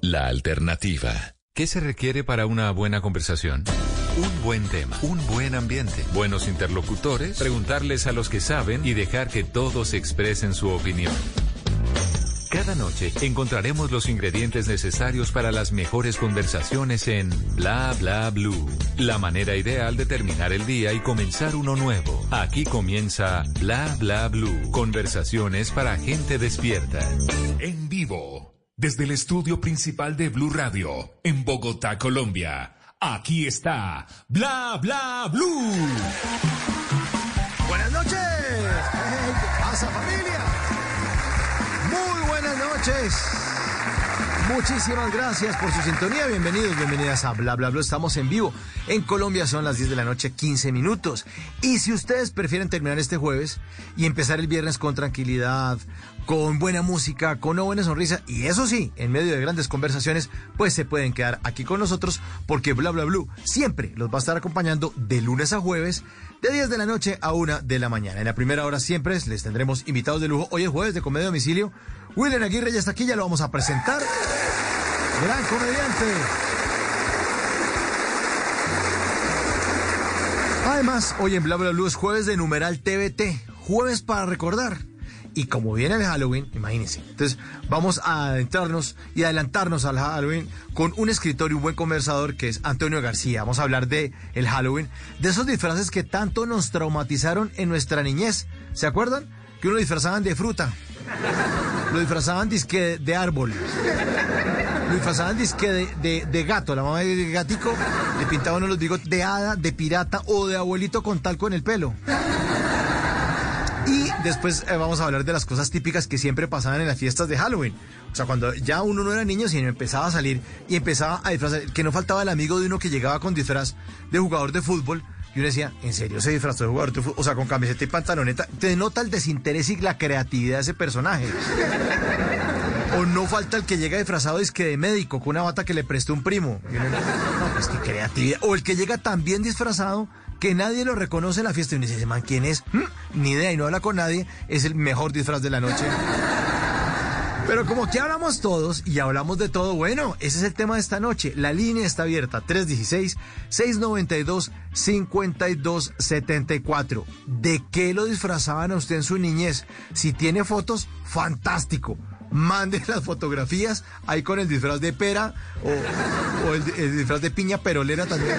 La alternativa. ¿Qué se requiere para una buena conversación? Un buen tema, un buen ambiente, buenos interlocutores, preguntarles a los que saben y dejar que todos expresen su opinión. Cada noche encontraremos los ingredientes necesarios para las mejores conversaciones en Bla Bla Blue. La manera ideal de terminar el día y comenzar uno nuevo. Aquí comienza Bla Bla Blue. Conversaciones para gente despierta. En vivo, desde el estudio principal de Blue Radio, en Bogotá, Colombia. Aquí está Bla Bla Blue. Buenas noches. ¿Qué pasa familia? Muy buenas noches. Muchísimas gracias por su sintonía. Bienvenidos, bienvenidas a Bla Bla Bla. Estamos en vivo. En Colombia son las 10 de la noche, 15 minutos. Y si ustedes prefieren terminar este jueves y empezar el viernes con tranquilidad, con buena música, con una buena sonrisa, y eso sí, en medio de grandes conversaciones, pues se pueden quedar aquí con nosotros porque Bla Bla Blue siempre los va a estar acompañando de lunes a jueves, de 10 de la noche a 1 de la mañana. En la primera hora siempre les tendremos invitados de lujo. Hoy es jueves de Comedia Domicilio. William Aguirre ya está aquí, ya lo vamos a presentar. Gran comediante. Además, hoy en Bla Bla es jueves de numeral TVT, jueves para recordar. Y como viene el Halloween, imagínense. Entonces, vamos a adentrarnos y adelantarnos al Halloween con un escritor y un buen conversador que es Antonio García. Vamos a hablar de el Halloween, de esos disfraces que tanto nos traumatizaron en nuestra niñez. ¿Se acuerdan? Que uno disfrazaban de fruta. Lo disfrazaban disque de árbol. Lo disfrazaban disque de, de, gato. La mamá de gatico le pintaba uno los digo de hada, de pirata o de abuelito con talco en el pelo. Y después eh, vamos a hablar de las cosas típicas que siempre pasaban en las fiestas de Halloween. O sea, cuando ya uno no era niño, sino empezaba a salir y empezaba a disfrazar, que no faltaba el amigo de uno que llegaba con disfraz de jugador de fútbol. Y uno decía, ¿en serio se disfrazó de jugador de? O sea, con camiseta y pantaloneta. Te nota el desinterés y la creatividad de ese personaje. O no falta el que llega disfrazado es que de médico, con una bata que le prestó un primo. No, pues creatividad. O el que llega también disfrazado que nadie lo reconoce en la fiesta y uno dice, "¿Ese man quién es? ¿Mm? Ni idea y no habla con nadie, es el mejor disfraz de la noche. Pero como aquí hablamos todos y hablamos de todo, bueno, ese es el tema de esta noche. La línea está abierta, 316-692-5274. ¿De qué lo disfrazaban a usted en su niñez? Si tiene fotos, fantástico. Mande las fotografías ahí con el disfraz de pera o, el disfraz de piña perolera también.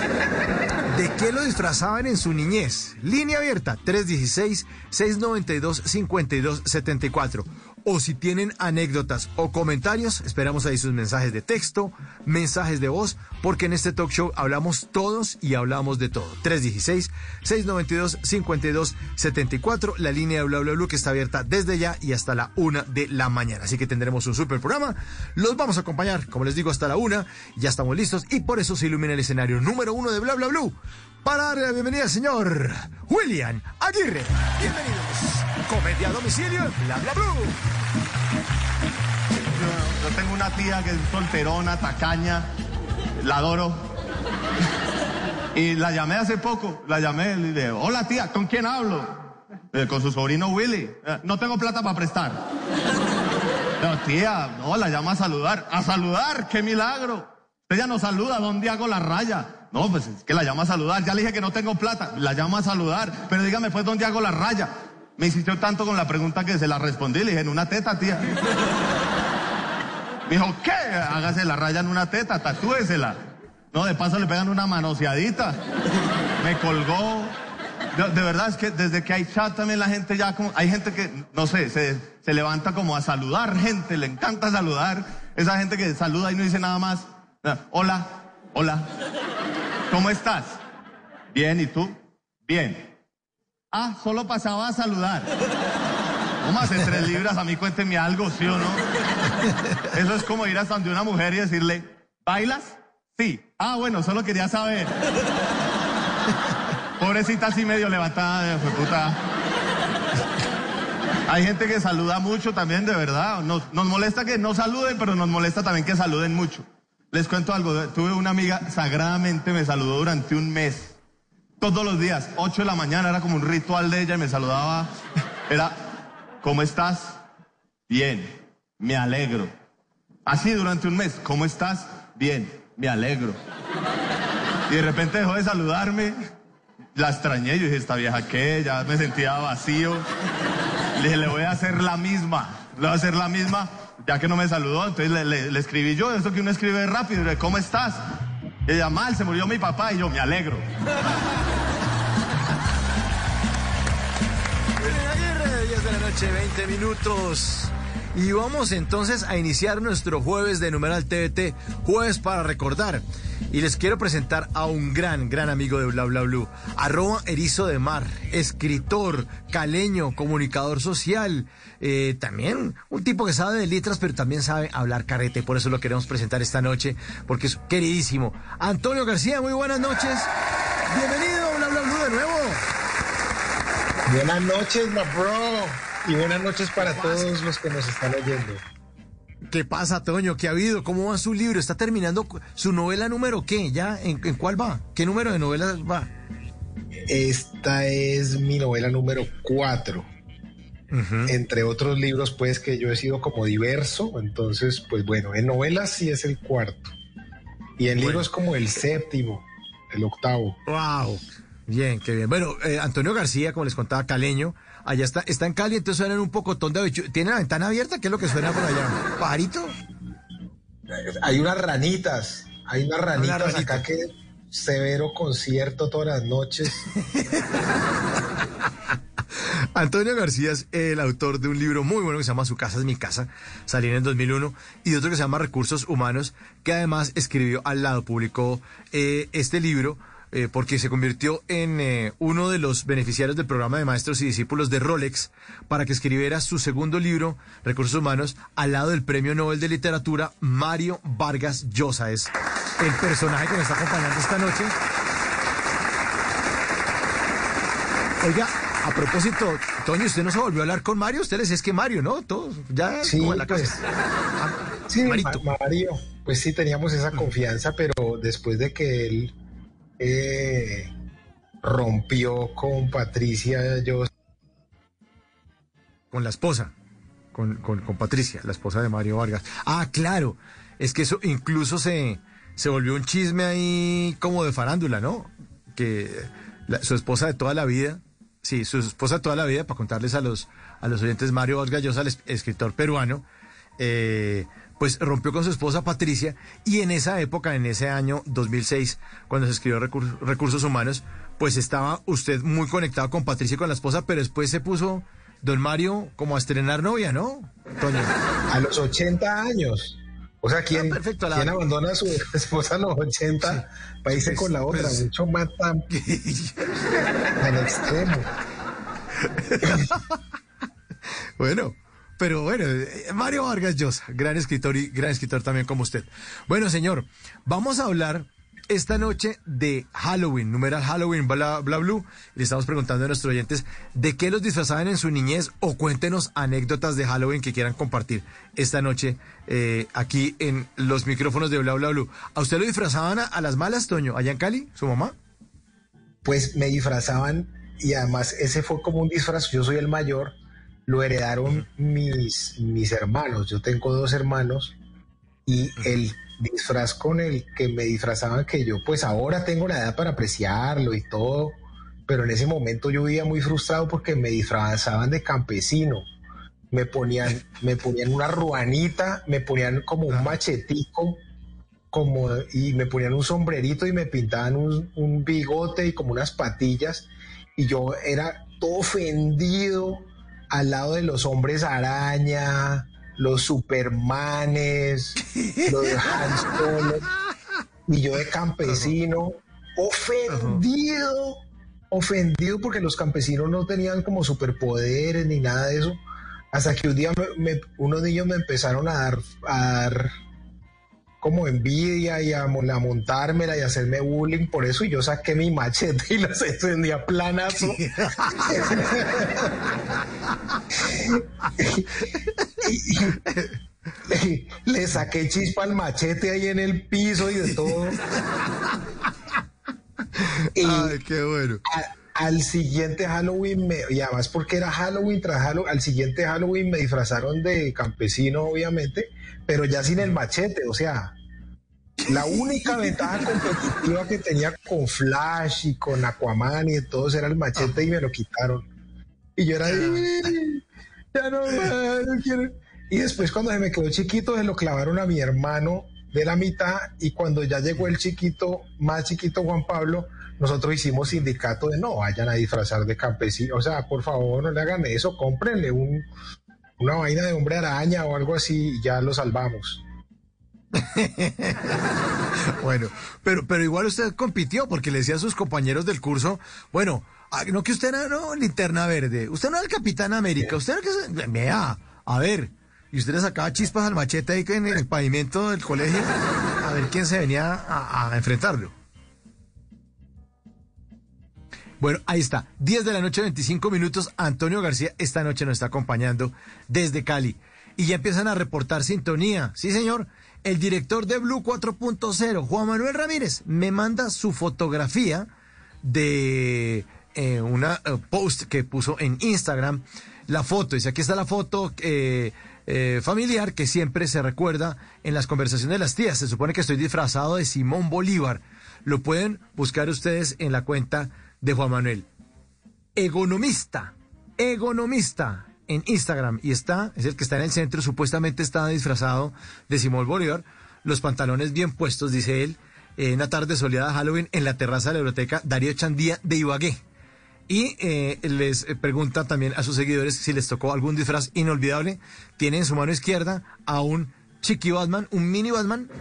¿De qué lo disfrazaban en su niñez? Línea abierta, 316-692-5274. O si tienen anécdotas o comentarios, esperamos ahí sus mensajes de texto, mensajes de voz, porque en este talk show hablamos todos y hablamos de todo. 316-692-5274, la línea de bla bla bla que está abierta desde ya y hasta la una de la mañana. Así que tendremos un super programa. Los vamos a acompañar, como les digo, hasta la una. Ya estamos listos y por eso se ilumina el escenario número uno de bla bla bla para darle la bienvenida al señor William Aguirre. Bienvenidos. Comedia a domicilio, bla bla bla. Yo, yo tengo una tía que es solterona, tacaña, la adoro. Y la llamé hace poco, la llamé y le dije, hola tía, ¿con quién hablo? "Eh, con su sobrino Willy. "Eh, no tengo plata para prestar. No, tía, no, la llamo a saludar. A saludar, qué milagro. Ella nos saluda, ¿dónde hago la raya? No, pues es que la llamo a saludar. Ya le dije que no tengo plata, la llamo a saludar. Pero dígame, pues, ¿dónde hago la raya? Me insistió tanto con la pregunta que se la respondí. Le dije, en una teta, tía. Me dijo, ¿qué? Hágase la raya en una teta, tatúesela. No, de paso le pegan una manoseadita. Me colgó. De, verdad es que desde que hay chat también la gente ya. Hay gente que, no sé, se, se levanta como a saludar gente, le encanta saludar. Esa gente que saluda y no dice nada más. Ah, Hola, hola. ¿Cómo estás? Bien, ¿y tú? Bien. Ah, solo pasaba a saludar. ¿Cómo hace tres libras? A mí cuénteme algo, ¿sí o no? Eso es como ir hasta donde una mujer y decirle, ¿bailas? Sí. Ah, bueno, solo quería saber. Pobrecita así medio levantada de puta. Hay gente que saluda mucho también, de verdad. Nos, nos molesta que no saluden, pero nos molesta también que saluden mucho. Les cuento algo. Tuve una amiga, sagradamente me saludó durante un mes. Todos los días, 8 de la mañana, era como un ritual de ella y me saludaba. Era, ¿cómo estás? Bien, me alegro. Así durante un mes. ¿Cómo estás? Bien, me alegro. Y de repente dejó de saludarme. La extrañé, yo dije, esta vieja qué, ya me sentía vacío. Le dije, le voy a hacer la misma, le voy a hacer la misma, ya que no me saludó. Entonces le, escribí yo, esto que uno escribe rápido, ¿cómo estás? Y ella, mal, se murió mi papá, y yo, me alegro. Aguirre, 10 de la noche, 20 minutos. Y vamos entonces a iniciar nuestro jueves de Numeral TVT, jueves para recordar. Y les quiero presentar a un gran, gran amigo de Bla Bla Blue, arroba Erizo de Mar, escritor, caleño, comunicador social, eh, también un tipo que sabe de letras, pero también sabe hablar carrete, por eso lo queremos presentar esta noche, porque es queridísimo. Antonio García, muy buenas noches. Bienvenido a Bla Bla Blue de nuevo. Buenas noches, my bro. Y buenas noches para todos los que nos están oyendo. ¿Qué pasa, Toño? ¿Qué ha habido? ¿Cómo va su libro? ¿Está terminando su novela número qué? ¿Ya? ¿En, en cuál va? ¿Qué número de novela va? Esta es mi novela número cuatro. Entre otros libros, pues, que yo he sido como diverso. Entonces, pues bueno, en novelas sí es el cuarto. Y en libros como el séptimo, el octavo. ¡Wow! Bien, qué bien. Bueno, eh, Antonio García, como les contaba, caleño, allá está, está en Cali, entonces suenan un pocotón de habichu- ¿Tiene la ventana abierta? ¿Qué es lo que suena por allá? ¿Pajarito? Hay unas ranitas. Hay unas ranitas ranita. acá que severo concierto todas las noches. Antonio García es el autor de un libro muy bueno que se llama Su casa es mi casa, salió en el 2001, y de otro que se llama Recursos Humanos, que además escribió al lado, publicó eh, este libro eh, porque se convirtió en eh, uno de los beneficiarios del programa de maestros y discípulos de Rolex para que escribiera su segundo libro, Recursos Humanos, al lado del Premio Nobel de Literatura, Mario Vargas Llosa. Es el personaje que me está acompañando esta noche. Oiga, a propósito, Toño, ¿usted no se volvió a hablar con Mario? Usted le decía es que Mario, ¿no? Todos, ya Sí, como en la pues, casa. Ah, Sí, Marito. Ma- Mario, pues sí teníamos esa confianza, pero después de que él eh, rompió con Patricia, yo Con la esposa, con, con, con Patricia, la esposa de Mario Vargas. Ah, claro, es que eso incluso se, se volvió un chisme ahí como de farándula, ¿no? Que su esposa de toda la vida, sí, su esposa de toda la vida, para contarles a los, a los oyentes, Mario Vargas Llosa, el es- escritor peruano, eh, pues rompió con su esposa Patricia y en esa época, en ese año 2006, cuando se escribió Recur- Recursos Humanos, pues estaba usted muy conectado con Patricia y con la esposa, pero después se puso don Mario como a estrenar novia, ¿no? Toño. a los 80 años. O sea, ¿quién, Ah, perfecto, la- ¿quién abandona a su esposa a los 80 para irse Pues, con la otra? pues- Mucho más tan, tan extremo. Bueno, pero bueno, eh, Mario Vargas Llosa, gran escritor y gran escritor también como usted. Bueno, señor, vamos a hablar esta noche de Halloween, numeral Halloween, bla, bla, blue. Le estamos preguntando a nuestros oyentes de qué los disfrazaban en su niñez o cuéntenos anécdotas de Halloween que quieran compartir esta noche eh, aquí en los micrófonos de Bla, Bla, Blue. ¿A usted lo disfrazaban a, a las malas, Toño, allá en Cali, su mamá? Pues me disfrazaban y además ese fue como un disfraz. Yo soy el mayor, lo heredaron mis, mis hermanos. Yo tengo dos hermanos y el disfraz con el que me disfrazaban, que yo pues ahora tengo la edad para apreciarlo y todo, pero en ese momento yo vivía muy frustrado porque me disfrazaban de campesino. Me ponían, me ponían una ruanita, me ponían como un machetico, como, y me ponían un sombrerito y me pintaban un, un bigote y como unas patillas, y yo era todo ofendido al lado de los hombres araña, los supermanes, los Han Solo, y yo de campesino, ofendido, ofendido porque los campesinos no tenían como superpoderes ni nada de eso. Hasta que un día me- me- unos niños me empezaron a dar, a dar como envidia y a, mon- a montármela y a hacerme bullying por eso y yo saqué mi machete y los encendí a planazo. Y- y- le saqué chispa al machete ahí en el piso y de todo. Y Ay, qué bueno. a- al siguiente Halloween, me- y además porque era Halloween tras Halloween, al siguiente Halloween me disfrazaron de campesino, obviamente, pero ya sin el machete, o sea, la única ventaja competitiva que tenía con Flash y con Aquaman y todos era el machete y me lo quitaron. Y yo era ahí, ya no, no quiero. Y después cuando se me quedó chiquito, se lo clavaron a mi hermano de la mitad y cuando ya llegó el chiquito, más chiquito Juan Pablo, nosotros hicimos sindicato de no vayan a disfrazar de campesino, o sea, por favor no le hagan eso, cómprenle un, una vaina de hombre araña o algo así y ya lo salvamos. bueno, pero, pero igual usted compitió porque le decía a sus compañeros del curso, bueno, ah, no que usted era no, linterna verde, usted no era el capitán América, usted era que vea, a ver, y usted le sacaba chispas al machete ahí en el pavimento del colegio, a ver quién se venía a enfrentarlo. Bueno, ahí está. 10 de la noche, 25 minutos. Antonio García esta noche nos está acompañando desde Cali. Y ya empiezan a reportar sintonía. Sí, señor. El director de Blue 4.0, Juan Manuel Ramírez, me manda su fotografía de eh, una eh, post que puso en Instagram. La foto, dice, aquí está la foto eh, familiar que siempre se recuerda en las conversaciones de las tías. Se supone que estoy disfrazado de Simón Bolívar. Lo pueden buscar ustedes en la cuenta de Juan Manuel. Egonomista, egonomista en Instagram y está, es el que está en el centro, supuestamente está disfrazado de Simón Bolívar, los pantalones bien puestos, dice él, en una tarde soleada de Halloween en la terraza de la biblioteca Darío Chandía de Ibagué. Y eh, les pregunta también a sus seguidores si les tocó algún disfraz inolvidable. Tiene en su mano izquierda a un chiqui Batman, un mini Batman.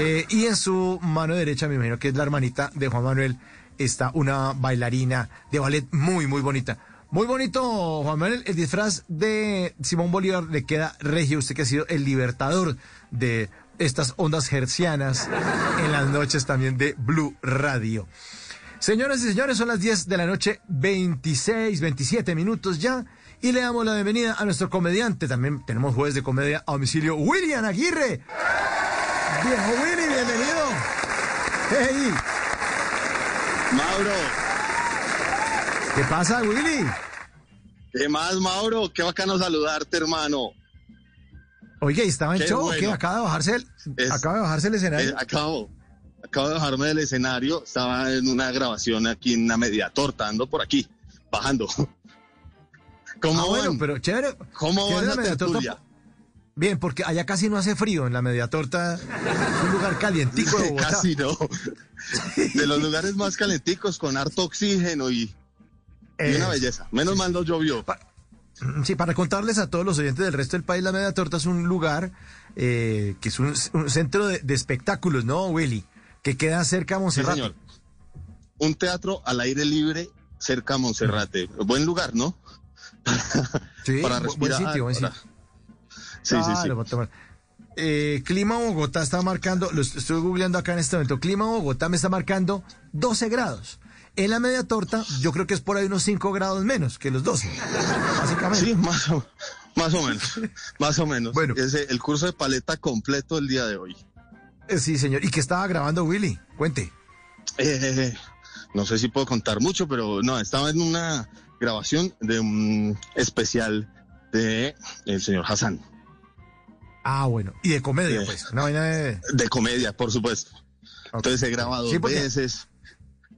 Eh, y en su mano derecha, me imagino que es la hermanita de Juan Manuel, está una bailarina de ballet muy, muy bonita. Muy bonito, Juan Manuel. El disfraz de Simón Bolívar le queda regio. Usted que ha sido el libertador de estas ondas hercianas en las noches también de Blue Radio. Señoras y señores, son las 10 de la noche, 26, 27 minutos ya. Y le damos la bienvenida a nuestro comediante. También tenemos jueves de comedia a domicilio, William Aguirre. Viejo Willy, bienvenido. Hey. Mauro. ¿Qué pasa, Willy? ¿Qué más, Mauro? Qué bacano saludarte, hermano. Oye, ¿estaba en show? ¿Qué? ¿Acaba de bajarse el, acaba de bajarse el escenario? Acabo. Acabo de bajarme del escenario. Estaba en una grabación aquí en una media torta, ando por aquí, bajando. ¿Cómo ah, bueno, pero chévere. ¿Cómo va la, torta? Bien, porque allá casi no hace frío en la media torta. Es un lugar calientico de Bogotá. Casi no. De los lugares más calenticos con harto oxígeno y, una belleza. Menos mal no llovió. Sí, para contarles a todos los oyentes del resto del país, la Media Torta es un lugar eh, que es un, centro de, espectáculos, ¿no, Willy? Que queda cerca a Monserrate. Sí, señor. Un teatro al aire libre cerca a Monserrate. Buen lugar, ¿no? sí, para respirar. Buen sitio, buen sitio. Sí, sí, sí. Eh, clima Bogotá está marcando, lo estoy googleando acá en este momento, clima Bogotá me está marcando 12 grados. En la media torta, yo creo que es por ahí unos 5 grados menos que los 12, básicamente. Sí, más o, más o menos, más o menos. Bueno. Es el curso de paleta completo el día de hoy. Eh, sí, señor. ¿Y qué estaba grabando Willy? Cuente. Eh, no sé si puedo contar mucho, pero no, estaba en una grabación de un especial de el señor Hassan. Ah, bueno. Y de comedia, pues. Una vaina de... de comedia, por supuesto. Entonces se graba dos veces.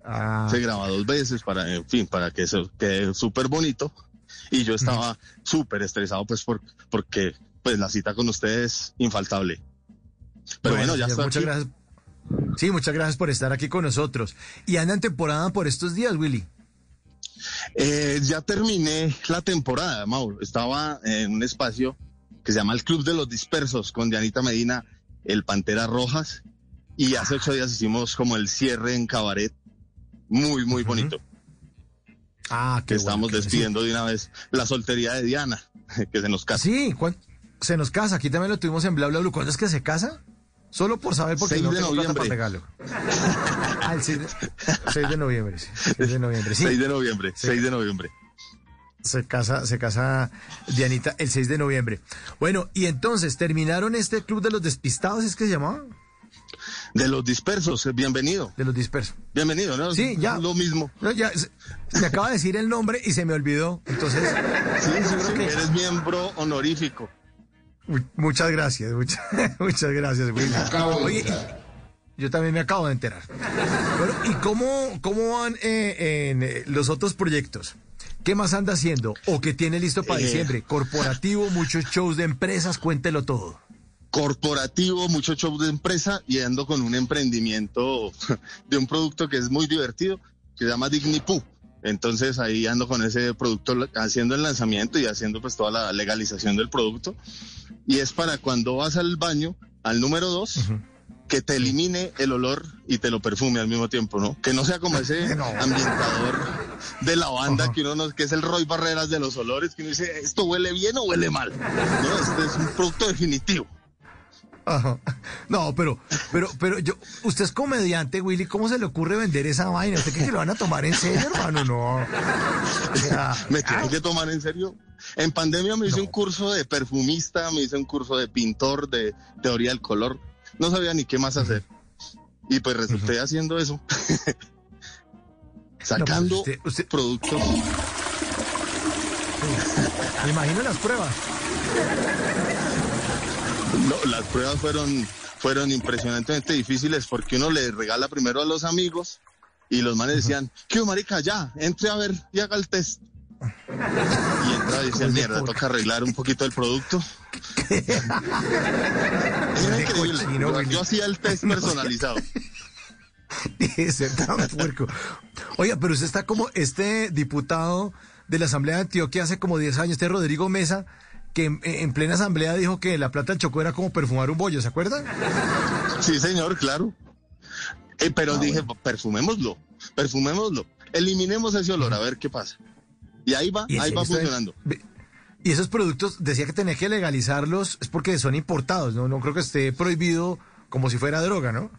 Ah. Se graba dos veces para, en fin, para que eso quede súper bonito. Y yo estaba súper estresado, pues, por, porque pues la cita con ustedes es infaltable. Pero bueno, ya está. Muchas gracias. Sí, muchas gracias por estar aquí con nosotros. ¿Y anda en temporada por estos días, Willy? Eh, ya terminé la temporada, Mauro. Estaba en un espacio que se llama el Club de los Dispersos con Dianita Medina, el Pantera Rojas. Y hace ocho días hicimos como el cierre en cabaret. Muy, muy bonito. Ah, que estamos despidiendo de una vez la soltería de Diana, que se nos casa. Sí, se nos casa. Aquí también lo tuvimos en Bla Bla Blue. ¿Cuándo es que se casa? Solo por saber por qué no de noviembre. Regalo. ah, el 6 de, 6 de noviembre. 6 de noviembre, sí. 6 de noviembre, 6 de noviembre. Se casa, se casa Dianita el 6 de noviembre. Bueno, y entonces, ¿terminaron este club de los despistados? ¿Es que se llamaba? De los dispersos, eh, bienvenido. De los dispersos. Bienvenido, ¿no? Sí, ya. Lo mismo. ya, me acaba de decir el nombre y se me olvidó. Entonces, sí, seguro que eres miembro honorífico. Muchas gracias, muchas, muchas gracias, Willy. Oye, yo también me acabo de enterar. ¿Y cómo, cómo van eh, en eh, los otros proyectos? ¿Qué más anda haciendo? ¿O qué tiene listo para diciembre? Corporativo, muchos shows de empresas, cuéntelo todo corporativo, mucho show de empresa y ando con un emprendimiento de un producto que es muy divertido, que se llama Dignipu. Entonces ahí ando con ese producto haciendo el lanzamiento y haciendo pues toda la legalización del producto. Y es para cuando vas al baño, al número dos, que te elimine el olor y te lo perfume al mismo tiempo, ¿no? Que no sea como ese ambientador de la banda que uno no, que es el Roy Barreras de los olores, que uno dice, ¿esto huele bien o huele mal? No, este es un producto definitivo. No, pero, pero, pero yo, usted es comediante, Willy, ¿cómo se le ocurre vender esa vaina? ¿Usted cree que lo van a tomar en serio, hermano? No. ¿Me tengo que tomar en serio? En pandemia me hice un curso de perfumista, me hice un curso de pintor, de teoría del color. No sabía ni qué más hacer. Y pues resulté haciendo eso. Sacando productos. Me imagino las pruebas. No, las pruebas fueron, fueron impresionantemente difíciles porque uno le regala primero a los amigos y los manes decían, ¿qué marica? Ya, entre a ver y haga el test. Y entra y dice, mierda, toca arreglar un poquito el producto. Era increíble. Yo, hacía el test personalizado. Ese tan puerco. Oiga, pero usted está como este diputado de la Asamblea de Antioquia hace como 10 años, este Rodrigo Mesa, que en, plena asamblea dijo que la plata del Chocó era como perfumar un bollo, ¿se acuerdan? Sí, señor, claro. Eh, pero ah, dije, perfumémoslo, perfumémoslo, eliminemos ese olor, a ver qué pasa. Y ahí va, ahí va funcionando. Y esos productos, decía que tenía que legalizarlos, es porque son importados, ¿no? No creo que esté prohibido como si fuera droga, ¿no?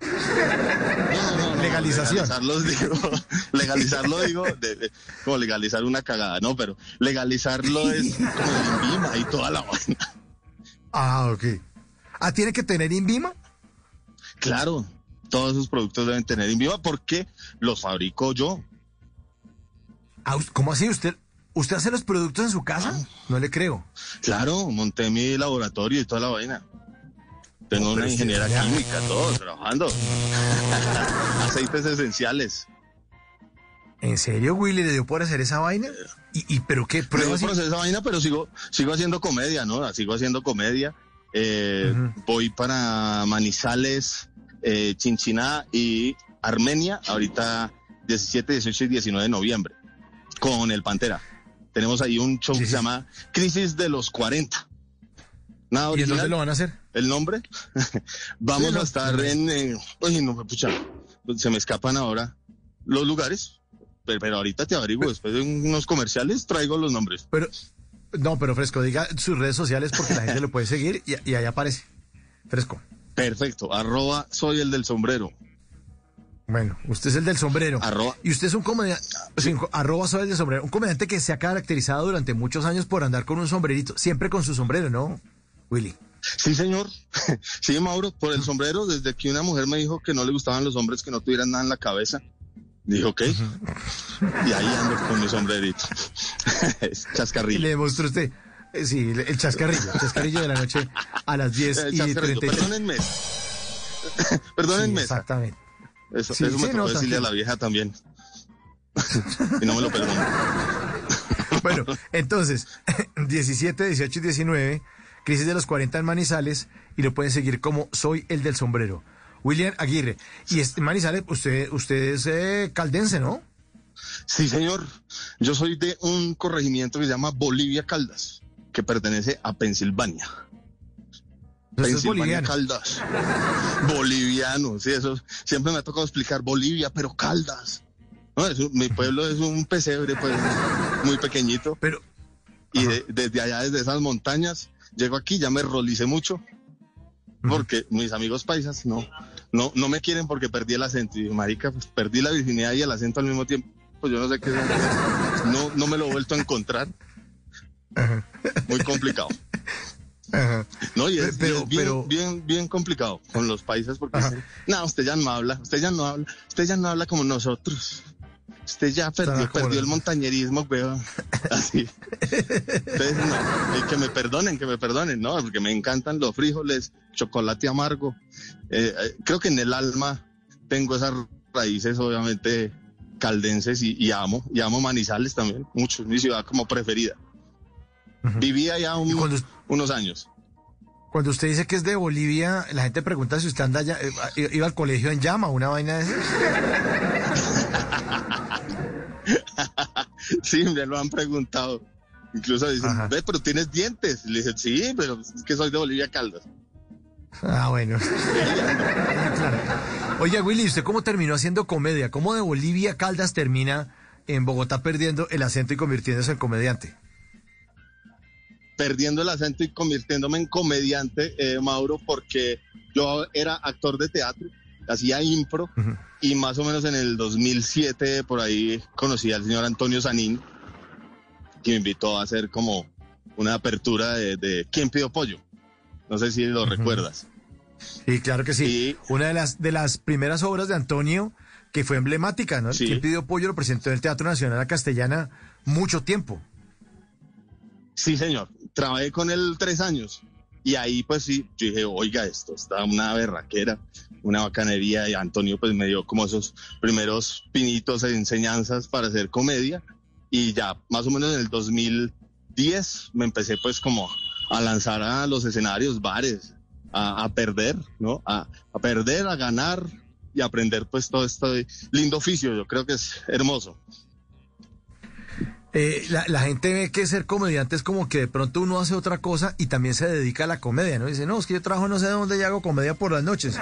Legalización. Legalizarlos, digo, legalizarlo, digo, como legalizar una cagada, ¿no? Pero legalizarlo es como el INVIMA y toda la vaina. Ah, ok. Ah, ¿tiene que tener INVIMA? Claro, todos esos productos deben tener INVIMA porque los fabrico yo. Ah, ¿Cómo así? ¿Usted, ¿Usted hace los productos en su casa? Ah. No le creo. Claro, monté mi laboratorio y toda la vaina. Tengo una ingeniera química, todo, trabajando. Aceites esenciales. ¿En serio, Willy, le dio por hacer esa vaina? ¿Y, pero qué pruebas? por hacer esa vaina, pero sigo, sigo haciendo comedia, ¿no? Sigo haciendo comedia. Eh, voy para Manizales, eh, Chinchiná y Armenia, ahorita 17, 18 y 19 de noviembre, con el Pantera. Tenemos ahí un show que se llama Crisis de los 40. Nada ¿Y en dónde lo van a hacer? ¿El nombre? Vamos a estar en... Eh, oye, no, pucha, se me escapan ahora los lugares, pero, ahorita te averiguo, después de unos comerciales traigo los nombres. Pero, no, pero Fresco, diga sus redes sociales porque la gente lo puede seguir y, ahí aparece. Fresco. Perfecto, arroba soy el del sombrero. Bueno, usted es el del sombrero. Arroba. Y usted es un comediante, arroba soy el del sombrero, un comediante que se ha caracterizado durante muchos años por andar con un sombrerito, siempre con su sombrero, ¿no? Willy. Sí, señor. Sí, Mauro, por el sombrero, desde que una mujer me dijo que no le gustaban los hombres que no tuvieran nada en la cabeza. Dijo, ok. Y ahí ando con mi sombrerito. chascarrillo. Y le demostró usted. Eh, sí, el chascarrillo, el chascarrillo de la noche a las 10 y 30. Perdónenme. Perdónenme. exactamente. Eso, eso me tocó decirle a la vieja también. y no me lo perdono. bueno, entonces, 17, 18 y 19 Crisis de los 40 en Manizales y lo pueden seguir como Soy el del Sombrero. William Aguirre. Y este Manizales, usted, usted es eh, caldense, ¿no? Sí, señor. Yo soy de un corregimiento que se llama Bolivia Caldas, que pertenece a Pensilvania. Pensilvania Caldas. Boliviano, sí, eso siempre me ha tocado explicar Bolivia, pero Caldas. mi pueblo es un pesebre, pues, muy pequeñito. Pero. Y desde allá, desde esas montañas, Llego aquí, ya me rolicé mucho, porque mis amigos paisas no, no, no me quieren porque perdí el acento. Y marica, pues perdí la virginidad y el acento al mismo tiempo. Pues yo no sé qué No, no me lo he vuelto a encontrar. Muy complicado. No, y es pero, bien, bien, bien, complicado con los países porque no, usted ya no habla, usted ya no habla, usted ya no habla como nosotros. Usted ya perdió, perdió el montañerismo, weón. Así. Entonces, no, que me perdonen, que me perdonen, ¿no? Porque me encantan los frijoles, chocolate amargo. Eh, eh, creo que en el alma tengo esas raíces, obviamente, caldenses y, amo, y amo Manizales también, mucho, mi ciudad como preferida. Vivía ya unos años. Cuando usted dice que es de Bolivia, la gente pregunta si usted anda ya, eh, iba al colegio en llama, una vaina de esas. sí, me lo han preguntado. Incluso dicen, ve, pero tienes dientes. Le dicen, sí, pero es que soy de Bolivia Caldas. Ah, bueno. Oye, Willy, ¿usted cómo terminó haciendo comedia? ¿Cómo de Bolivia Caldas termina en Bogotá perdiendo el acento y convirtiéndose en comediante? perdiendo el acento y convirtiéndome en comediante, eh, Mauro, porque yo era actor de teatro, hacía impro, y más o menos en el 2007 por ahí conocí al señor Antonio Sanín, que me invitó a hacer como una apertura de, ¿Quién pidió pollo? No sé si lo recuerdas. Sí, claro que sí. Una de las, de las primeras obras de Antonio que fue emblemática, ¿no? ¿Quién pidió pollo? Lo presentó en el Teatro Nacional Castellana mucho tiempo. Sí, señor. Trabajé con él tres años. Y ahí pues sí, yo dije, oiga, esto está una berraquera, una bacanería. Y Antonio pues me dio como esos primeros pinitos de enseñanzas para hacer comedia. Y ya más o menos en el 2010 me empecé pues como a lanzar a los escenarios, bares, a, perder, ¿no? A, a perder, a ganar y aprender pues todo este lindo oficio. Yo creo que es hermoso. Eh, la, gente ve que ser comediante es como que de pronto uno hace otra cosa y también se dedica a la comedia, ¿no? Dice, no, es que yo trabajo no sé dónde y hago comedia por las noches.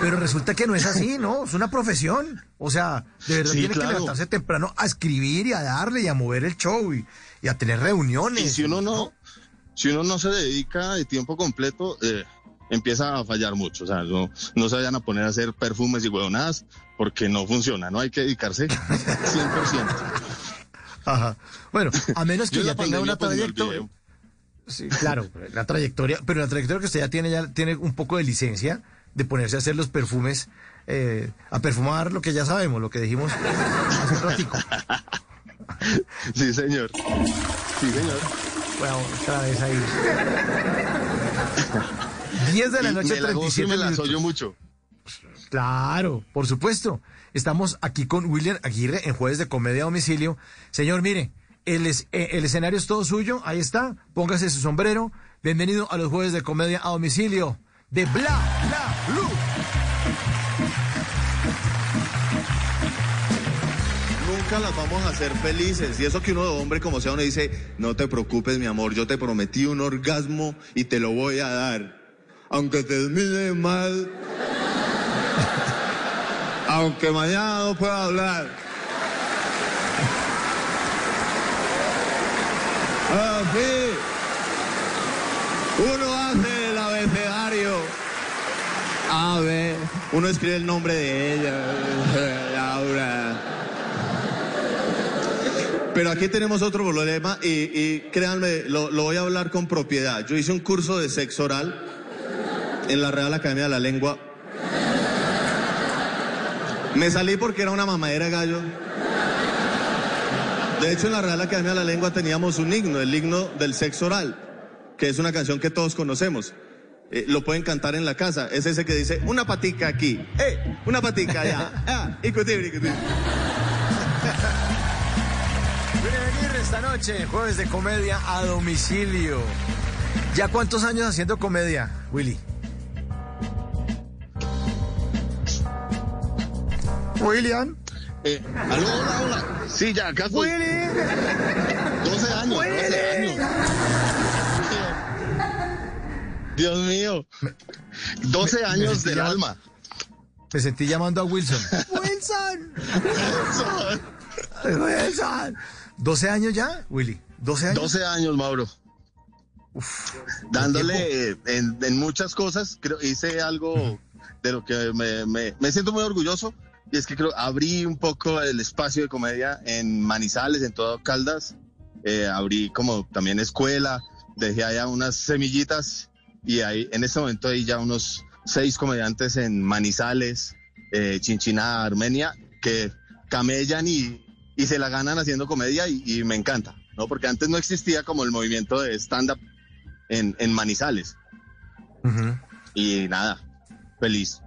Pero resulta que no es así, ¿no? Es una profesión. O sea, de verdad tiene que levantarse temprano a escribir y a darle y a mover el show y, a tener reuniones. Y si uno no, si uno no se dedica de tiempo completo, eh, empieza a fallar mucho. O sea, no, no se vayan a poner a hacer perfumes y huevonadas porque no funciona, ¿no? Hay que dedicarse 100%. Ajá. Bueno, a menos que ya tenga una trayectoria. Sí, claro, la trayectoria, pero la trayectoria que usted ya tiene, ya tiene un poco de licencia de ponerse a hacer los perfumes, eh, a perfumar lo que ya sabemos, lo que dijimos hace un ratico. Sí, señor. Sí, señor. Bueno, otra vez ahí. 10 de la noche, me la 37 me la soy yo mucho. Claro, por supuesto. Estamos aquí con William Aguirre en Jueves de Comedia a Domicilio. Señor, mire, el, eh, el escenario es todo suyo, ahí está, póngase su sombrero. Bienvenido a los Jueves de Comedia a Domicilio de Bla Bla Blue. Nunca las vamos a hacer felices. Y eso que uno de hombre como sea, uno dice, no te preocupes, mi amor, yo te prometí un orgasmo y te lo voy a dar. Aunque te termine mal aunque mañana no pueda hablar. Así, uno hace el abecedario. A ver, uno escribe el nombre de ella, Laura. Pero aquí tenemos otro problema y, créanme, lo voy a hablar con propiedad. Yo hice un curso de sexo oral en la Real Academia de la Lengua me salí porque era una mamadera gallo. De hecho, en la Real Academia de la Lengua teníamos un himno, el himno del sexo oral, que es una canción que todos conocemos. Eh, lo pueden cantar en la casa. Es ese que dice, una patica aquí, eh, una patica allá, ah, y Aguirre esta noche, jueves de comedia a domicilio. ¿Ya cuántos años haciendo comedia, Willy? William. Eh, aló, hola, hola. Sí, ya, acá estoy. Willy. 12 años, 12 años. Dios mío. 12 años del alma. Me sentí llamando a Wilson. Wilson. Wilson. Wilson. 12 años ya, Willy. 12 años. 12 años, Mauro. Uf, Dándole en, en, muchas cosas, creo, hice algo de lo que me, me, me siento muy orgulloso y es que creo, abrí un poco el espacio de comedia en Manizales, en todo Caldas. Eh, abrí como también escuela, dejé allá unas semillitas y ahí, en este momento hay ya unos seis comediantes en Manizales, eh, Chinchina, Armenia, que camellan y, y se la ganan haciendo comedia y, me encanta, ¿no? Porque antes no existía como el movimiento de stand-up en, en, Manizales. Y nada, feliz.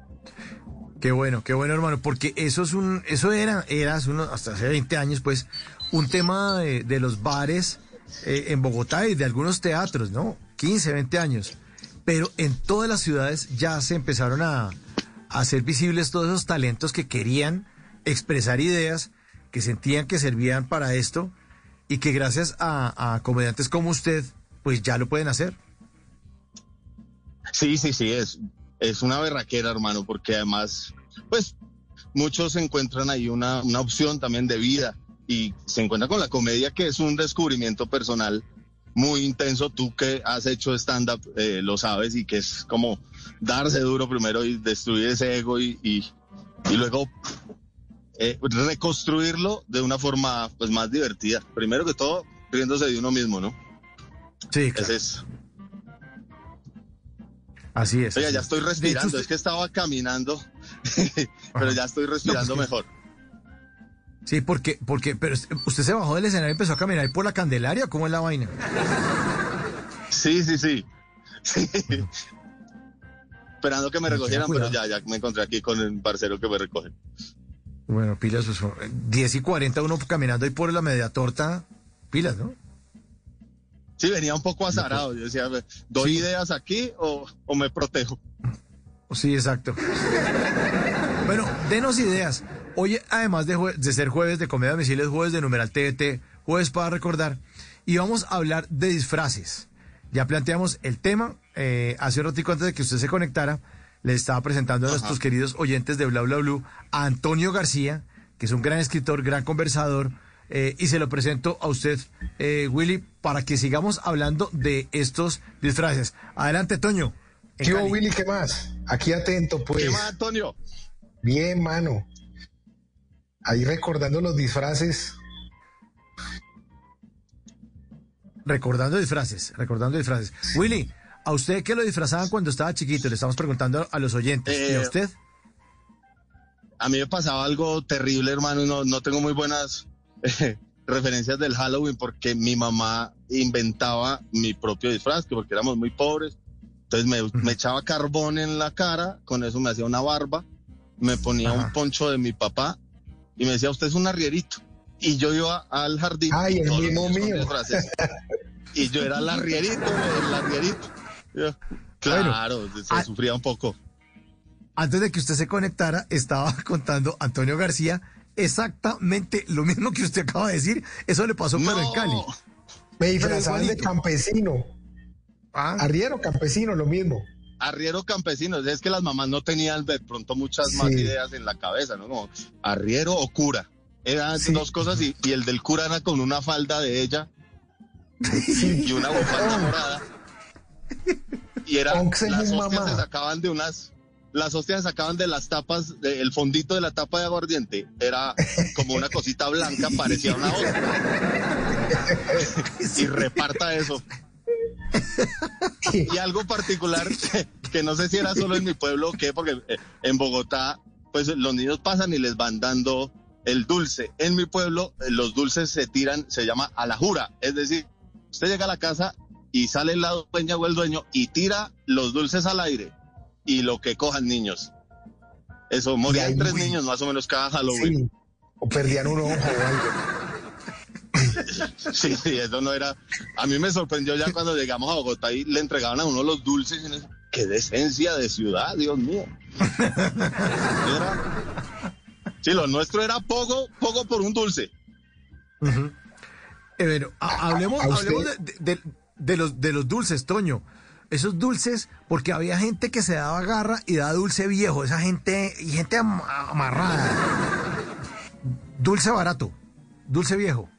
Qué bueno, qué bueno, hermano, porque eso es un, eso era, eras uno, hasta hace 20 años, pues, un tema de, los bares eh, en Bogotá y de algunos teatros, ¿no? 15, 20 años. Pero en todas las ciudades ya se empezaron a hacer visibles todos esos talentos que querían expresar ideas que sentían que servían para esto y que gracias a, comediantes como usted, pues ya lo pueden hacer. Sí, sí, sí, es, es una berraquera, hermano, porque además, pues muchos encuentran ahí una, una opción también de vida y se encuentran con la comedia que es un descubrimiento personal muy intenso. Tú que has hecho stand-up eh, lo sabes y que es como darse duro primero y destruir ese ego y, y, y luego eh, reconstruirlo de una forma pues más divertida. Primero que todo, riéndose de uno mismo, ¿no? Sí, claro. es. Así es. Oye, ya estoy respirando, es que estaba caminando, pero ya estoy respirando pues mejor. Sí, porque, porque, pero usted se bajó del escenario y empezó a caminar por la Candelaria, ¿cómo es la vaina? Sí, sí, sí. Esperando que me recogieran, pero ya, ya me encontré aquí con el parcero que me recoge. Bueno, pilas, 10 y 40 uno caminando ahí por la media torta, pilas, ¿no? Sí, venía un poco azarado. Yo decía, ¿doy ideas aquí o, me protejo? Sí, exacto. bueno, denos ideas. Hoy, además de, de ser jueves de comedia misiles, jueves de numeral TT, jueves para recordar, y vamos a hablar de disfraces. Ya planteamos el tema eh, hace un ratito antes de que usted se conectara le estaba presentando a nuestros queridos oyentes de Bla Bla Blue a Antonio García, que es un gran escritor, gran conversador, eh, y se lo presento a usted, eh, Willy, para que sigamos hablando de estos disfraces. Adelante, Toño. ¿Qué Willy? ¿Qué más? Aquí atento, pues. ¿Qué más, Antonio? Bien, mano. Ahí recordando los disfraces. Recordando disfraces, recordando disfraces. Willy, ¿A usted qué lo disfrazaban cuando estaba chiquito? Le estamos preguntando a los oyentes. ¿Y a eh, usted? A mí me pasaba algo terrible, hermano. No, no tengo muy buenas referencias del Halloween porque mi mamá inventaba mi propio disfraz, porque éramos muy pobres. Entonces me, echaba carbón en la cara, con eso me hacía una barba, me ponía un poncho de mi papá y me decía, usted es un arrierito. Y yo iba al jardín. Ay, el mismo mío. Y yo era el arrierito, el arrierito. Claro, se sufría un poco. Antes de que usted se conectara, estaba contando Antonio García exactamente lo mismo que usted acaba de decir. Eso le pasó pero en Cali. Me disfrazaban de campesino. ¿Ah? Arriero campesino, lo mismo. Arriero campesino, es que las mamás no tenían de pronto muchas más ideas en la cabeza, ¿no? Como arriero o cura. Eran dos cosas y, el del cura era con una falda de ella y una bufanda morada. Y era, las hostias se sacaban de unas, las hostias sacaban de las tapas, el fondito de la tapa de aguardiente, era como una cosita blanca, parecía una hostia. y reparta eso. y algo particular que, no sé si era solo en mi pueblo o qué, porque eh, en Bogotá, pues los niños pasan y les van dando el dulce. En mi pueblo, eh, los dulces se tiran, se llama a la jura. Es decir, usted llega a la casa y sale lado dueña o el dueño y tira los dulces al aire y lo que cojan niños. Eso, morían tres niños más o menos cada Halloween. O perdían un ojo o algo. Sí, sí, eso no era. A mí me sorprendió ya cuando llegamos a Bogotá y le entregaban a uno los dulces. Y ¡Qué decencia de ciudad, Dios mío! Sí, lo nuestro era poco, poco por un dulce. Eh, hablemos, hablemos de, de los, de los dulces, Toño. Esos dulces, porque había gente que se daba garra y daba dulce viejo, esa gente, y gente amarrada. Dulce barato, dulce viejo.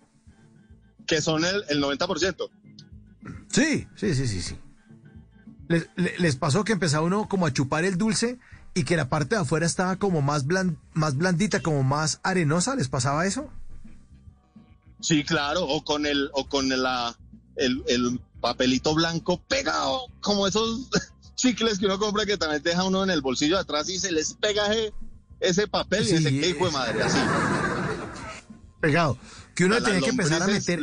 Que son el, el 90%. Sí, sí, sí, sí, sí. Les, les, pasó que empezaba uno como a chupar el dulce y que la parte de afuera estaba como más, más blandita, como más arenosa? ¿Les pasaba eso? Sí, claro, o con el, o con la, el, el papelito blanco pegado, como esos chicles que uno compra que también deja uno en el bolsillo de atrás y se les pega ese, papel y ese hijo de madre, así. Pegado. Que uno tenía que empezar a meter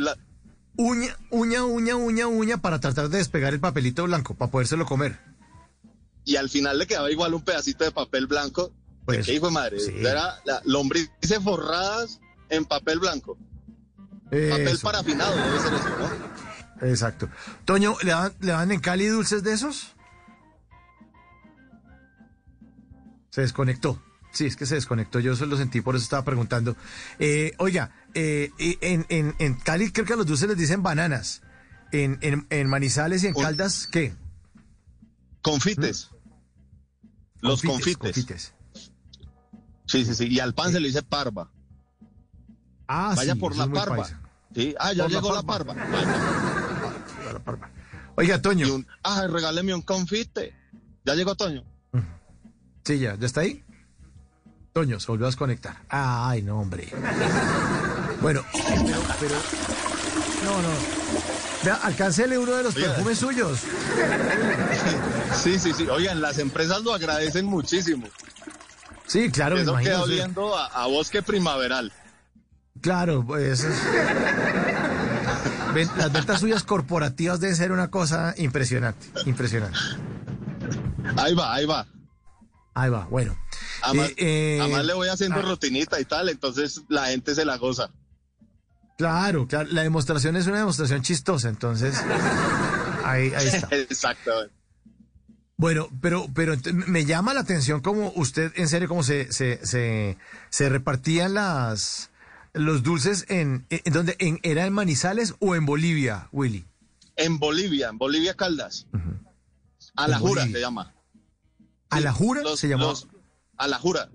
uña, uña, uña, uña, uña para tratar de despegar el papelito blanco, para podérselo comer. Y al final le quedaba igual un pedacito de papel blanco. Pues, ¿Qué hijo de madre? Era la lombrices forradas en papel blanco. Papel parafinado, debe ser eso, ¿no? Exacto. Toño, ¿le dan, ¿le dan en Cali dulces de esos? Se desconectó. Sí, es que se desconectó, yo eso lo sentí, por eso estaba preguntando. Eh, oiga, eh, en, en, en, Cali creo que a los dulces les dicen bananas. En, en, Manizales y en Caldas, ¿qué? Confites. ¿Mm? Los confites, Sí, sí, sí. Y al pan se le dice parva. Ah, Vaya por la parva. Sí, ah, ya llegó la parva. Oiga, Toño. ah, regáleme un confite. ¿Ya llegó Toño? Sí, ya, ¿ya está ahí? Toño, se volvió a desconectar. Ay, no, hombre. Bueno, pero, pero. No, no. Vea, alcáncele uno de los perfumes suyos. Sí, sí, sí. Oigan, las empresas lo agradecen muchísimo. Sí, claro, Eso me queda oliendo a, bosque primaveral. Claro, pues. Las ventas suyas corporativas deben ser una cosa impresionante. Impresionante. Ahí va, ahí va. Ahí va, bueno. Además, eh, eh, le voy haciendo ah. rutinita y tal, entonces la gente se la goza. Claro, claro, la demostración es una demostración chistosa, entonces ahí, ahí está. Exacto. Bueno, pero, pero me llama la atención cómo usted, en serio, cómo se, se, se, se repartían las los dulces en, en donde en, era en Manizales o en Bolivia, Willy. En Bolivia, en Bolivia Caldas. A la jura se llama. ¿A la jura se llama? a la jura.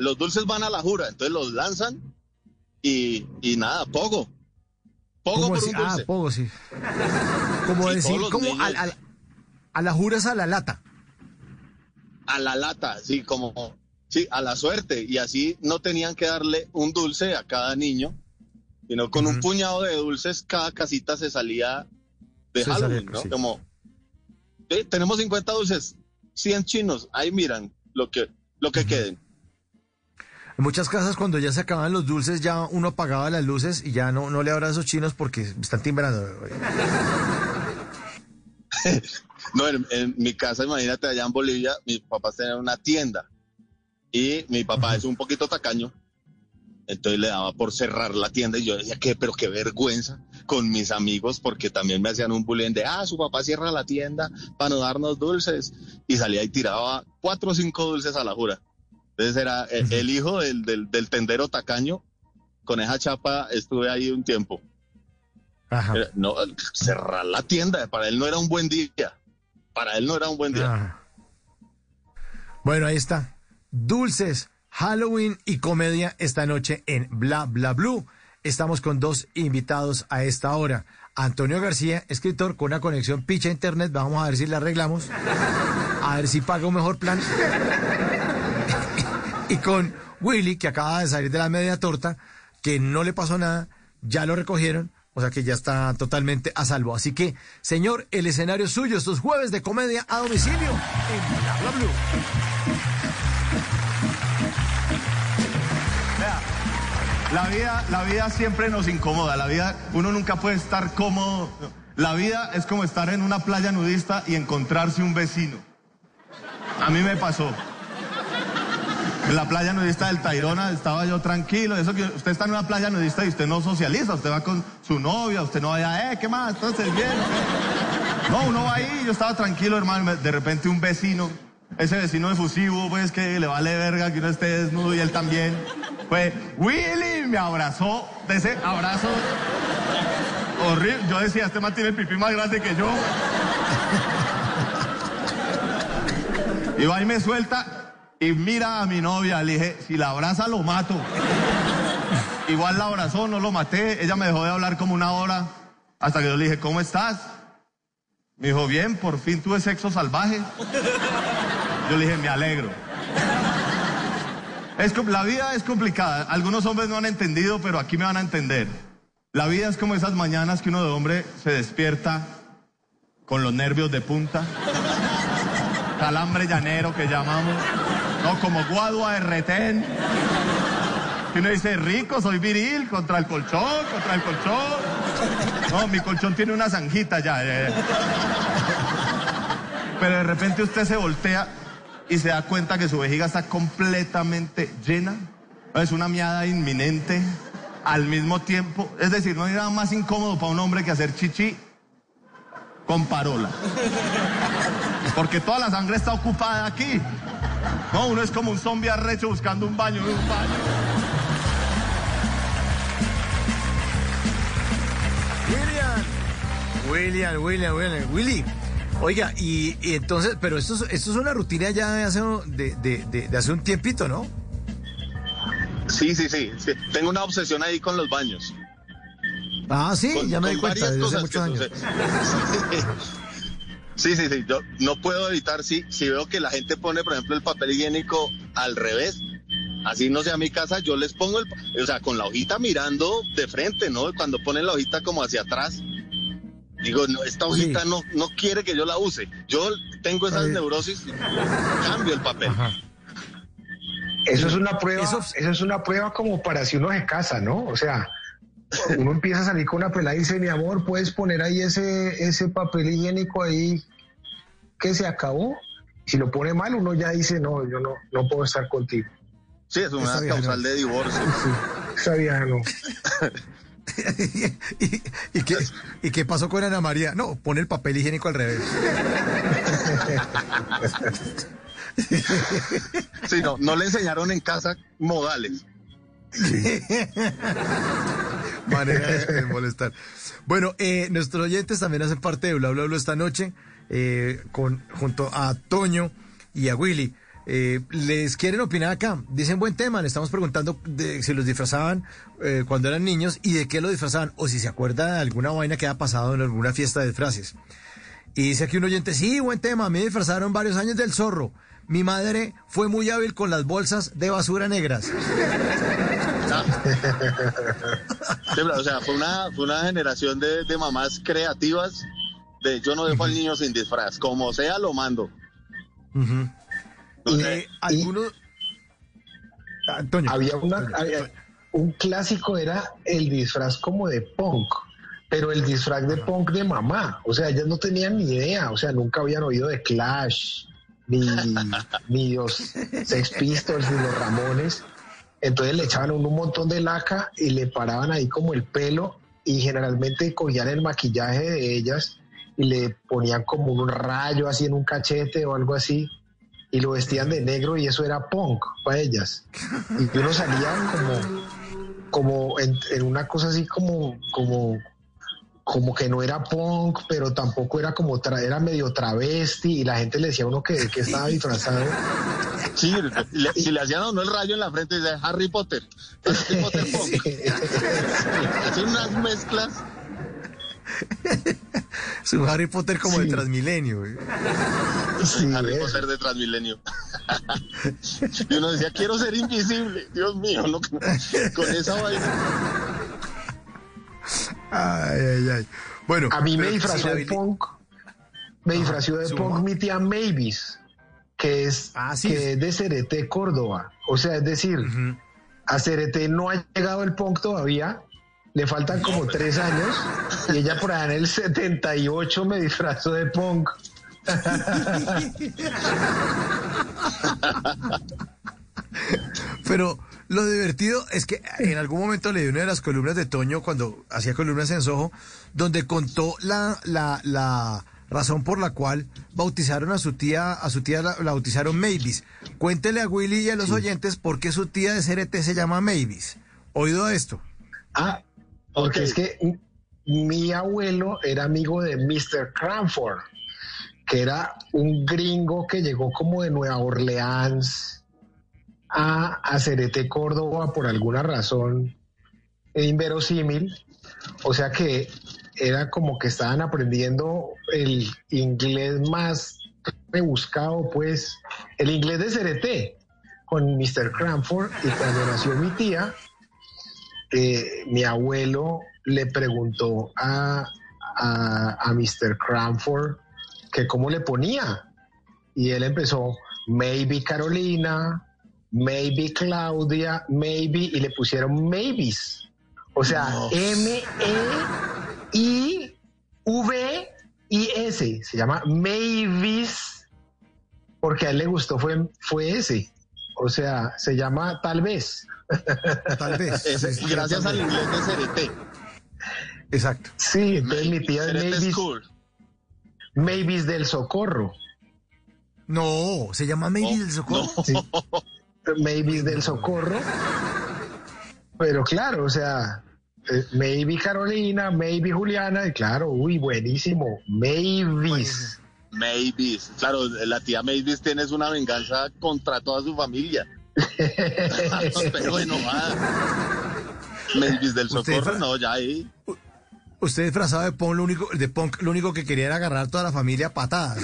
Los dulces van a la jura, entonces los lanzan y, y nada, poco. Poco por un Ah, poco, sí. Como decir, como a, a, la jura es a la lata. A la lata, sí, como, sí, a la suerte. Y así no tenían que darle un dulce a cada niño, sino con un puñado de dulces cada casita se salía de Halloween, ¿no? Como, tenemos 50 dulces, 100 chinos, ahí miran lo que, lo que queden. En muchas casas cuando ya se acaban los dulces ya uno apagaba las luces y ya no, no le abra a esos chinos porque están timbrando. no, en, mi casa, imagínate, allá en Bolivia, mis papás tenían una tienda y mi papá es un poquito tacaño, entonces le daba por cerrar la tienda y yo decía, ¿qué? Pero qué vergüenza con mis amigos porque también me hacían un bullying de, ah, su papá cierra la tienda para no darnos dulces y salía y tiraba cuatro o cinco dulces a la jura. Entonces era el, hijo del, del, tendero tacaño. Con esa chapa estuve ahí un tiempo. no, cerrar la tienda, para él no era un buen día. Para él no era un buen día. Bueno, ahí está. Dulces, Halloween y comedia esta noche en Bla Bla Blue. Estamos con dos invitados a esta hora. Antonio García, escritor con una conexión picha internet. Vamos a ver si la arreglamos. A ver si paga un mejor plan y con Willy, que acaba de salir de la media torta, que no le pasó nada, ya lo recogieron, o sea que ya está totalmente a salvo. Así que, señor, el escenario es suyo estos jueves de comedia a domicilio en Bla Bla Blue. La vida, la vida siempre nos incomoda, la vida, uno nunca puede estar cómodo. La vida es como estar en una playa nudista y encontrarse un vecino. A mí me pasó. En la playa nudista del Tairona estaba yo tranquilo. Eso que usted está en una playa nudista y usted no socializa, usted va con su novia, usted no vaya, eh, ¿qué más? Entonces, bien. No, uno va ahí, yo estaba tranquilo, hermano. De repente un vecino, ese vecino efusivo, pues que le vale verga que uno esté desnudo y él también. Pues, Willy me abrazó, de ese abrazo horrible. Yo decía, este man tiene el pipí más grande que yo. Y va y me suelta y mira a mi novia, le dije, si la abraza lo mato. Igual la abrazó, no lo maté, ella me dejó de hablar como una hora, hasta que yo le dije, ¿cómo estás? Me dijo, bien, por fin tuve sexo salvaje. Yo le dije, me alegro. Es, la vida es complicada, algunos hombres no han entendido, pero aquí me van a entender. La vida es como esas mañanas que uno de hombre se despierta con los nervios de punta, calambre llanero que llamamos. No, como Guadua de retén. Y uno dice, rico, soy viril, contra el colchón, contra el colchón. No, mi colchón tiene una zanjita ya. Pero de repente usted se voltea y se da cuenta que su vejiga está completamente llena. Es una miada inminente al mismo tiempo. Es decir, no hay nada más incómodo para un hombre que hacer chichi con parola. Porque toda la sangre está ocupada aquí. No, uno es como un zombie arrecho buscando un baño, un baño. William, William, William, Willy. Oiga, y, entonces, pero esto, esto es una rutina ya de hace, de, hace un tiempito, ¿no? Sí, sí, sí, Tengo una obsesión ahí con los baños. Ah, sí, ya me di cuenta desde hace muchos años. Sí, sí, sí. Yo no puedo evitar, si, si veo que la gente pone, por ejemplo, el papel higiénico al revés, así no sea mi casa, yo les pongo el, o sea, con la hojita mirando de frente, ¿no? Cuando ponen la hojita como hacia atrás, digo, no, esta hojita no, no quiere que yo la use. Yo tengo esas neurosis, cambio el papel. Eso es una prueba, eso... eso es una prueba como para si uno se casa, ¿no? O sea, uno empieza a salir con una pelada y dice, mi amor, puedes poner ahí ese, ese papel higiénico ahí que se acabó. Si lo pone mal, uno ya dice, no, yo no, no puedo estar contigo. Sí, es una causal de divorcio. Sí, esa no. ¿Y, qué, ¿Y qué pasó con Ana María? No, pone el papel higiénico al revés. Sí, no, no le enseñaron en casa modales. Manera de, molestar. Bueno, eh, nuestros oyentes también hacen parte de Bla Bla Bla esta noche, eh, con, junto a Toño y a Willy. Eh, les quieren opinar acá. Dicen buen tema. Le estamos preguntando de, si los disfrazaban cuando eran niños y de qué lo disfrazaban o si se acuerda de alguna vaina que haya pasado en alguna fiesta de disfraces. Y dice aquí un oyente, sí, buen tema. A mí me disfrazaron varios años del zorro. Mi madre fue muy hábil con las bolsas de basura negras. o sea, fue una, fue una generación de, mamás creativas de yo no dejo al niño sin disfraz, como sea lo mando. Había una, un clásico era el disfraz como de punk, pero el disfraz de punk de mamá, o sea, ellas no tenían ni idea, o sea, nunca habían oído de Clash, ni, ni los Sex Pistols, ni los Ramones, entonces le echaban un montón de laca y le paraban ahí como el pelo y generalmente cogían el maquillaje de ellas y le ponían como un rayo así en un cachete o algo así y lo vestían de negro y eso era punk para ellas. Y uno salía como, como en, en una cosa así como, como, como que no era punk, pero tampoco era como, era medio travesti y la gente le decía a uno que, que estaba disfrazado. Sí, si le hacían a uno el rayo en la frente, de Harry Potter. Harry Potter punk. Hacen unas mezclas. Es un Harry Potter como de Transmilenio. Sí, Harry Potter de Transmilenio. y uno decía, quiero ser invisible. Dios mío, no, con esa vaina. Ay, ay, ay. Bueno, a mí me disfrazó de punk. Me disfrazó de punk mi tía Mavis, que es, ah, que es de Cereté, Córdoba. O sea, es decir, a Cereté no ha llegado el punk todavía. Le faltan como tres años. Y ella por allá en el 78 me disfrazó de punk. Pero lo divertido es que en algún momento leí una de las columnas de Toño cuando hacía columnas en Soho, donde contó la, la, la razón por la cual bautizaron a su tía, a su tía la, bautizaron Mavis. Cuéntele a Willy y a los oyentes por qué su tía de CRT se llama Mavis. ¿Oído esto? Ah, porque es que mi abuelo era amigo de Mr. Cranford, que era un gringo que llegó como de Nueva Orleans a, a Cerete Córdoba por alguna razón inverosímil, o sea que era como que estaban aprendiendo el inglés más rebuscado, pues, el inglés de Cerete con Mr. Cranford y cuando nació mi tía, eh, mi abuelo le preguntó a, a, a Mr. Cranford que cómo le ponía y él empezó, maybe Carolina, maybe Claudia, maybe, y le pusieron maybes. O sea, M, E, I, V, I, S. Se llama maybes, porque a él le gustó, fue, fue ese. O sea, se llama tal vez. Tal vez. gracias al inglés de CRT. Exacto. Sí, entonces mi tía es Mavis, del Socorro. No, se llama Mavis del Socorro. Sí. Mavis del Socorro. Pero claro, o sea, eh, maybe Carolina, maybe Juliana, y claro, uy, buenísimo. Mavis. Mavis, claro, la tía Mavis tiene una venganza contra toda su familia. Pero bueno, del Socorro, no, ya ahí. Usted disfrazado de punk, lo único, de punk, lo único que quería era agarrar toda la familia a patadas.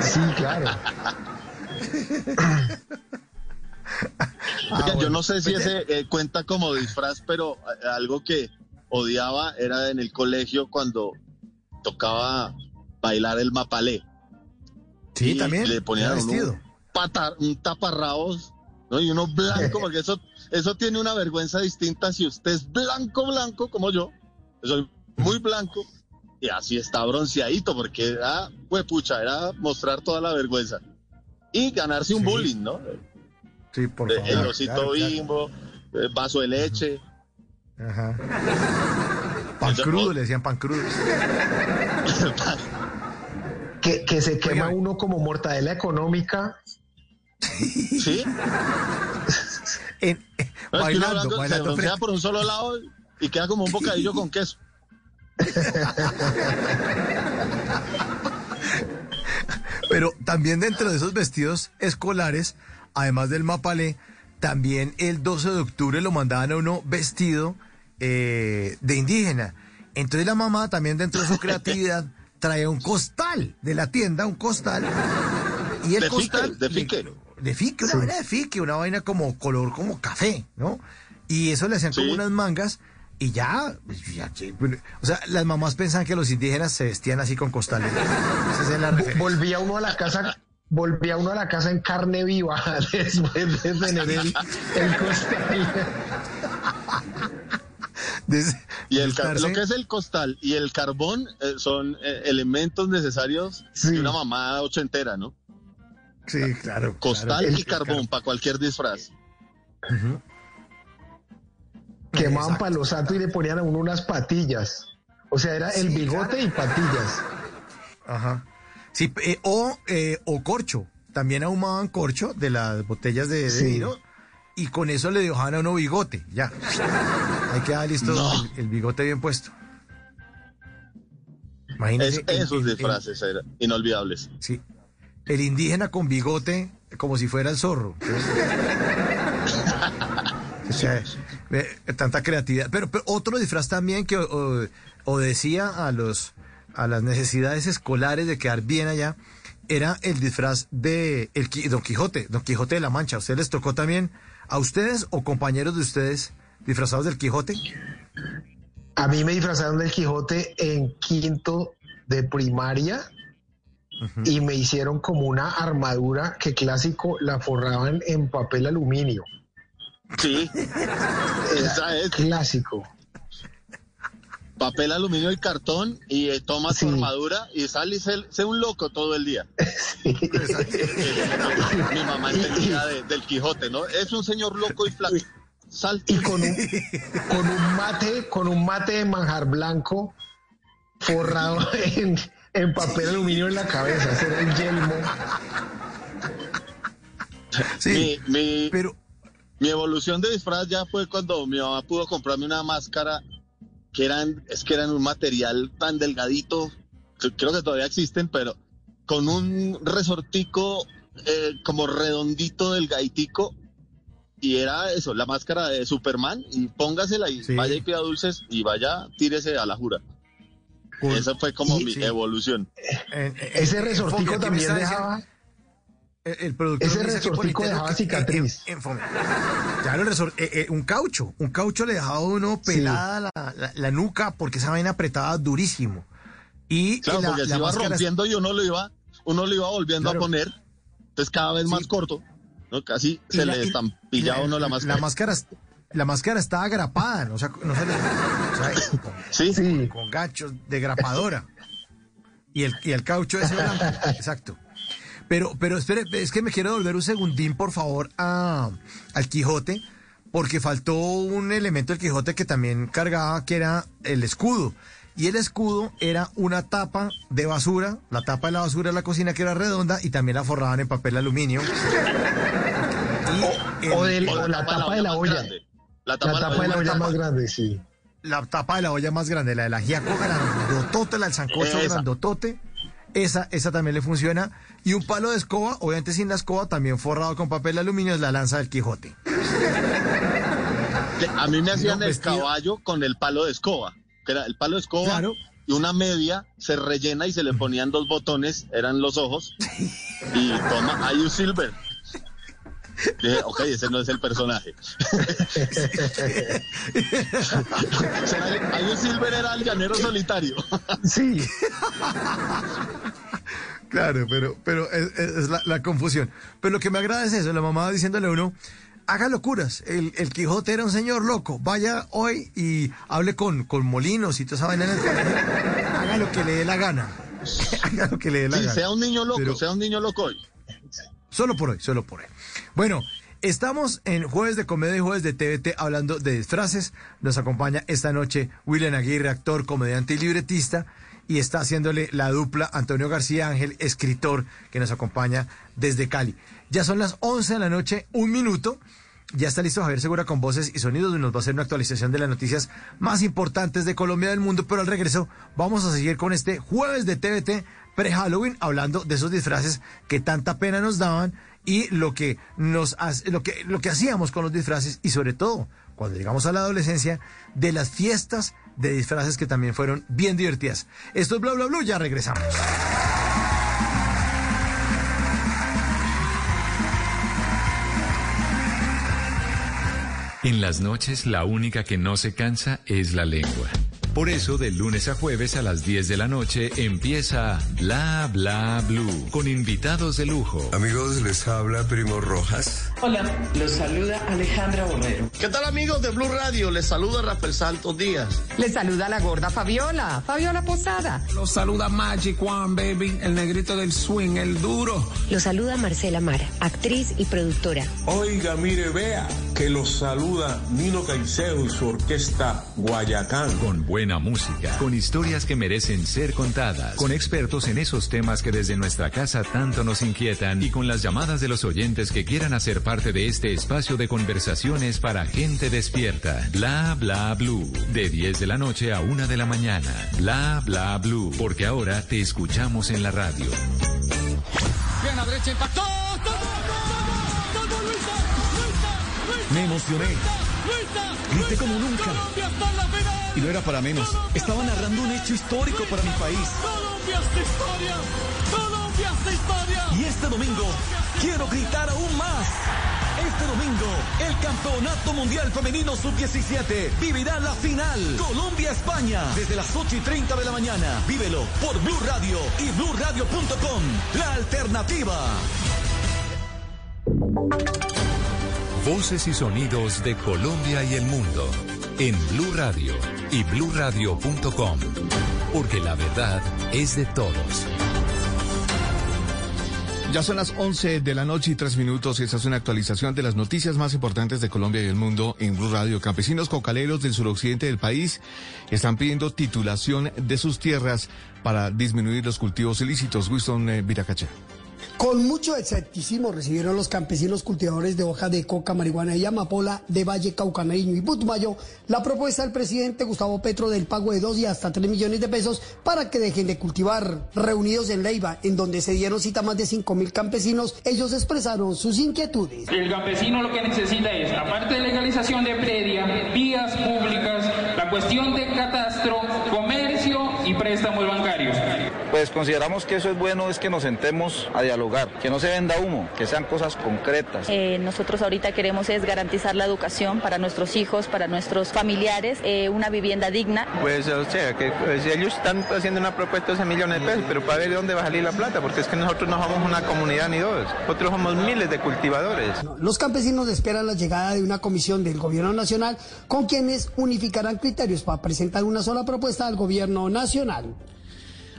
Sí, claro. yo no sé si ese eh, cuenta como disfraz, pero eh, algo que odiaba era en el colegio cuando tocaba bailar el mapalé. Sí, también. Le ponían. Un, patar, un taparrabos ¿no? y uno blanco, porque eso, eso tiene una vergüenza distinta si usted es blanco, blanco como yo. Soy muy blanco y así está bronceadito, porque era, pues pucha, era mostrar toda la vergüenza. Y ganarse un bullying, ¿no? Sí, por favor. El osito bimbo, el vaso de leche. Ajá. Pan crudo, le decían pan crudo. que, que se quema uno como mortadela económica. Sí. en, bailando, bailando. Se por un solo lado y queda como un bocadillo con queso. Pero también dentro de esos vestidos escolares además del mapalé, también el 12 de octubre lo mandaban a uno vestido eh, de indígena. Entonces la mamá también dentro de su creatividad trae un costal de la tienda, un costal. Y el costal... de fique. De fique, una vaina de fique, una vaina como color como café, ¿no? Y eso le hacían como unas mangas y ya, o sea, las mamás pensaban que los indígenas se vestían así con costales. Volvía uno a la casa volvía uno a la casa en carne viva después de tener el, costal. y el, lo que es el costal y el carbón eh, son eh, elementos necesarios de una mamá ochentera, ¿no? Sí, claro. Costal y carbón para cualquier disfraz. Quemaban palo santo y le ponían a uno unas patillas. O sea, era el bigote y patillas. Ajá. Sí, eh, o, eh, o corcho. También ahumaban corcho de las botellas de, vino y con eso le dejaban a uno bigote. Ya. Ahí queda listo el, bigote bien puesto. Imagínese. esos disfraces eran inolvidables. Sí. El indígena con bigote como si fuera el zorro. o sea, tanta creatividad. Pero, otro disfraz también que obedecía a los a las necesidades escolares de quedar bien allá, era el disfraz de el, Don Quijote, Don Quijote de la Mancha. ¿A ustedes les tocó también, a ustedes o compañeros de ustedes, disfrazados del Quijote? A mí me disfrazaron del Quijote en quinto de primaria y me hicieron como una armadura que clásico la forraban en papel aluminio. Sí, esa es. Clásico papel aluminio y cartón y eh, toma su armadura y sale y se, un loco todo el día. Mi mamá entendía del Quijote, ¿no? Es un señor loco y flaco. Sal. Y con un, con un mate, con un mate de manjar blanco forrado en, papel aluminio en la cabeza, ese era el yelmo. Sí, mi, pero... mi evolución de disfraz ya fue cuando mi mamá pudo comprarme una máscara que eran, es que eran un material tan delgadito, creo que todavía existen, pero con un resortico eh, como redondito del gaitico y era eso, la máscara de Superman y póngasela y vaya y pida dulces y vaya, tírese a la jura. Esa fue como mi evolución. Eh, eh, ese resortico también dejaba el, productor Ese resortico dejaba cicatriz. claro, eh, eh, un caucho. Un caucho le dejaba a uno pelada la, nuca porque esa vaina apretaba durísimo. Y claro, porque se iba rompiendo y uno lo iba, uno lo iba volviendo a poner. Entonces cada vez más corto. ¿no? Casi se le estampillaba uno la máscara. La máscara, la máscara está agrapada, o sea, no se le, con, sí, sí. Con, gachos de grapadora. Y el, y el caucho es blanco, exacto. Pero, pero espere, es que me quiero volver un segundín, por favor, a, al Quijote, porque faltó un elemento del Quijote que también cargaba, que era el escudo. Y el escudo era una tapa de basura, la tapa de la basura de la cocina que era redonda y también la forraban en papel aluminio. o, la, tapa de la olla. La tapa, de la olla más grande, sí. La tapa de la olla más grande, la de la giaco grandotote, la del sancocho grandotote. Esa, esa también le funciona. Y un palo de escoba, obviamente sin la escoba, también forrado con papel de aluminio, es la lanza del Quijote. A mí me hacían el caballo con el palo de escoba, que era el palo de escoba y una media se rellena y se le ponían dos botones, eran los ojos. Y toma, hay un silver. Dije, ok, ese no es el personaje. Hay un Silver era el llanero solitario. sí. Claro, pero, pero es, la, confusión. Pero lo que me agrada es eso, la mamá diciéndole a uno, haga locuras. El, el, Quijote era un señor loco. Vaya hoy y hable con, con Molinos y toda esa vaina en el Haga lo que le dé la gana. haga lo que le dé la sí, gana. sea un niño loco, sea un niño loco hoy. Solo por hoy, solo por hoy. Bueno, Estamos en Jueves de Comedia y Jueves de TVT hablando de disfraces. Nos acompaña esta noche William Aguirre, actor, comediante y libretista. Y está haciéndole la dupla Antonio García Ángel, escritor, que nos acompaña desde Cali. Ya son las 11 de la noche, un minuto. Ya está listo Javier Segura con voces y sonidos nos va a hacer una actualización de las noticias más importantes de Colombia del mundo. Pero al regreso vamos a seguir con este jueves de TVT pre-Halloween hablando de esos disfraces que tanta pena nos daban y lo que nos lo que lo que hacíamos con los disfraces y sobre todo cuando llegamos a la adolescencia de las fiestas de disfraces que también fueron bien divertidas. Esto es bla bla bla, ya regresamos. En las noches la única que no se cansa es la lengua. Por eso, de lunes a jueves a las 10 de la noche empieza Bla Bla Blue con invitados de lujo. Amigos, les habla Primo Rojas. Hola, los saluda Alejandra Borrero. ¿Qué tal, amigos de Blue Radio? Les saluda Rafael Santos Díaz. Les saluda la gorda Fabiola, Fabiola Posada. Los saluda Magic One, baby, el negrito del swing, el duro. Los saluda Marcela Mara, actriz y productora. Oiga, mire, vea, que los saluda Nino Caicedo y su orquesta Guayacán. Con música, con historias que merecen ser contadas, con expertos en esos temas que desde nuestra casa tanto nos inquietan y con las llamadas de los oyentes que quieran hacer parte de este espacio de conversaciones para gente despierta. Bla bla blue, de 10 de la noche a 1 de la mañana. Bla bla blue, porque ahora te escuchamos en la radio. Me emocioné. Grité como nunca. Y no era para menos. Estaba narrando un hecho histórico para mi país. Colombia es historia. Colombia es historia. Y este domingo quiero gritar aún más. Este domingo, el Campeonato Mundial Femenino Sub-17 vivirá la final. Colombia-España. Desde las 8 y 30 de la mañana. Vívelo por Blue Radio y BlueRadio.com. La alternativa. Voces y sonidos de Colombia y el mundo en Blue Radio y bluradio.com, porque la verdad es de todos. Ya son las 11 de la noche y tres minutos esta es una actualización de las noticias más importantes de Colombia y el mundo en Blue Radio. Campesinos cocaleros del suroccidente del país están pidiendo titulación de sus tierras para disminuir los cultivos ilícitos. Winston eh, Viracacha. Con mucho escepticismo recibieron los campesinos cultivadores de hoja de coca, marihuana y amapola de Valle Caucanareño y Putumayo la propuesta del presidente Gustavo Petro del pago de dos y hasta tres millones de pesos para que dejen de cultivar. Reunidos en Leiva, en donde se dieron cita más de cinco mil campesinos, ellos expresaron sus inquietudes. El campesino lo que necesita es, aparte de legalización de predia, vías públicas, la cuestión de catastro, comercio y préstamos bancarios. Pues consideramos que eso es bueno, es que nos sentemos a dialogar, que no se venda humo, que sean cosas concretas. Eh, nosotros ahorita queremos es garantizar la educación para nuestros hijos, para nuestros familiares, eh, una vivienda digna. Pues o sea, que pues, ellos están haciendo una propuesta de 11 millones de pesos, pero para ver de dónde va a salir la plata, porque es que nosotros no somos una comunidad ni dos, nosotros somos miles de cultivadores. Los campesinos esperan la llegada de una comisión del gobierno nacional con quienes unificarán criterios para presentar una sola propuesta al gobierno nacional.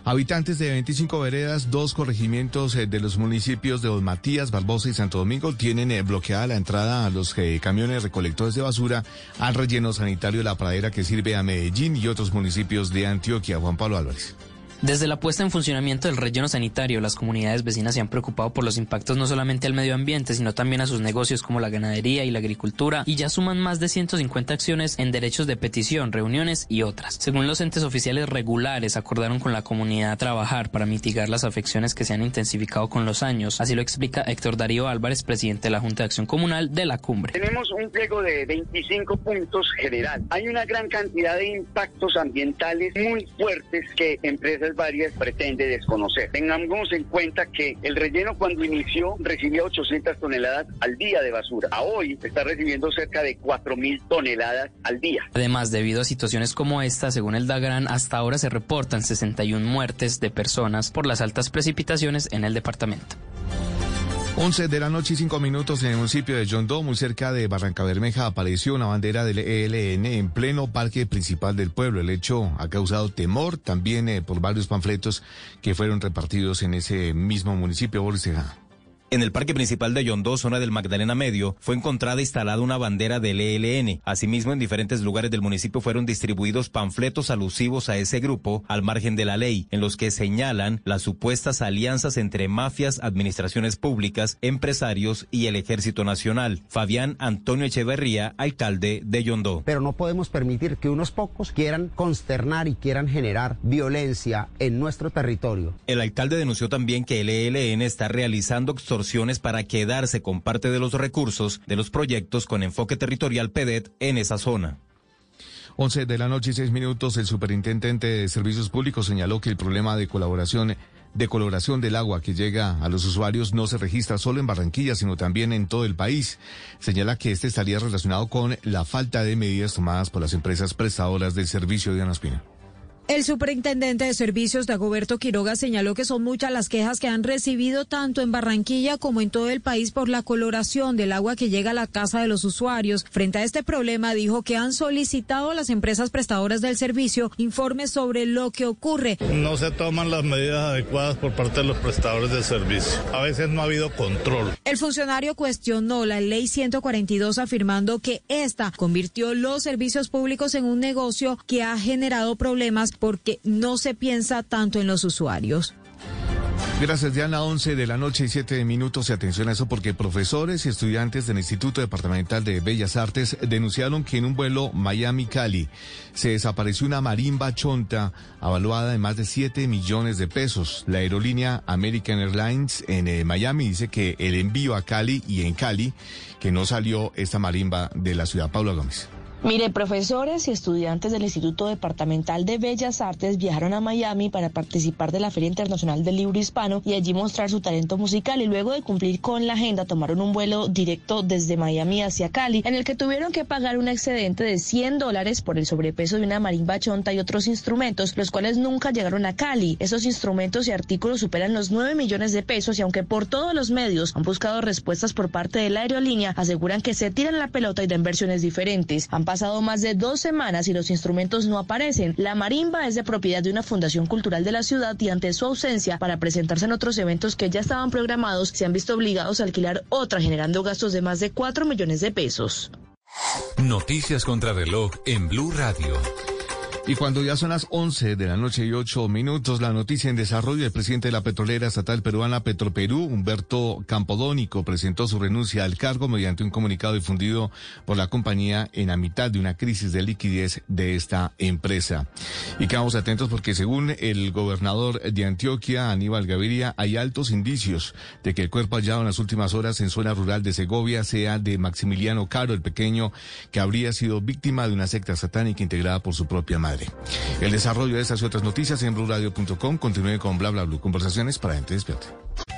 Habitantes de 25 veredas, dos corregimientos eh, de los municipios de Don Matías, Barbosa y Santo Domingo tienen eh, bloqueada la entrada a los eh, camiones recolectores de basura al relleno sanitario de la pradera que sirve a Medellín y otros municipios de Antioquia. Juan Pablo Álvarez. Desde la puesta en funcionamiento del relleno sanitario, las comunidades vecinas se han preocupado por los impactos no solamente al medio ambiente, sino también a sus negocios como la ganadería y la agricultura, y ya suman más de 150 acciones en derechos de petición, reuniones y otras. Según los entes oficiales regulares, acordaron con la comunidad trabajar para mitigar las afecciones que se han intensificado con los años. Así lo explica Héctor Darío Álvarez, presidente de la Junta de Acción Comunal de la Cumbre. Tenemos un pliego de 25 puntos general. Hay una gran cantidad de impactos ambientales muy fuertes que empresas varias pretende desconocer. Tengamos en cuenta que el relleno cuando inició recibía 800 toneladas al día de basura. A hoy está recibiendo cerca de 4.000 toneladas al día. Además, debido a situaciones como esta, según el DAGRAN, hasta ahora se reportan 61 muertes de personas por las altas precipitaciones en el departamento. 11 de la noche y 5 minutos en el municipio de Yondó, muy cerca de Barranca Bermeja, apareció una bandera del ELN en pleno parque principal del pueblo. El hecho ha causado temor también eh, por varios panfletos que fueron repartidos en ese mismo municipio. En el parque principal de Yondó, zona del Magdalena Medio, fue encontrada instalada una bandera del ELN. Asimismo, en diferentes lugares del municipio fueron distribuidos panfletos alusivos a ese grupo al margen de la ley, en los que señalan las supuestas alianzas entre mafias, administraciones públicas, empresarios y el Ejército Nacional. Fabián Antonio Echeverría, alcalde de Yondó. Pero no podemos permitir que unos pocos quieran consternar y quieran generar violencia en nuestro territorio. El alcalde denunció también que el ELN está realizando para quedarse con parte de los recursos de los proyectos con enfoque territorial PEDET en esa zona. 11 de la noche y 6 minutos, el superintendente de Servicios Públicos señaló que el problema de colaboración de coloración del agua que llega a los usuarios no se registra solo en Barranquilla, sino también en todo el país. Señala que este estaría relacionado con la falta de medidas tomadas por las empresas prestadoras del servicio de Anaspina. El superintendente de servicios, Dagoberto Quiroga, señaló que son muchas las quejas que han recibido tanto en Barranquilla como en todo el país por la coloración del agua que llega a la casa de los usuarios. Frente a este problema, dijo que han solicitado a las empresas prestadoras del servicio informes sobre lo que ocurre. No se toman las medidas adecuadas por parte de los prestadores de servicio. A veces no ha habido control. El funcionario cuestionó la ley 142 afirmando que esta convirtió los servicios públicos en un negocio que ha generado problemas porque no se piensa tanto en los usuarios. Gracias, Diana. 11 de la noche y 7 minutos. Y atención a eso porque profesores y estudiantes del Instituto Departamental de Bellas Artes denunciaron que en un vuelo Miami-Cali se desapareció una marimba chonta avaluada en más de 7 millones de pesos. La aerolínea American Airlines en eh, Miami dice que el envío a Cali y en Cali que no salió esta marimba de la ciudad. Pablo Gómez. Mire, profesores y estudiantes del Instituto Departamental de Bellas Artes viajaron a Miami para participar de la Feria Internacional del Libro Hispano y allí mostrar su talento musical y luego de cumplir con la agenda tomaron un vuelo directo desde Miami hacia Cali en el que tuvieron que pagar un excedente de 100 dólares por el sobrepeso de una marimba chonta y otros instrumentos, los cuales nunca llegaron a Cali. Esos instrumentos y artículos superan los 9 millones de pesos y aunque por todos los medios han buscado respuestas por parte de la aerolínea, aseguran que se tiran la pelota y dan versiones diferentes pasado más de dos semanas y los instrumentos no aparecen. La marimba es de propiedad de una fundación cultural de la ciudad y ante su ausencia para presentarse en otros eventos que ya estaban programados, se han visto obligados a alquilar otra generando gastos de más de 4 millones de pesos. Noticias contra reloj en Blue Radio. Y cuando ya son las 11 de la noche y 8 minutos, la noticia en desarrollo, el presidente de la petrolera estatal peruana Petroperú, Humberto Campodónico, presentó su renuncia al cargo mediante un comunicado difundido por la compañía en la mitad de una crisis de liquidez de esta empresa. Y quedamos atentos porque según el gobernador de Antioquia, Aníbal Gaviria, hay altos indicios de que el cuerpo hallado en las últimas horas en zona rural de Segovia sea de Maximiliano Caro, el pequeño, que habría sido víctima de una secta satánica integrada por su propia madre. El desarrollo de estas y otras noticias en blurradio.com. Continúe con bla bla bla conversaciones para gente despierta.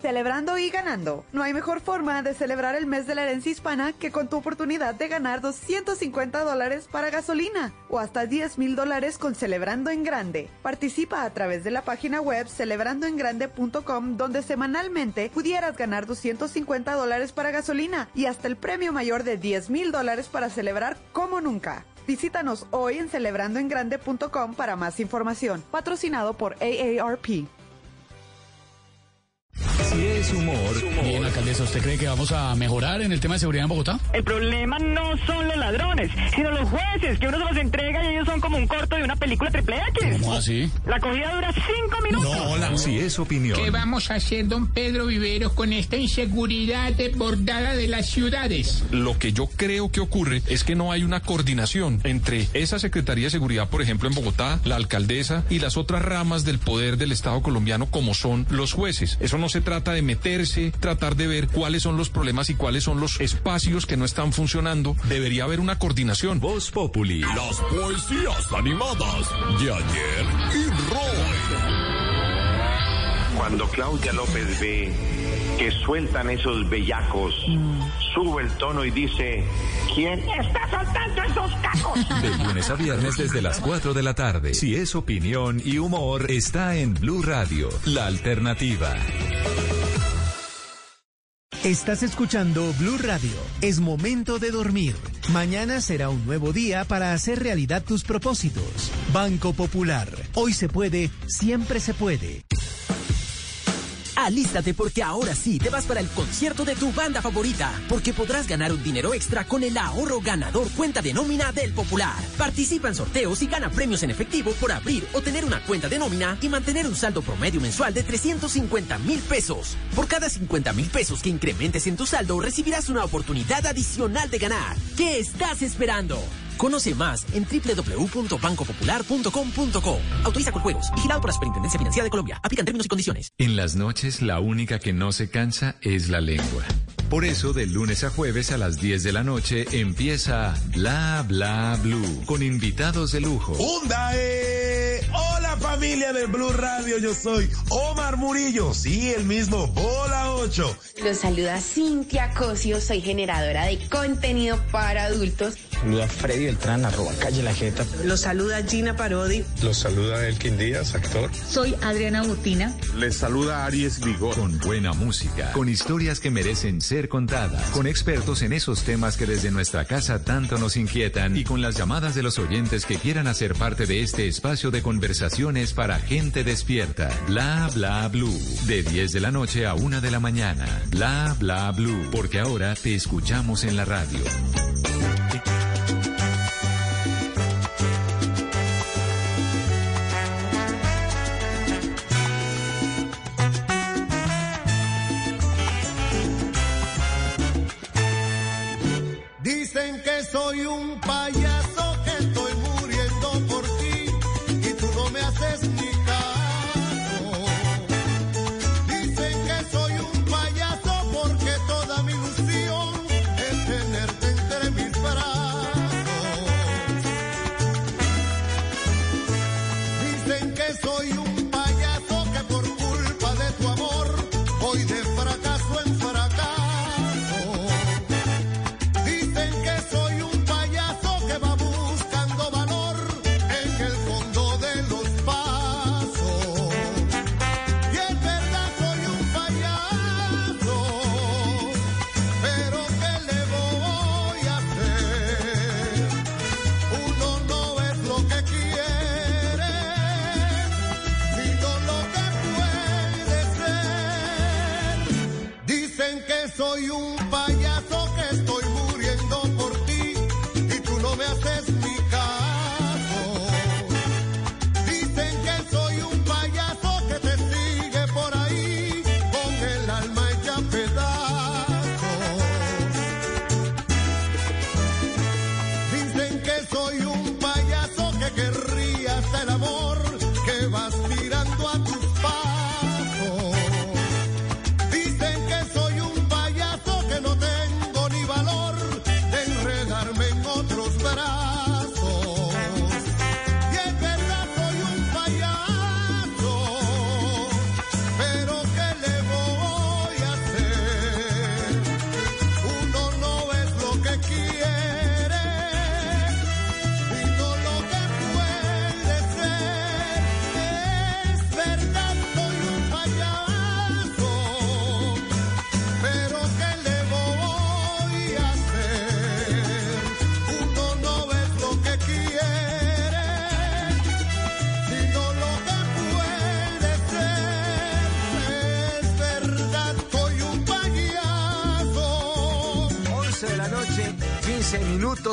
Celebrando y ganando. No hay mejor forma de celebrar el mes de la herencia hispana que con tu oportunidad de ganar 250 dólares para gasolina o hasta 10 mil dólares con Celebrando en Grande. Participa a través de la página web celebrandoengrande.com donde semanalmente pudieras ganar 250 dólares para gasolina y hasta el premio mayor de 10 mil dólares para celebrar como nunca. Visítanos hoy en celebrandoengrande.com para más información. Patrocinado por AARP. Si es humor. Bien, alcaldesa, ¿usted cree que vamos a mejorar en el tema de seguridad en Bogotá? El problema no son los ladrones, sino los jueces, que uno se los entrega y ellos son como un corto de una película triple X. ¿Cómo así? La cogida dura cinco minutos. No, la... Si es opinión. ¿Qué vamos a hacer, don Pedro Viveros, con esta inseguridad desbordada de las ciudades? Lo que yo creo que ocurre es que no hay una coordinación entre esa Secretaría de Seguridad, por ejemplo, en Bogotá, la alcaldesa y las otras ramas del poder del Estado colombiano como son los jueces. Eso no se trata de meterse, tratar de ver cuáles son los problemas y cuáles son los espacios que no están funcionando. Debería haber una coordinación. Voz Populi. Las poesías animadas de ayer y Roy. Cuando Claudia López ve que sueltan esos bellacos, sube el tono y dice, ¿quién está soltando esos cacos? De lunes a viernes desde las 4 de la tarde. Si es opinión y humor, está en Blue Radio, la alternativa. Estás escuchando Blue Radio. Es momento de dormir. Mañana será un nuevo día para hacer realidad tus propósitos. Banco Popular. Hoy se puede, siempre se puede. Alístate porque ahora sí te vas para el concierto de tu banda favorita, porque podrás ganar un dinero extra con el ahorro ganador cuenta de nómina del Popular. Participa en sorteos y gana premios en efectivo por abrir o tener una cuenta de nómina y mantener un saldo promedio mensual de 350 mil pesos. Por cada 50 mil pesos que incrementes en tu saldo, recibirás una oportunidad adicional de ganar. ¿Qué estás esperando? Conoce más en www.bancopopular.com.co. Autoriza con juegos. Vigilado por la Superintendencia Financiera de Colombia. Aplican términos y condiciones. En las noches, la única que no se cansa es la lengua. Por eso, de lunes a jueves a las 10 de la noche empieza Bla Bla Blue con invitados de lujo. ¡Hundae! Hola familia de Blue Radio, yo soy Omar Murillo, sí, el mismo, Bola 8. Los saluda Cintia Cosio, soy generadora de contenido para adultos. Saluda Freddy Beltrán, arroba calle la jeta. Los saluda Gina Parodi. Los saluda Elkin Díaz, actor. Soy Adriana Butina. Les saluda Aries Vigor. Con buena música, con historias que merecen ser contadas, con expertos en esos temas que desde nuestra casa tanto nos inquietan y con las llamadas de los oyentes que quieran hacer parte de este espacio de conversaciones para gente despierta. Bla bla blue. De 10 de la noche a 1 de la mañana. Bla bla blue. Porque ahora te escuchamos en la radio. Soy un payaso,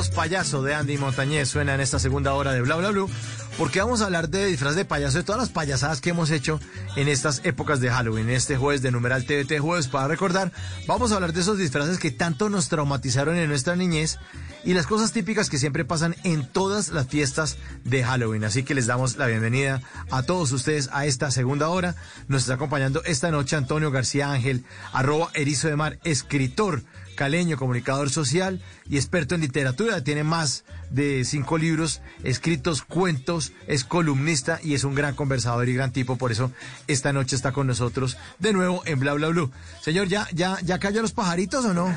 payaso de Andy Montañez suena en esta segunda hora de Bla Bla Blue, porque vamos a hablar de disfraz de payaso, de todas las payasadas que hemos hecho en estas épocas de Halloween, este jueves de numeral TVT jueves para recordar, vamos a hablar de esos disfraces que tanto nos traumatizaron en nuestra niñez y las cosas típicas que siempre pasan en todas las fiestas de Halloween. Así que les damos la bienvenida a todos ustedes a esta segunda hora. Nos está acompañando esta noche Antonio García Ángel, arroba erizo de mar, escritor caleño, comunicador social y experto en literatura. Tiene más de cinco libros escritos, cuentos, es columnista y es un gran conversador y gran tipo. Por eso esta noche está con nosotros de nuevo en Bla Bla Blue. Señor, ¿ya, ya, ya cayó los pajaritos o no?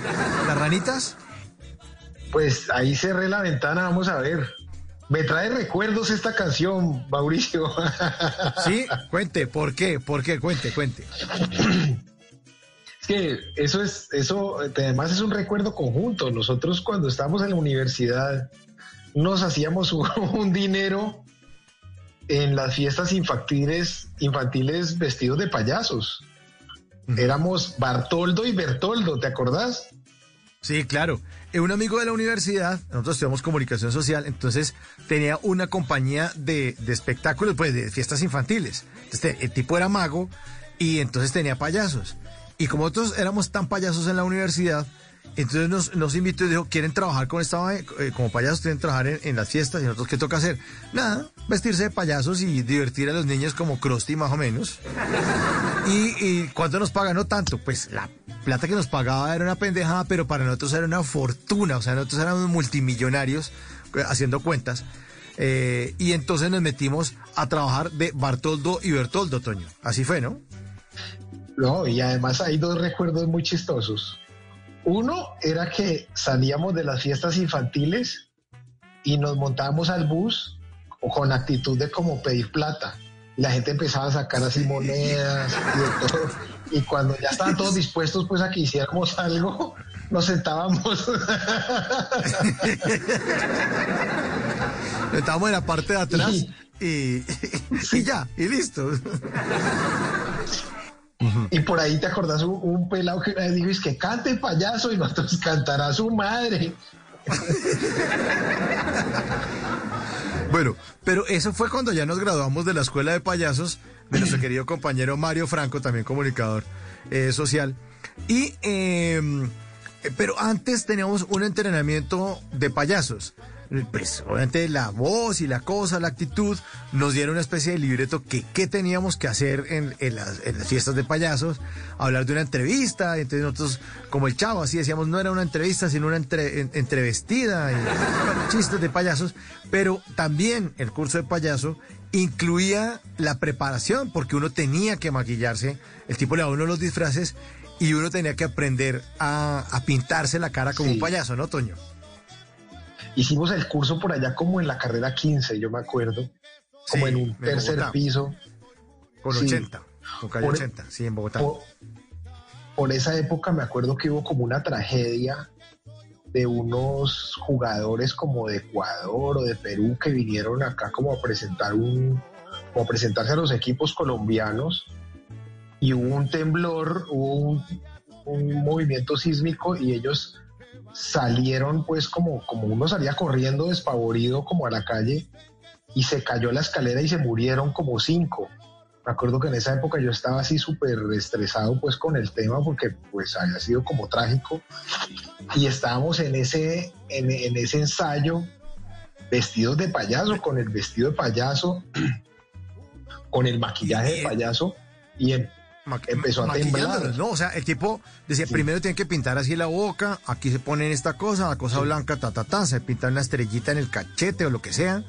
¿Las ranitas? Pues ahí cerré la ventana, vamos a ver. Me trae recuerdos esta canción, Mauricio. Sí, cuente, ¿por qué? ¿Por qué? Cuente, cuente. Que eso es, eso además es un recuerdo conjunto. Nosotros cuando estábamos en la universidad nos hacíamos un, un dinero en las fiestas infantiles, infantiles vestidos de payasos. Éramos Bartoldo y Bertoldo, ¿te acordás? Sí, claro. Eh, Un amigo de la universidad, nosotros estudiamos comunicación social, entonces tenía una compañía de, de espectáculos, pues de fiestas infantiles. Entonces, el tipo era mago y entonces tenía payasos. Y como nosotros éramos tan payasos en la universidad, entonces nos, nos invitó y dijo, ¿quieren trabajar con esta? Eh, como payasos, quieren trabajar en, las fiestas y nosotros, ¿qué toca hacer? Nada, vestirse de payasos y divertir a los niños como Krusty más o menos. ¿Y, y cuánto nos pagan? No tanto, pues la plata que nos pagaba era una pendejada, pero para nosotros era una fortuna, o sea, nosotros éramos multimillonarios eh, haciendo cuentas. Eh, y entonces nos metimos a trabajar de Bartoldo y Bertoldo, Toño. Así fue, ¿no? No, y además hay dos recuerdos muy chistosos. Uno era que salíamos de las fiestas infantiles y nos montábamos al bus con actitud de como pedir plata. Y la gente empezaba a sacar así monedas y de todo. Y cuando ya estaban todos dispuestos pues a que hiciéramos algo, nos sentábamos. Estábamos en la parte de atrás y, y ya, y listo. Y por ahí te acordás un, un pelado que dijo, es que cante payaso y nosotros cantará su madre. Bueno, pero eso fue cuando ya nos graduamos de la escuela de payasos de nuestro querido compañero Mario Franco, también comunicador eh, social. Y, eh, pero antes teníamos un entrenamiento de payasos. Pues obviamente la voz y la cosa, la actitud, nos dieron una especie de libreto que qué teníamos que hacer en, en las, en las fiestas de payasos, hablar de una entrevista, y entonces nosotros, como el chavo, así decíamos, no era una entrevista, sino una entre, en- entrevestida, y, chistes de payasos, pero también el curso de payaso incluía la preparación, porque uno tenía que maquillarse, el tipo le daba a uno los disfraces y uno tenía que aprender a, a pintarse la cara como Sí. un payaso, ¿no, Toño? Hicimos el curso por allá como en la carrera 15, yo me acuerdo. Como Sí, en un tercer Bogotá. piso. Con Sí. 80, con calle Por- 80, sí, en Bogotá. Por, por esa época me acuerdo que hubo como una tragedia de unos jugadores como de Ecuador o de Perú que vinieron acá como a presentar un como a presentarse a los equipos colombianos y hubo un temblor, hubo un, un movimiento sísmico y ellos salieron pues como, como uno salía corriendo despavorido como a la calle y se cayó la escalera y se murieron como cinco. Me acuerdo que en esa época yo estaba así súper estresado pues con el tema porque pues había sido como trágico y estábamos en ese, en, en ese ensayo vestidos de payaso, con el vestido de payaso, con el maquillaje de payaso y em- empezó a temblar. ¿no? O sea, el tipo decía, primero tienen que pintar así la boca, aquí se ponen esta cosa, la cosa blanca, ta, ta, ta, se pinta una estrellita en el cachete o lo que sea,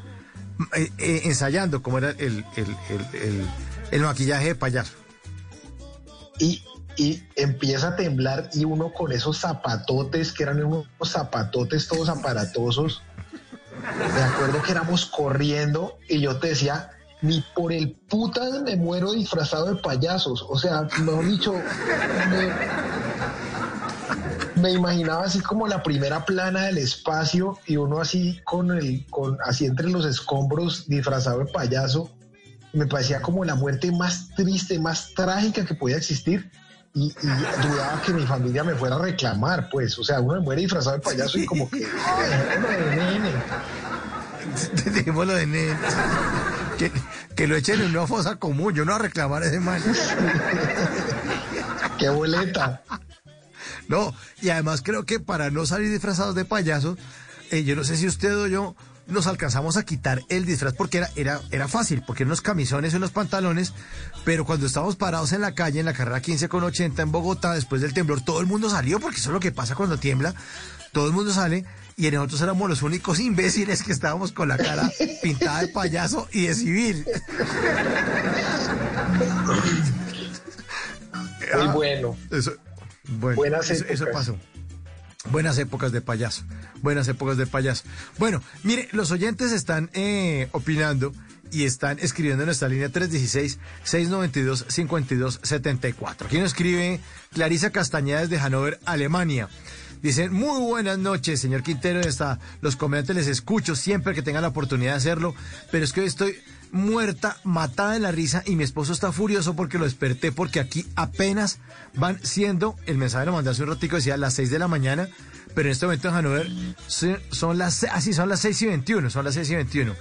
eh, eh, ensayando cómo era el, el, el, el- el maquillaje de payaso. y, y empieza a temblar y uno con esos zapatotes que eran unos zapatotes todos aparatosos. Me acuerdo que éramos corriendo y yo te decía, ni por el putas me muero disfrazado de payasos. O sea, mejor dicho, me, me imaginaba así como la primera plana del espacio y uno así con el, con, así entre los escombros disfrazado de payaso. Me parecía como la muerte más triste, más trágica que podía existir. y, y dudaba que mi familia me fuera a reclamar, pues. O sea, uno me muere disfrazado de payaso y como que, "Ay, de nene. Dejémoslo de nene. Que, que lo echen en una fosa común. Yo no voy a reclamar a ese man. ¡Qué boleta! No, y además creo que para no salir disfrazados de payasos, eh, yo no sé si usted o yo nos alcanzamos a quitar el disfraz porque era, era, era fácil, porque eran unos camisones y unos pantalones, pero cuando estábamos parados en la calle, en la carrera 15 con 80 en Bogotá, después del temblor, todo el mundo salió, porque eso es lo que pasa cuando tiembla, todo el mundo sale, y nosotros éramos los únicos imbéciles que estábamos con la cara pintada de payaso y de civil. Muy Ah, bueno. Eso, bueno, Buenas eso, eso pasó. Buenas épocas de payaso. Buenas épocas de payaso. Bueno, mire, los oyentes están eh, opinando y están escribiendo en nuestra línea 316-692-5274. Aquí nos escribe Clarisa Castañeda desde Hannover, Alemania. Dicen, muy buenas noches, señor Quintero. Está, los comediantes les escucho siempre que tengan la oportunidad de hacerlo, pero es que hoy estoy muerta, matada de la risa y mi esposo está furioso porque lo desperté porque aquí apenas van siendo, el mensaje lo mandé hace un ratico, decía las 6 de la mañana, pero en este momento en Hannover son, las, así son las 6 y 21, son las 6 y 21.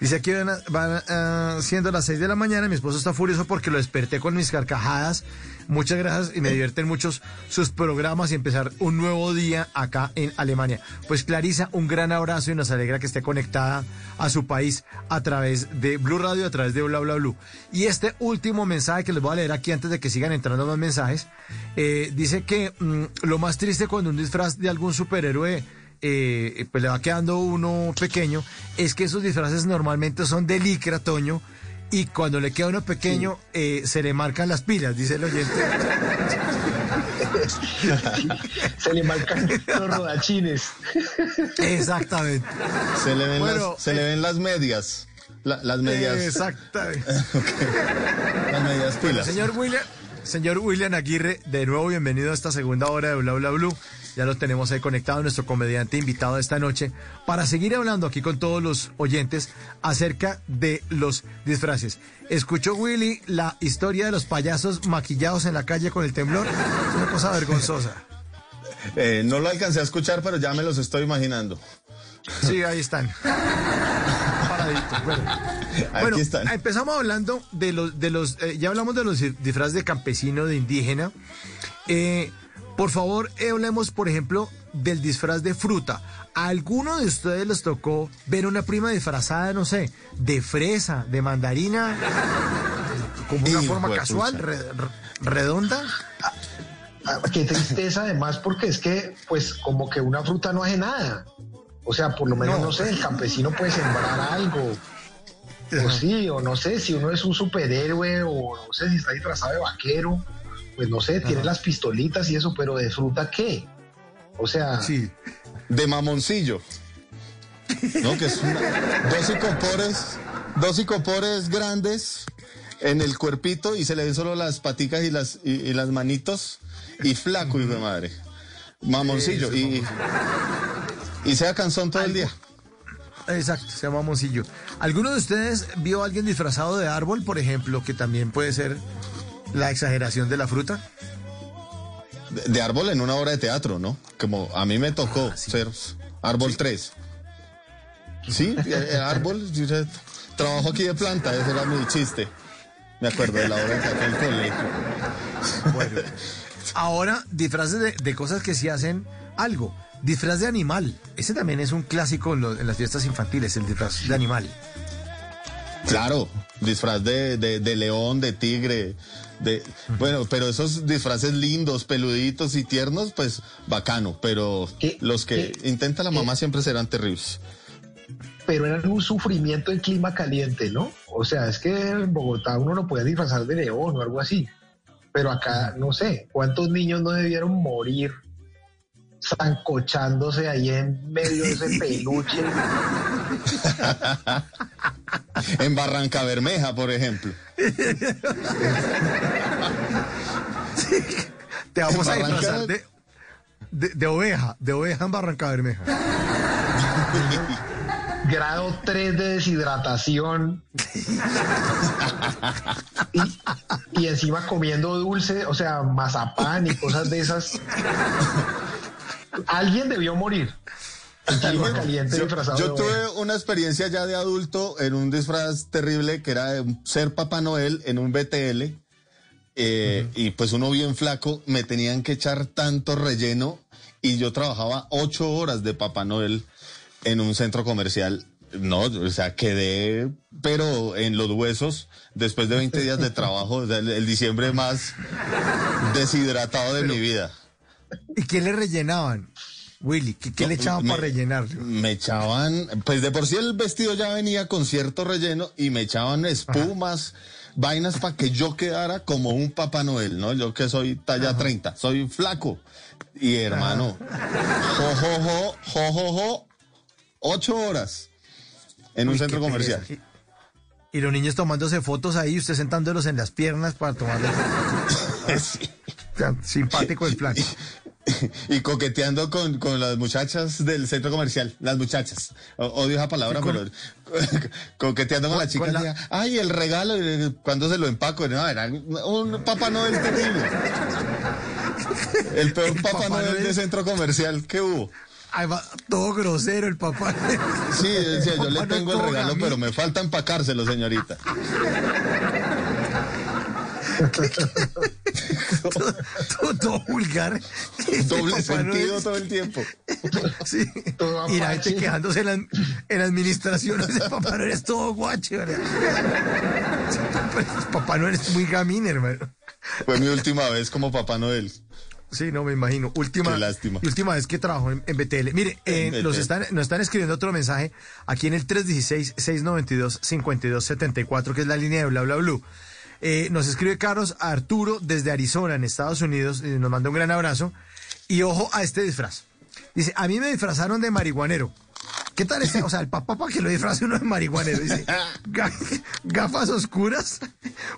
Dice aquí van, ah, siendo las 6 de la mañana, mi esposo está furioso porque lo desperté con mis carcajadas. Muchas gracias y me divierten muchos sus programas y empezar un nuevo día acá en Alemania. Pues Clarisa, un gran abrazo y nos alegra que esté conectada a su país a través de Blue Radio, a través de Bla Bla Blue. Y este último mensaje que les voy a leer aquí antes de que sigan entrando más mensajes, eh, dice que mm, lo más triste cuando un disfraz de algún superhéroe eh, pues le va quedando uno pequeño, es que esos disfraces normalmente son de licra, Toño, y cuando le queda uno pequeño eh, se le marcan las pilas, dice el oyente. Se le marcan los rodachines. Exactamente. Se le ven, Bueno, las, se le ven las medias. La- las medias. Exactamente. Las medias Bueno, pilas. señor William, señor William Aguirre, de nuevo bienvenido a esta segunda hora de Bla Bla Blue. Ya lo tenemos ahí conectado, nuestro comediante invitado esta noche, para seguir hablando aquí con todos los oyentes acerca de los disfraces. ¿Escuchó Willy la historia de los payasos maquillados en la calle con el temblor? Es una cosa vergonzosa. Eh, no lo alcancé a escuchar, pero ya me los estoy imaginando. Sí, ahí están. Paraditos. Bueno, Aquí Bueno, están. empezamos hablando de los, de los, eh, ya hablamos de los di- disfraces de campesino, de indígena. Eh, por favor, hablemos, por ejemplo, del disfraz de fruta. ¿A alguno de ustedes les tocó ver una prima disfrazada, no sé, de fresa, de mandarina, como una forma casual, re- re- redonda? Ah, Qué tristeza además porque es que pues como que una fruta no hace nada. O sea, por lo menos No. no, sé, el campesino puede sembrar algo. O sí, o no sé, si uno es un superhéroe o no sé si está disfrazado de vaquero, pues no sé, tiene las pistolitas y eso, pero de fruta qué? O sea, Sí. De mamoncillo. ¿No? Que es una- dos icopores, dos icopores grandes en el cuerpito y se le ven solo las paticas y las, y, y las manitos y flaco, hijo de madre. Mamoncillo. Eso, y, y sea canzón todo el día. Exacto, se llama Moncillo. ¿Alguno de ustedes vio a alguien disfrazado de árbol, por ejemplo, que también puede ser la exageración de la fruta? De, de árbol en una obra de teatro, ¿no? Como a mí me tocó ser árbol 3. Sí, el, el árbol. yo ya Trabajo aquí de planta, ese era mi chiste. Me acuerdo de la obra de teatro del colegio. Bueno, ahora disfraces de, de cosas que sí hacen algo. Disfraz de animal. Ese también es un clásico en, lo- en las fiestas infantiles, el disfraz de animal. Claro, disfraz de, de- de león, de tigre, de bueno, pero esos disfraces lindos, peluditos y tiernos, pues bacano, pero los que intenta la mamá siempre serán terribles. pero era un sufrimiento en clima caliente, ¿no? O sea, es que en Bogotá uno no podía disfrazar de león o algo así. Pero acá, no sé, ¿cuántos niños no debieron morir zancochándose ahí en medio de ese peluche? En Barranca Bermeja, por ejemplo. Te vamos a disfrazar de, de, de oveja, de oveja en Barranca Bermeja. grado 3 de deshidratación y, y encima comiendo dulce, o sea, mazapán y cosas de esas. Alguien debió morir. Caliente Yo, tuve una experiencia ya de adulto en un disfraz terrible que era de ser Papá Noel en un BTL. eh, Y pues uno bien flaco, me tenían que echar tanto relleno y yo trabajaba ocho horas de Papá Noel en un centro comercial. No, o sea, quedé, pero en los huesos, después de 20 días de trabajo, el, el diciembre más deshidratado de mi vida. ¿Y qué le rellenaban? Willy, ¿qué, qué le echaban Me- para rellenar? Me echaban, pues de por sí el vestido ya venía con cierto relleno y me echaban espumas, vainas para que yo quedara como un Papá Noel, ¿no? Yo que soy talla 30, soy flaco. Y hermano, jo, jo, jo, jo, jo, jo, ocho horas en un centro comercial. pereza. Y, los niños tomándose fotos ahí, usted sentándolos en las piernas para tomarles fotos. O sea, simpático el plan. Y coqueteando con, con las muchachas del centro comercial, las muchachas. O- odio esa palabra, con- pero coqueteando con, Con- la chica. con la- decía, Ay, el regalo, y cuando se lo empaco. No, era un Papá Noel terrible. El peor El Papá, Papá Noel, Noel. de centro comercial que hubo. Ay, va, todo grosero el papá. Sí, decía, yo le Papá tengo el regalo, pero me falta empacárselo, señorita. Todo, todo- todo vulgar. Doble Noel. sentido todo el tiempo. Sí. Todo Y la gente quejándose en la, en la administración de Papá Noel es todo. Pues, Papá Noel es muy gamín, hermano. Fue mi última vez como Papá Noel. Sí, no me imagino. Última, Qué lástima. última vez que trabajo en, en BTL. Mire, eh, En los están, nos están escribiendo otro mensaje aquí en el 316-692-5274, que es la línea de bla bla blue. Eh, nos escribe Carlos Arturo desde Arizona, en Estados Unidos, y nos manda un gran abrazo. Y ojo a este disfraz. Dice, a mí me disfrazaron de marihuanero. ¿Qué tal este? O sea, el papá para que lo disfrace uno de marihuanero. Dice, ga- gafas oscuras,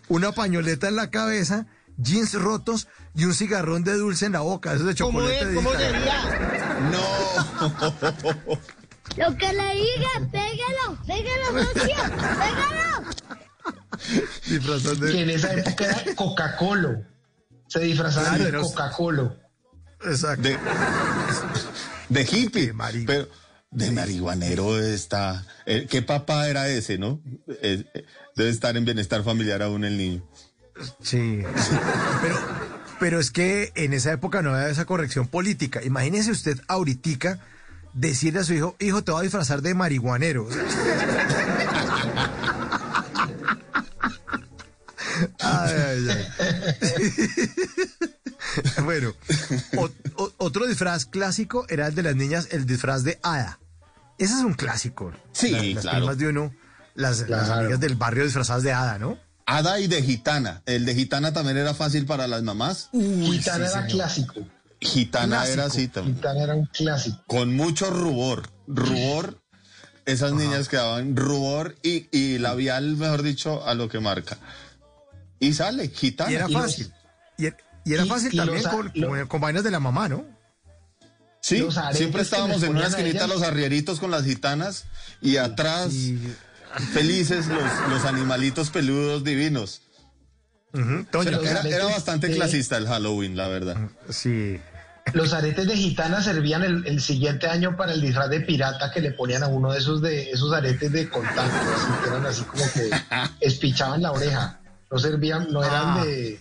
una pañoleta en la cabeza, jeans rotos y un cigarrón de dulce en la boca. Eso es de chocolate. de Italia. No. Lo que le diga, pégalo, pégalo, socio, pégalo. Disfrazado de- Que en esa época era Coca-Cola. Se disfrazaban Claro, de Coca-Cola. Exacto. De, de hippie. mari- Pero de marihuanero está. eh, ¿Qué papá era ese, no? Eh, eh, debe estar en bienestar familiar aún el niño. Sí. Pero, pero es que en esa época no había esa corrección política. Imagínese usted ahorita decirle a su hijo, hijo, te voy a disfrazar de marihuanero. Ay, ay, ay. bueno, o- o- otro disfraz clásico era el de las niñas, el disfraz de hada. Ese es un clásico. Sí, Las- las claro. primas de uno, las, amigas del barrio disfrazadas de hada, ¿no? Hada y de gitana. El de gitana también era fácil para las mamás. Gitana era clásico. Gitana Clásico. era así también. Gitana era un clásico. Con mucho rubor. Rubor. Esas niñas quedaban rubor y, y labial, mejor dicho, a lo que marca. Y sale, gitana. Y era y los- fácil. Y, er- y era y- fácil y también los con, lo- con- con vainas de la mamá, ¿no? Sí, siempre estábamos en una esquinita los arrieritos con las gitanas y atrás Y, felices los, los animalitos peludos divinos. Toño, Era, bastante de- clasista el Halloween, la verdad. sí. Los aretes de gitana servían el, el siguiente año para el disfraz de pirata que le ponían a uno de esos de esos aretes de contacto, así que eran así como que espichaban la oreja. No servían, no eran Ah. de.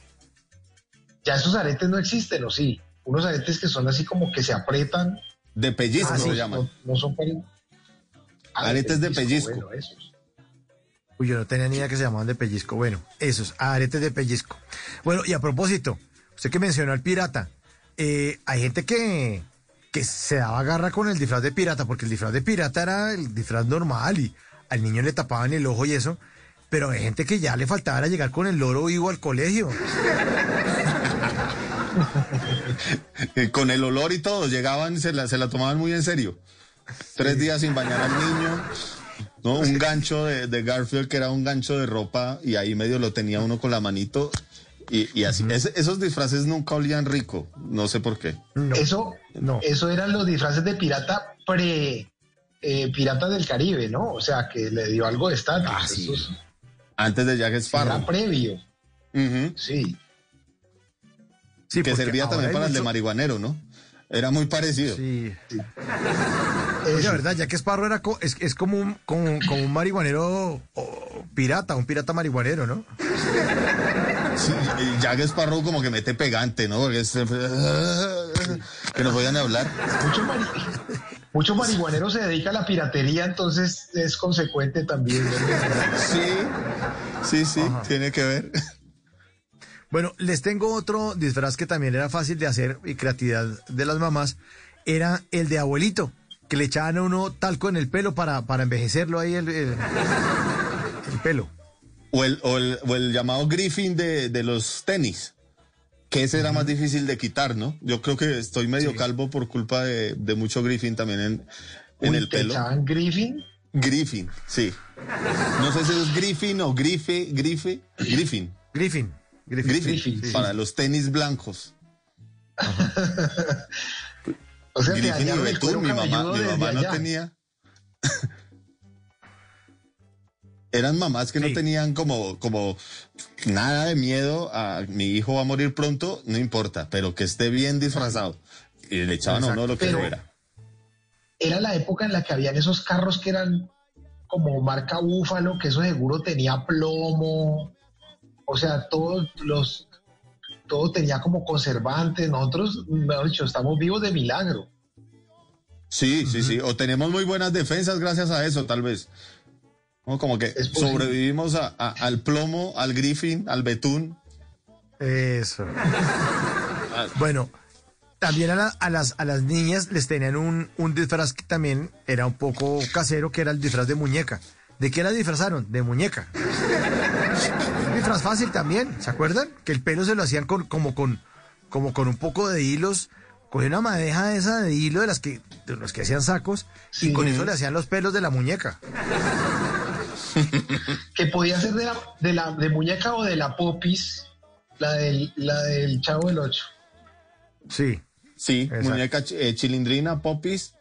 Ya esos aretes no existen, ¿o sí? Unos aretes que son así como que se aprietan. De pellizco Ah, se no, llaman. no, no son para. Ah, Aretes de pellizco. bueno, esos. Uy, yo no tenía ni idea que se llamaban de pellizco. Bueno, esos, aretes de pellizco. Bueno, y a propósito, usted que mencionó al pirata, eh, hay gente que, que se daba garra con el disfraz de pirata, porque el disfraz de pirata era el disfraz normal y al niño le tapaban el ojo y eso, pero hay gente que ya le faltaba era llegar con el loro vivo al colegio. Con el olor y todo, llegaban, se la, se la tomaban muy en serio. Tres días sin bañar al niño. ¿no? Un gancho de, de Garfield que era un gancho de ropa y ahí medio lo tenía uno con la manito y, y así. Esos disfraces nunca olían rico, no sé por qué. No, Eso, no. eso eran los disfraces de pirata pre eh, Piratas del Caribe, ¿no? O sea, que le dio algo de estatus. Ah, sí. Antes de Jack Sparrow. Era previo. Ujú. Sí. Sí, que servía también para el de marihuanero, ¿no? Era muy parecido. Sí. Oye, verdad, ya que Sparrow era co- es, es como, un, como, como un marihuanero o pirata, un pirata marihuanero, ¿no? Sí, Jack Sparrow como que mete pegante, ¿no? Porque es- que no podían hablar. Muchos marihuaneros se dedican a la piratería, entonces es consecuente también. Sí, sí, sí, tiene que ver. Bueno, les tengo otro disfraz que también era fácil de hacer y creatividad de las mamás. Era el de abuelito, que le echaban a uno talco en el pelo para, para envejecerlo ahí el, el- el pelo. O el, o el, o el llamado Griffin de, de los tenis, que ese era más difícil de quitar, ¿no? Yo creo que estoy medio calvo por culpa de, de mucho Griffin también en, en Uy, el ¿te pelo. echaban Griffin? Griffin, sí. No sé si es Griffin o Grife, Grife, Griffin. Griffin. Griffin, Griffin, sí. para los tenis blancos. O sea, te Griffin y Betún, mi mamá, mi no allá. tenía. Eran mamás que no tenían como, como nada de miedo a mi hijo va a morir pronto, no importa, pero que esté bien disfrazado. Y le echaban a uno lo que Pero- fuera. Era la época en la que habían esos carros que eran como marca Búfalo, que eso seguro tenía plomo. O sea, todos los. Todo tenía como conservantes. Nosotros, mejor dicho, estamos vivos de milagro. Sí, sí, sí. O tenemos muy buenas defensas gracias a eso, tal vez. ¿No? Como que sobrevivimos a- a- al plomo, al Griffin, al betún. Eso. Bueno, también a, la- a las, a las niñas les tenían un, un disfraz que también era un poco casero, que era el disfraz de muñeca. ¿De qué la disfrazaron? De muñeca. Un disfraz fácil también, ¿se acuerdan? Que el pelo se lo hacían con, como, con, como con un poco de hilos. Cogían una madeja esa de hilo de las que, de los que hacían sacos y con eso le hacían los pelos de la muñeca. Que podía ser de la, de la de muñeca o de la popis, la del, la del Chavo del Ocho. Sí. Sí, Exacto. muñeca ch- eh, chilindrina, popis.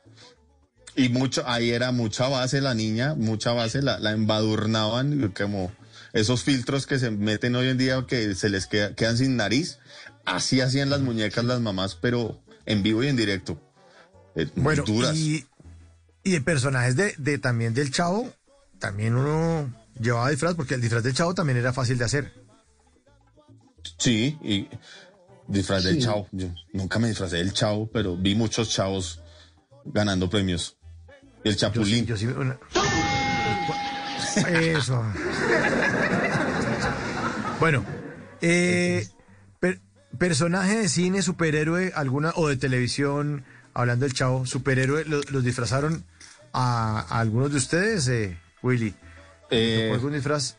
Y mucho, ahí era mucha base la niña, mucha base, la, la embadurnaban como esos filtros que se meten hoy en día que se les queda- quedan sin nariz. Así hacían las muñecas las mamás, pero en vivo y en directo. Eh, Bueno, duras. y, y de personajes de, de también del Chavo, también uno llevaba disfraz, porque el disfraz del Chavo también era fácil de hacer. Sí, y disfraz del Sí. chavo. Yo nunca me disfrazé del chavo, pero vi muchos chavos ganando premios. El chapulín. Yo sí, una- Eso. Bueno, eh, per- personaje de cine, superhéroe, alguna, o de televisión, hablando del chavo, superhéroe, lo- los disfrazaron a, a algunos de ustedes, eh, Willy. Eh, ¿Tocó algún disfraz?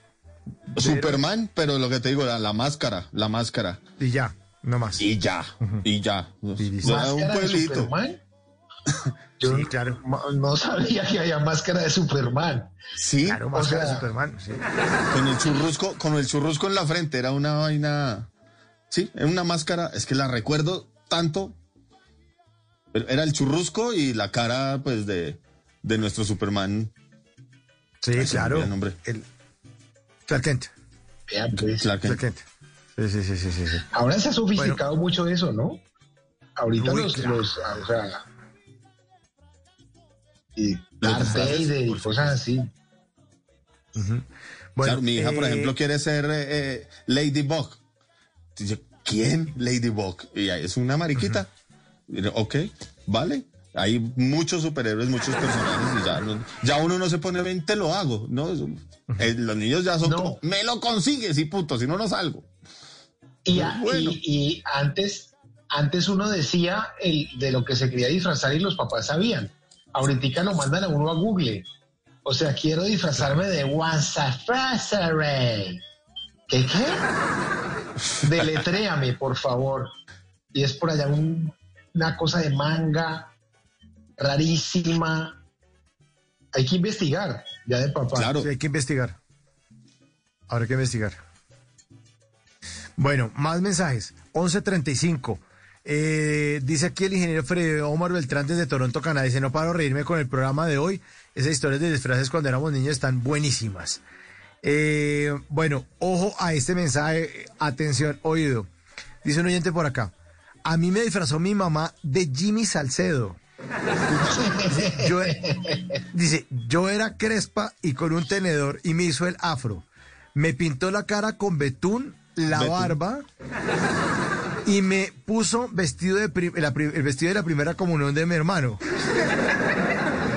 Superman, pero lo que te digo, la, la máscara, la máscara. Y ya, no más. Y ya, y ya. ¿Máscara un de pueblito. Superman? Yo sí, claro. No sabía que había máscara de Superman. Sí, Claro, O máscara de Superman. sí. Con el churrusco, con el churrusco en la frente, era una vaina. Sí, era una máscara, es que la recuerdo tanto. Pero Era el churrusco y la cara, pues, de, de nuestro Superman. Sí, Ay, claro. el nombre. El Clark Kent. Pues. Clark Kent. Clark Kent. Sí, sí, sí, sí, sí. Ahora se ha sofisticado mucho eso, ¿no? Ahorita Uy, los, claro. los, o sea, y Darth Vader y cosas así. claro, mi hija, por eh, ejemplo, quiere ser eh, eh, Ladybug. Yo, ¿quién? Ladybug. Y ahí es una mariquita. Y yo, ok, vale. Hay muchos superhéroes, muchos personajes y ya, no- ya uno no se pone 20, lo hago. ¿no? Eh, los niños ya son No. como, me lo consigues y punto, si no, no salgo. Y, Pues a- bueno. y, y antes, antes uno decía el, de lo que se quería disfrazar y los papás sabían. Ahorita lo mandan a uno a Google. O sea, quiero disfrazarme de Wansafrasare. ¿Qué qué? Deletréame, por favor. Y es por allá un- una cosa de manga rarísima. Hay que investigar, ya de papá. Claro. Sí, hay que investigar. Habrá que investigar. Bueno, más mensajes. 11.35. Eh, dice aquí el ingeniero Freddy Omar Beltrán desde Toronto, Canadá. Dice, no paro de reírme con el programa de hoy. Esas historias de disfraces cuando éramos niños están buenísimas. Eh, bueno, ojo a este mensaje. Atención, oído. Dice un oyente por acá. A mí me disfrazó mi mamá de Jimmy Salcedo. Yo, dice, yo era crespa y con un tenedor y me hizo el afro. Me pintó la cara con betún, la Betún. barba y me puso vestido de la el vestido de la primera comunión de mi hermano.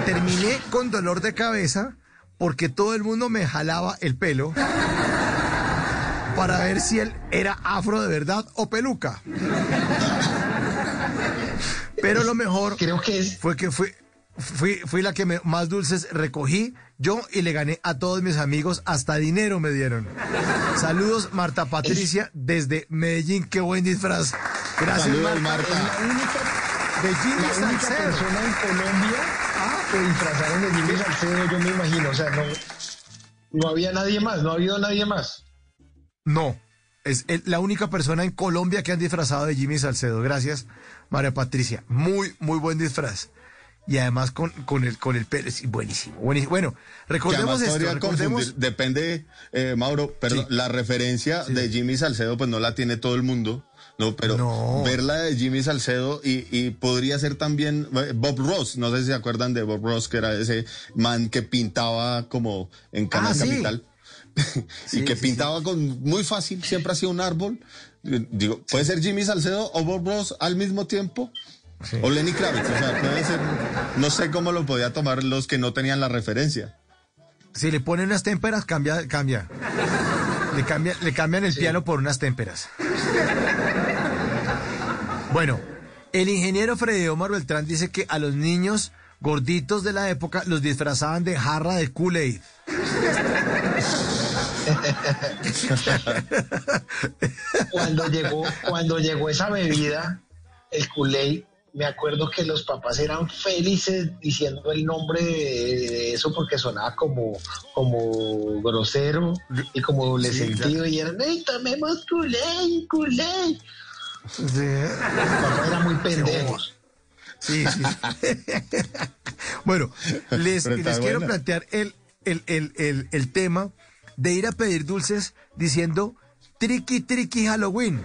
Terminé con dolor de cabeza porque todo el mundo me jalaba el pelo para ver si él era afro de verdad o peluca. Pero lo mejor Creo que es. fue que fui, fui, fui la que me- más dulces recogí yo y le gané a todos mis amigos, hasta dinero me dieron. Saludos, Marta Patricia, desde Medellín, qué buen disfraz. Gracias, Saludos, Marta. Marta. La única, De Jimmy la única persona en Colombia que disfrazaron de Jimmy Salcedo, yo me imagino. O sea, no, no había nadie más, no ha habido nadie más. No, es el- la única persona en Colombia que han disfrazado de Jimmy Salcedo. Gracias, María Patricia. Muy, muy buen disfraz. Y además con, con el con el pelo, sí, buenísimo, buenísimo. Bueno, recordemos esto, recordemos... Depende, eh, Mauro, pero Sí. la referencia de Jimmy Salcedo, pues no la tiene todo el mundo. No, pero No. verla de Jimmy Salcedo y, y podría ser también eh, Bob Ross. No sé si se acuerdan de Bob Ross, que era ese man que pintaba como en Canal Ah. Capital. y que pintaba con muy fácil, siempre hacía un árbol. Digo, puede ser Jimmy Salcedo o Bob Ross al mismo tiempo. O Lenny Kravitz, o sea, puede ser, no sé cómo lo podía tomar los que no tenían la referencia. Si le ponen unas témperas, cambia, cambia. Le, cambia, le cambian el piano por unas témperas. Bueno, el ingeniero Freddy Omar Beltrán dice que a los niños gorditos de la época los disfrazaban de jarra de Kool-Aid. Cuando llegó, cuando llegó esa bebida, el Kool-Aid, me acuerdo que los papás eran felices diciendo el nombre de, eso porque sonaba como, como grosero y como doble Sí, sentido y eran, ¡Ey, tomemos Kool-Aid, Kool-Aid! Sí. Los papás eran muy pendejos. Sí, sí. bueno, les, quiero buena. plantear el, el, el, el, el tema de ir a pedir dulces diciendo tricky tricky Halloween,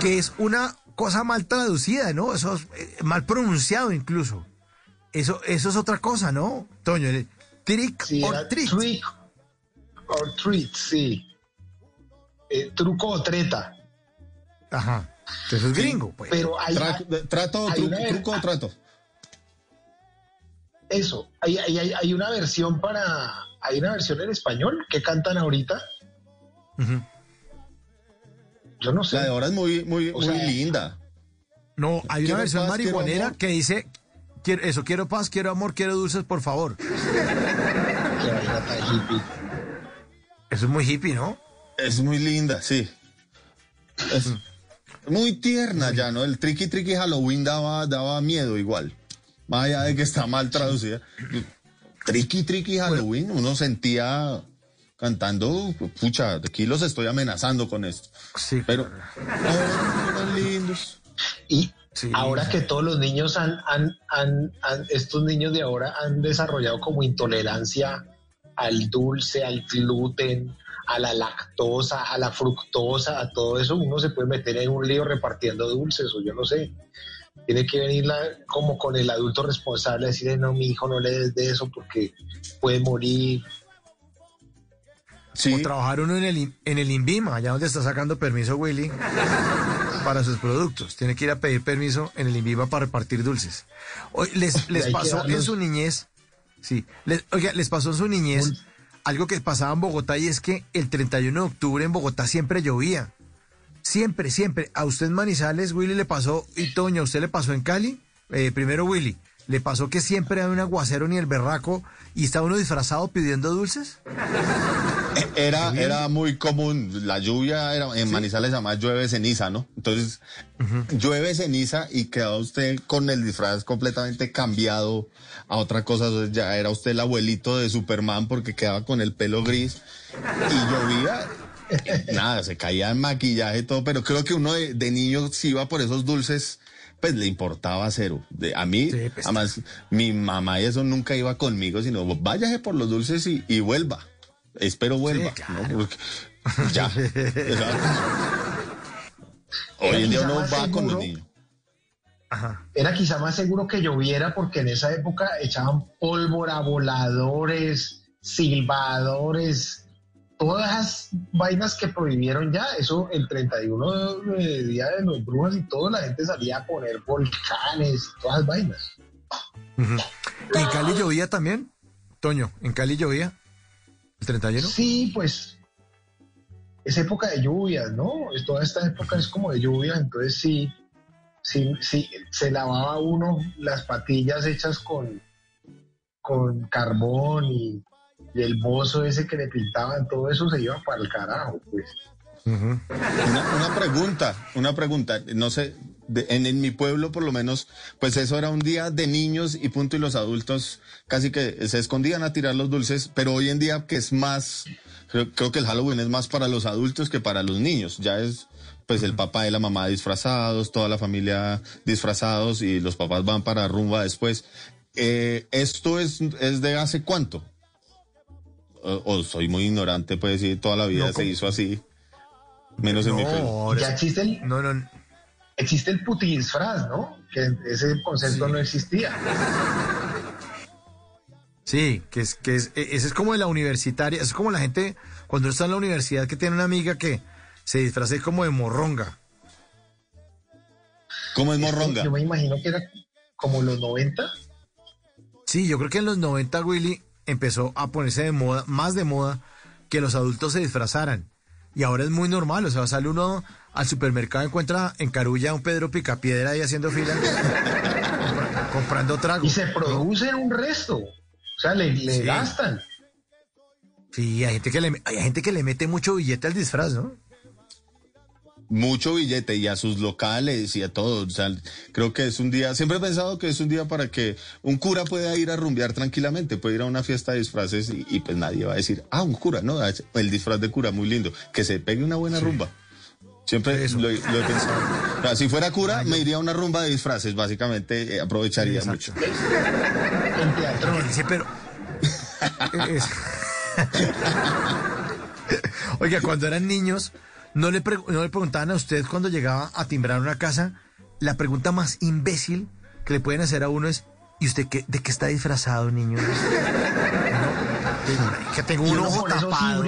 que es una cosa mal traducida, ¿no? Eso es eh, mal pronunciado incluso. Eso, eso es otra cosa, ¿no? Toño, el trick Sí, or treat. trick or treat, sí. Eh, truco o treta. Ajá. Eso es gringo, pues. Pero hay, Tra- trato, hay una- truco o trato. Eso, hay, hay, hay una versión para, hay una versión en español que cantan ahorita. Yo no sé. La de ahora es muy, muy, O muy sea, linda. No, hay una versión paz, marihuanera que dice, quiero, eso, quiero paz, quiero amor, quiero dulces, por favor. Eso es muy hippie, ¿no? Es muy linda, sí. Es muy tierna ya, ¿no? El tricky tricky Halloween daba, daba miedo igual. Más allá de que está mal traducida. Tricky tricky Halloween, uno sentía cantando, pucha, aquí los estoy amenazando con esto. Sí, Pero eran lindos. Y Sí, ahora sí. que todos los niños han, han, han, han- estos niños de ahora han desarrollado como intolerancia al dulce, al gluten, a la lactosa, a la fructosa, a todo eso, uno se puede meter en un lío repartiendo dulces o yo no sé. Tiene que venir la- como con el adulto responsable a decirle, no, mi hijo, no le des de eso porque puede morir. Sí, O trabajar uno en el, en el INVIMA, allá donde está sacando permiso Willy para sus productos. Tiene que ir a pedir permiso en el INVIMA para repartir dulces. Hoy les, les pasó en su niñez, sí, les, oiga, les pasó en su niñez algo que pasaba en Bogotá y es que el 31 de octubre en Bogotá siempre llovía. Siempre, siempre. A usted en Manizales, Willy, le pasó, y Toño, ¿a usted le pasó en Cali? Eh, primero Willy, ¿le pasó que siempre había un aguacero ni el berraco y estaba uno disfrazado pidiendo dulces? era, era muy común. La lluvia era, en Manizales además llueve ceniza, ¿no? Entonces, llueve ceniza y quedaba usted con el disfraz completamente cambiado a otra cosa. Entonces, ya era usted el abuelito de Superman porque quedaba con el pelo gris y llovía nada, se caía en maquillaje y todo, pero creo que uno de, de niño si iba por esos dulces, pues le importaba cero. De, a mí, pues, además, mi mamá y eso nunca iba conmigo, sino váyase por los dulces y, y vuelva. Espero vuelva. ¿no? Porque- ya. Hoy en día uno va con los niños. Era quizá más seguro que lloviera porque en esa época echaban pólvora, voladores, silbadores, todas esas vainas que prohibieron ya. Eso el 31 de Día de los Brujas y todo, la gente salía a poner volcanes, todas esas vainas. ¿Y en Cali llovía también? Toño, ¿en Cali llovía? ¿El 31? Sí, pues es época de lluvias, ¿no? Es- Toda esta época es como de lluvias, entonces sí, sí, sí, se lavaba uno las patillas hechas con, con carbón y, y el bozo ese que le pintaban, todo eso se iba para el carajo, pues. Una, una pregunta, una pregunta, no sé, de- en, en mi pueblo por lo menos, pues eso era un día de niños y punto, y los adultos casi que se escondían a tirar los dulces, pero hoy en día que es más, creo, creo que el Halloween es más para los adultos que para los niños, ya es pues el papá y la mamá disfrazados, toda la familia disfrazados y los papás van para rumba después. Eh, ¿Esto es, es de hace cuánto? O, o soy muy ignorante, pues decir, toda la vida No, se hizo así. Menos en mi pueblo. ya existe el, no, no. existe el putidisfraz, ¿no? Que ese concepto no existía. Sí, que es que es, e- ese es como de la universitaria, es como la gente cuando está en la universidad que tiene una amiga que se disfraza como de morronga. ¿Cómo es morronga? Yo me imagino que era como los 90. Sí, yo creo que en los 90 Willy empezó a ponerse de moda, más de moda, que los adultos se disfrazaran. Y ahora es muy normal, o sea, sale uno al supermercado, encuentra en Carulla un Pedro Picapiedra ahí haciendo fila, compra- comprando trago. Y se producen un resto. O sea, le, le Sí. gastan. Sí, hay gente, que le, hay gente que le mete mucho billete al disfraz, ¿no? Mucho billete y a sus locales y a todo. O sea, creo que es un día, siempre he pensado que es un día para que un cura pueda ir a rumbear tranquilamente, puede ir a una fiesta de disfraces y, y pues nadie va a decir, ah, un cura, no, el disfraz de cura muy lindo, que se pegue una buena rumba. Siempre lo, lo he pensado. O sea, si fuera cura, me iría a una rumba de disfraces, básicamente eh, aprovecharía mucho. En teatro. Sí, pero. Oiga, cuando eran niños, ¿no le, pregu- no le preguntaban a usted cuando llegaba a timbrar una casa? La pregunta más imbécil que le pueden hacer a uno es: ¿y usted qué, de qué está disfrazado, niño? ¿No? Que tengo Y un ojo tapado.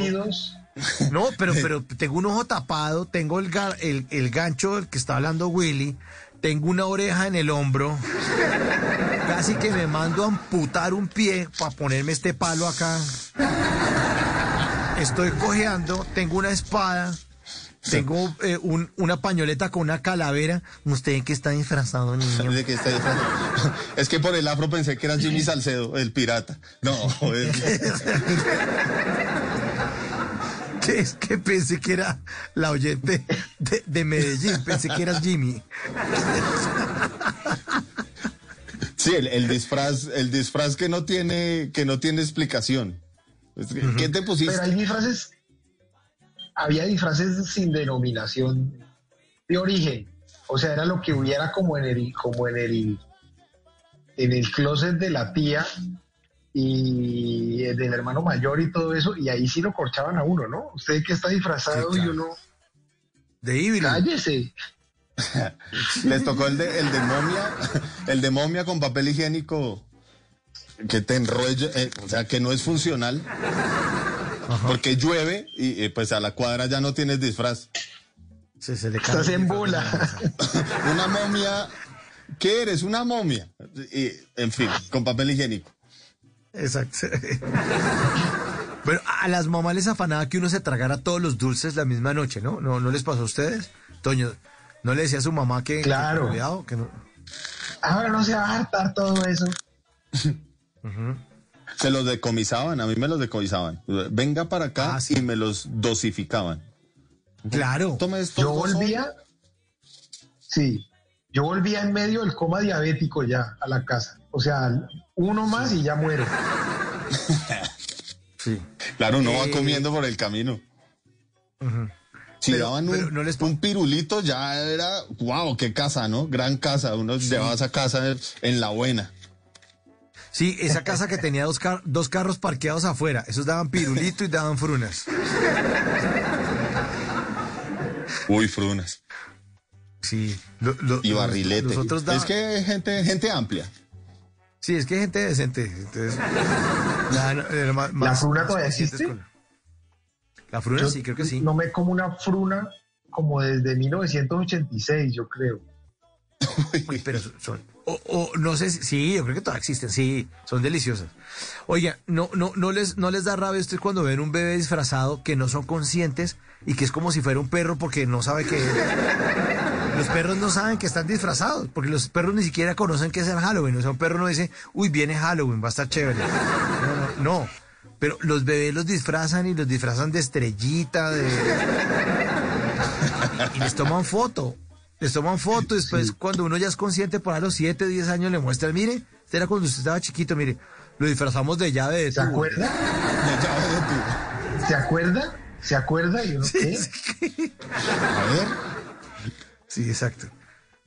No, pero, pero tengo un ojo tapado, tengo el, ga- el, el gancho del que está hablando Willy, tengo una oreja en el hombro, casi que me mando a amputar un pie para ponerme este palo acá. Estoy cojeando, tengo una espada, tengo eh, un- una pañoleta con una calavera. ¿Usted en qué está disfrazado, niño? ¿De qué está disfrazado? Es que por el afro pensé que era Jimmy Salcedo, el pirata. No, es- Que es que pensé que era la oyente de, de Medellín, pensé que eras Jimmy. Sí, el, el disfraz, el disfraz que no tiene, que no tiene explicación. ¿Qué te pusiste? Pero hay disfraces. Había disfraces sin denominación de origen. O sea, era lo que hubiera como en el, como en el, en el closet de la tía y el del hermano mayor y todo eso, y ahí sí lo corchaban a uno, ¿no? Usted que está disfrazado Sí, claro. y uno. De híbrido. Cállese. Les tocó el de, el de momia, el de momia con papel higiénico que te enrolla, eh, o sea, que no es funcional. Porque llueve y eh, pues a la cuadra ya no tienes disfraz. Se, se le cae Estás en bola. Una momia, ¿qué eres? Una momia. Y, en fin, con papel higiénico. Exacto. Bueno, a las mamás les afanaba que uno se tragara todos los dulces la misma noche, ¿no? ¿No, no les pasó a ustedes? Toño, ¿no le decía a su mamá que... Claro. Que, cuidado, que no... Ahora no se va a hartar todo eso. Se los decomisaban, a mí me los decomisaban. Venga para acá y me los dosificaban. Claro. Yo volvía. Sí. Yo volvía en medio del coma diabético ya a la casa. O sea, uno más y ya muero. Sí. Claro, uno va Eh, comiendo por el camino. Si Pero- daban un, no les un pirulito, ya era, wow, qué casa, ¿no? Gran casa. Uno llevaba esa casa en la buena. Sí, esa casa que tenía dos, car- dos carros parqueados afuera. Esos daban pirulito y daban frunas. Uy, frunas. Sí. lo- lo- Y barrilete. los otros daban- Es que gente, gente amplia. Sí, es que hay gente decente. Entonces, más- ¿La fruna todavía existe? con- La fruna Yo sí, creo que sí. No me como una fruna como desde 1986, yo creo. Uy, pero son. O, no sé si. Sí, yo creo que todavía existen. Sí, son deliciosas. Oiga, no, no, no, les, no les da rabia a ustedes cuando ven un bebé disfrazado que no son conscientes y que es como si fuera un perro porque no sabe que. Los perros no saben que están disfrazados, porque los perros ni siquiera conocen qué es el Halloween. O sea, un perro no dice, uy, viene Halloween, va a estar chévere. No, no, no. Pero los bebés los disfrazan y los disfrazan de estrellita, de... y les toman foto. Les toman foto. Después, cuando uno ya es consciente, por a los 7, 10 años, le muestran, mire, este era cuando usted estaba chiquito, mire, lo disfrazamos de llave de ¿Se tubo". acuerda? ¿Se acuerda? ¿Se acuerda? ¿Y uno qué? A ver. Sí, exacto.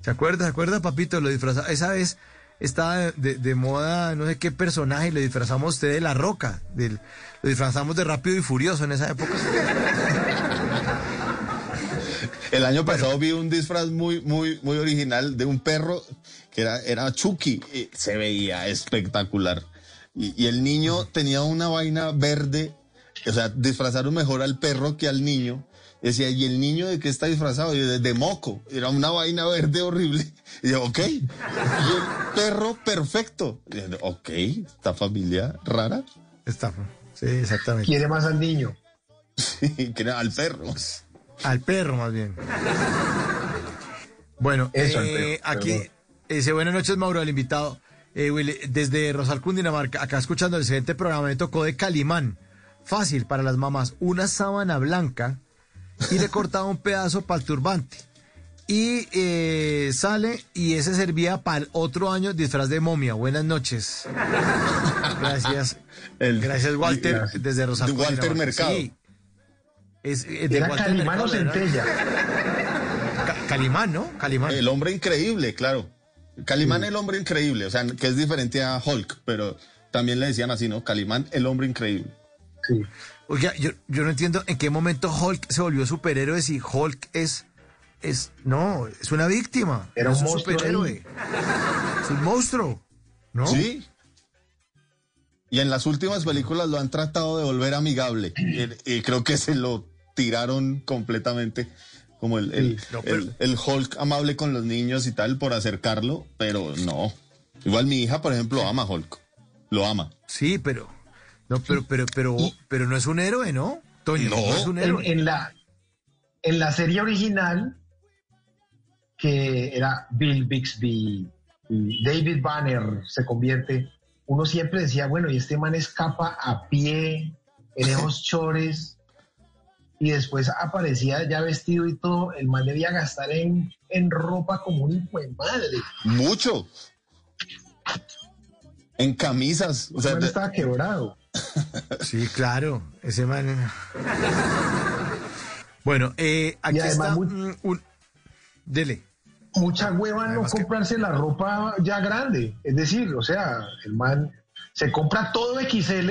¿Se acuerda? ¿Se acuerda, papito? Lo disfrazamos. Esa vez estaba de, de- de moda, no sé qué personaje, y lo disfrazamos a usted de la roca. del- lo disfrazamos de rápido y furioso en esa época. El año pasado vi un disfraz muy, muy, muy original de un perro que era, era Chucky. y se veía espectacular. Y, y el niño tenía una vaina verde. O sea, disfrazaron mejor al perro que al niño. Decía, ¿y el niño de qué está disfrazado? Y yo, de, de moco. Era una vaina verde horrible. Y yo, ok. Y el perro perfecto. Y yo, ok, esta familia rara. Está. Sí, exactamente. Quiere más al niño. Sí, al perro. Al perro, más bien. Bueno, Eso, eh, perro, aquí dice buenas noches, Mauro, al invitado. Eh, Willy, desde Rosal, Cundinamarca, acá escuchando el siguiente programa, me tocó de Calimán. Fácil para las mamás, una sábana blanca y le cortaba un pedazo para el turbante. Y eh, sale y ese servía para el otro año disfraz de momia. Buenas noches. Gracias. El- Gracias, Walter, desde Rosal. Walter. Mercado. Sí. Es, eh, de Era Walter Calimán o. Centella. Ca- Calimán, ¿no? Calimán. El hombre increíble, claro. Calimán el hombre increíble, o sea, que es diferente a Hulk, pero también le decían así, ¿no? Calimán el hombre increíble. Sí. Oiga, yo, yo no entiendo en qué momento Hulk se volvió superhéroe si Hulk es. es no, es una víctima. Era no un es monstruo superhéroe. Es un monstruo. ¿No? Sí. Y en las últimas películas lo han tratado de volver amigable. Y, y creo que se lo tiraron completamente como el, el, Sí, no, pero- el- el Hulk amable con los niños y tal por acercarlo, pero no. Igual mi hija, por ejemplo, ama a Hulk. Lo ama. Sí, pero. No, pero, pero, pero, pero no es un héroe, ¿no? Toño, no, No. es un En, héroe. en la, en la serie original, que era Bill Bixby y David Banner se convierte, uno siempre decía, bueno, y este man escapa a pie, en esos chores, y después aparecía ya vestido y todo, el man debía gastar en, en ropa como un hijo de madre. Mucho. En camisas. O sea, man de- estaba quebrado. Sí, claro. Ese man. Bueno, eh, aquí está. muy- un... Dele. mucha hueva no que- comprarse la ropa ya grande. Es decir, o sea, el man se compra todo XL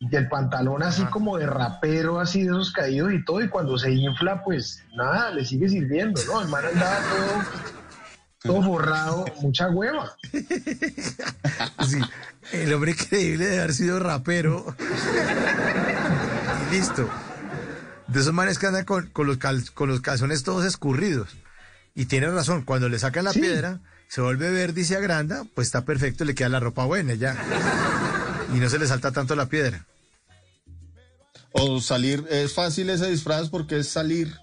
y el pantalón así como de rapero, así de esos caídos y todo, y cuando se infla, pues nada, le sigue sirviendo, ¿no? El man andaba todo, todo forrado, mucha hueva. Sí, el hombre increíble de haber sido rapero. y listo. De esos manes que andan con, con los cal- con los calzones todos escurridos. Y tiene razón, cuando le sacan la Sí. piedra, se vuelve verde y se agranda, pues está perfecto, le queda la ropa buena ya. Y no se le salta tanto la piedra. O salir, es fácil ese disfraz porque es salir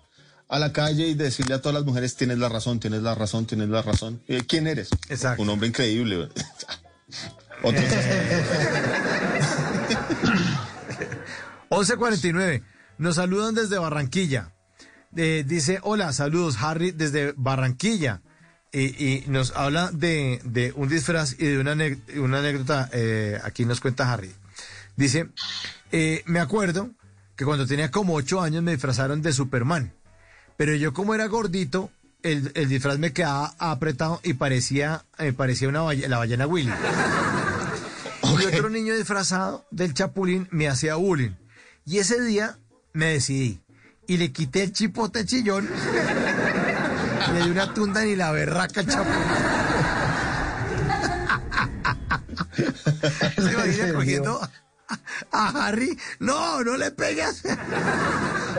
a la calle y decirle a todas las mujeres, tienes la razón, tienes la razón, tienes la razón. Eh, ¿Quién eres? Exacto. Un hombre increíble. Otro- 11.49. Nos saludan desde Barranquilla. Eh, dice, hola, saludos, Harry, desde Barranquilla. Y, y nos habla de, de un disfraz y de una, anécdota. eh, aquí nos cuenta Harry. Dice, eh, me acuerdo que cuando tenía como ocho años me disfrazaron de Superman. Pero yo como era gordito, el, el disfraz me quedaba apretado y parecía, eh, parecía una balle- la ballena Willy. Y otro niño disfrazado del Chapulín me hacía bullying. Y ese día me decidí y le quité el chipote chillón. Le di una tunda ni la berraca Chapulín. ¿Se imagina cogiendo a Harry? No, no le pegues.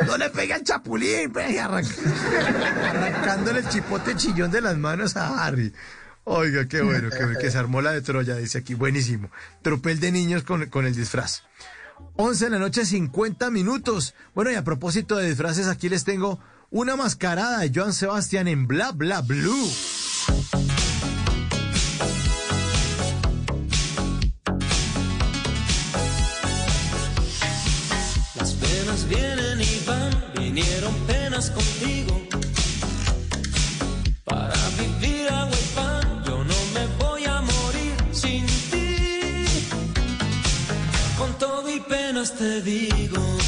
No le pegue al Chapulín. pues, y arranca- arrancándole el chipote chillón de las manos a Harry. Oiga, qué bueno, qué bueno, que se armó la de Troya, dice aquí, buenísimo. Tropel de niños con, con el disfraz. 11 de la noche, 50 minutos. Bueno, y a propósito de disfraces, aquí les tengo una mascarada de Joan Sebastián en Bla Bla Blue. Las penas vienen y van, vinieron penas contigo. Para vivir agua y pan, yo no me voy a morir sin ti. Con todo y penas te digo.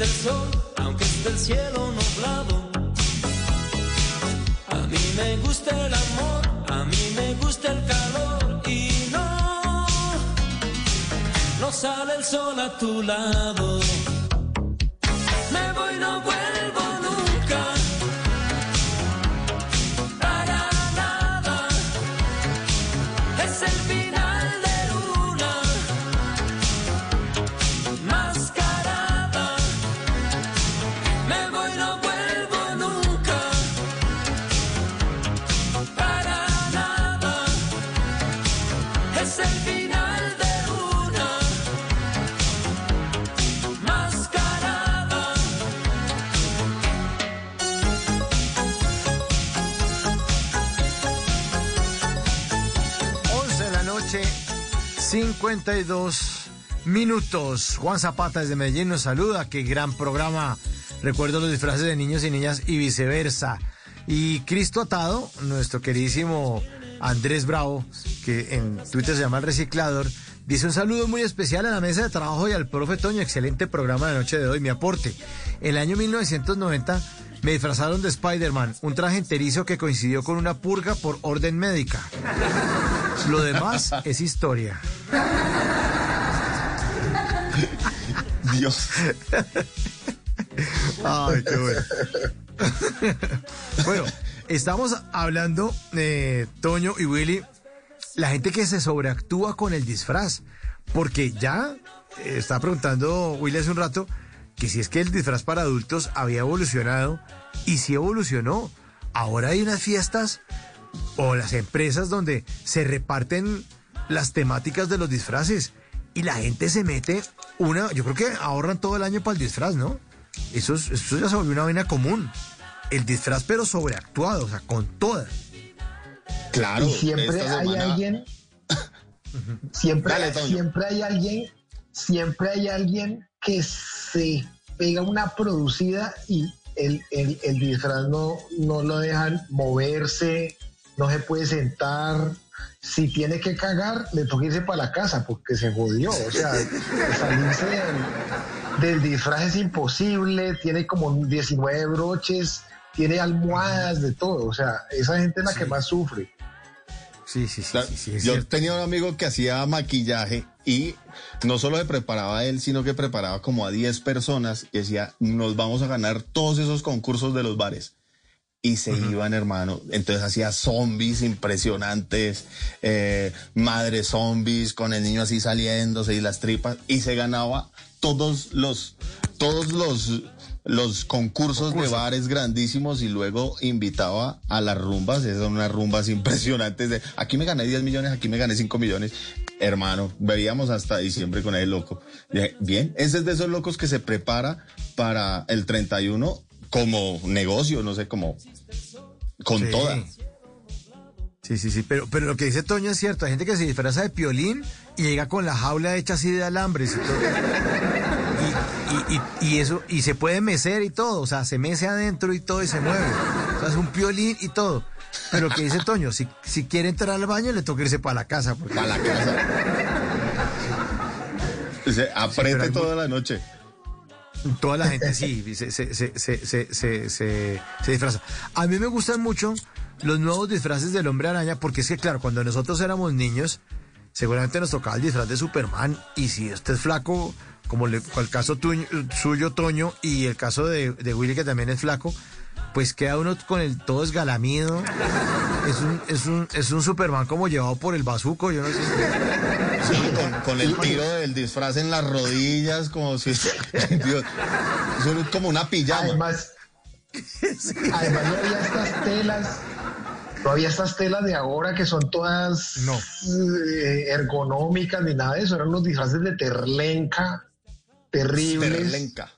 Existe el sol, aunque esté el cielo nublado. A mí me gusta el amor, a mí me gusta el calor y no, no sale el sol a tu lado. Me voy, no vuelvo 52 minutos. Juan Zapata desde Medellín nos saluda. Qué gran programa. Recuerdo los disfraces de niños y niñas y viceversa. Y Cristo Atado, nuestro queridísimo Andrés Bravo, que en Twitter se llama el reciclador, dice un saludo muy especial a la mesa de trabajo y al profe Toño. Excelente programa de la noche de hoy. Mi aporte. El año 1990 me disfrazaron de Spider-Man, un traje enterizo que coincidió con una purga por orden médica. Lo demás es historia. Dios. Ay, qué bueno. bueno, estamos hablando, eh, Toño y Willy, la gente que se sobreactúa con el disfraz. Porque ya eh, estaba preguntando Willy hace un rato que si es que el disfraz para adultos había evolucionado y si evolucionó. Ahora hay unas fiestas o las empresas donde se reparten las temáticas de los disfraces y la gente se mete una, yo creo que ahorran todo el año para el disfraz, ¿no? Eso, es- eso ya se volvió una vaina común. El disfraz pero sobreactuado, o sea, con todas. Claro. y siempre esta hay semana- alguien, siempre, Dale, siempre hay alguien, siempre hay alguien que se pega una producida y el, el, el disfraz no, no lo dejan moverse, no se puede sentar. Si tiene que cagar, le toca irse para la casa porque se jodió. O sea, salirse del, del disfraz es imposible, tiene como 19 broches, tiene almohadas, de todo. O sea, esa gente es la que más sufre. Sí, sí, sí. Yo cierto. tenía un amigo que hacía maquillaje y no solo se preparaba a él, sino que preparaba como a 10 personas y decía, nos vamos a ganar todos esos concursos de los bares. Y se iban, hermano. Entonces hacía zombies impresionantes, eh, madre zombies con el niño así saliéndose y las tripas. Y se ganaba todos los, todos los, los concursos de bares grandísimos y luego invitaba a las rumbas. Esas son unas rumbas impresionantes de aquí me gané 10 millones, aquí me gané 5 millones. Hermano, veíamos hasta diciembre con el loco. Bien, ese es de esos locos que se prepara para el 31 como negocio, no sé, como con Sí. toda. Sí, sí, sí, pero, pero lo que dice Toño es cierto, hay gente que se disfraza de piolín y llega con la jaula hecha así de alambres y todo. Y, eso, y se puede mecer y todo, o sea, se mece adentro y todo y se mueve. O sea, es un piolín y todo. Pero que dice Toño, si, si quiere entrar al baño le toca irse para la casa. Porque... Para la casa. Se apriete toda la noche. Toda la gente sí, se, se, se, se, se, se, se- se disfraza. A mí me gustan mucho los nuevos disfraces del hombre araña, porque es que, claro, cuando nosotros éramos niños, seguramente nos tocaba el disfraz de Superman, y si este es flaco, como le- el caso tuyo- suyo, Toño, y el caso de, de Willy, que también es flaco, pues queda uno con el todo esgalamido. Es un, es un, es un Superman como llevado por el bazuco, yo no sé. Sí, con, con el tiro del disfraz en las rodillas, como si. Dios, es como una pijama. Además, además no había estas telas, no había estas telas de ahora que son todas eh, ergonómicas ni nada de eso, eran unos disfraces de terlenca terribles. Terlenca.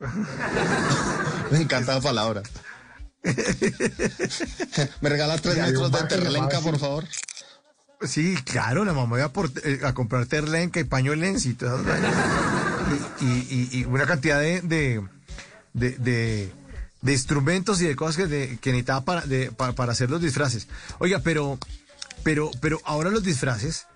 Me encanta la palabra. ¿Me regala tres metros de terlenca, por favor? Sí, claro, la mamá iba a, por- eh, a comprar terlenca y paño lens y todas y, y- una cantidad de, de, de, de- de instrumentos y de cosas que, de- que necesitaba para, de- pa- para hacer los disfraces. Oiga, pero, pero, pero ahora los disfraces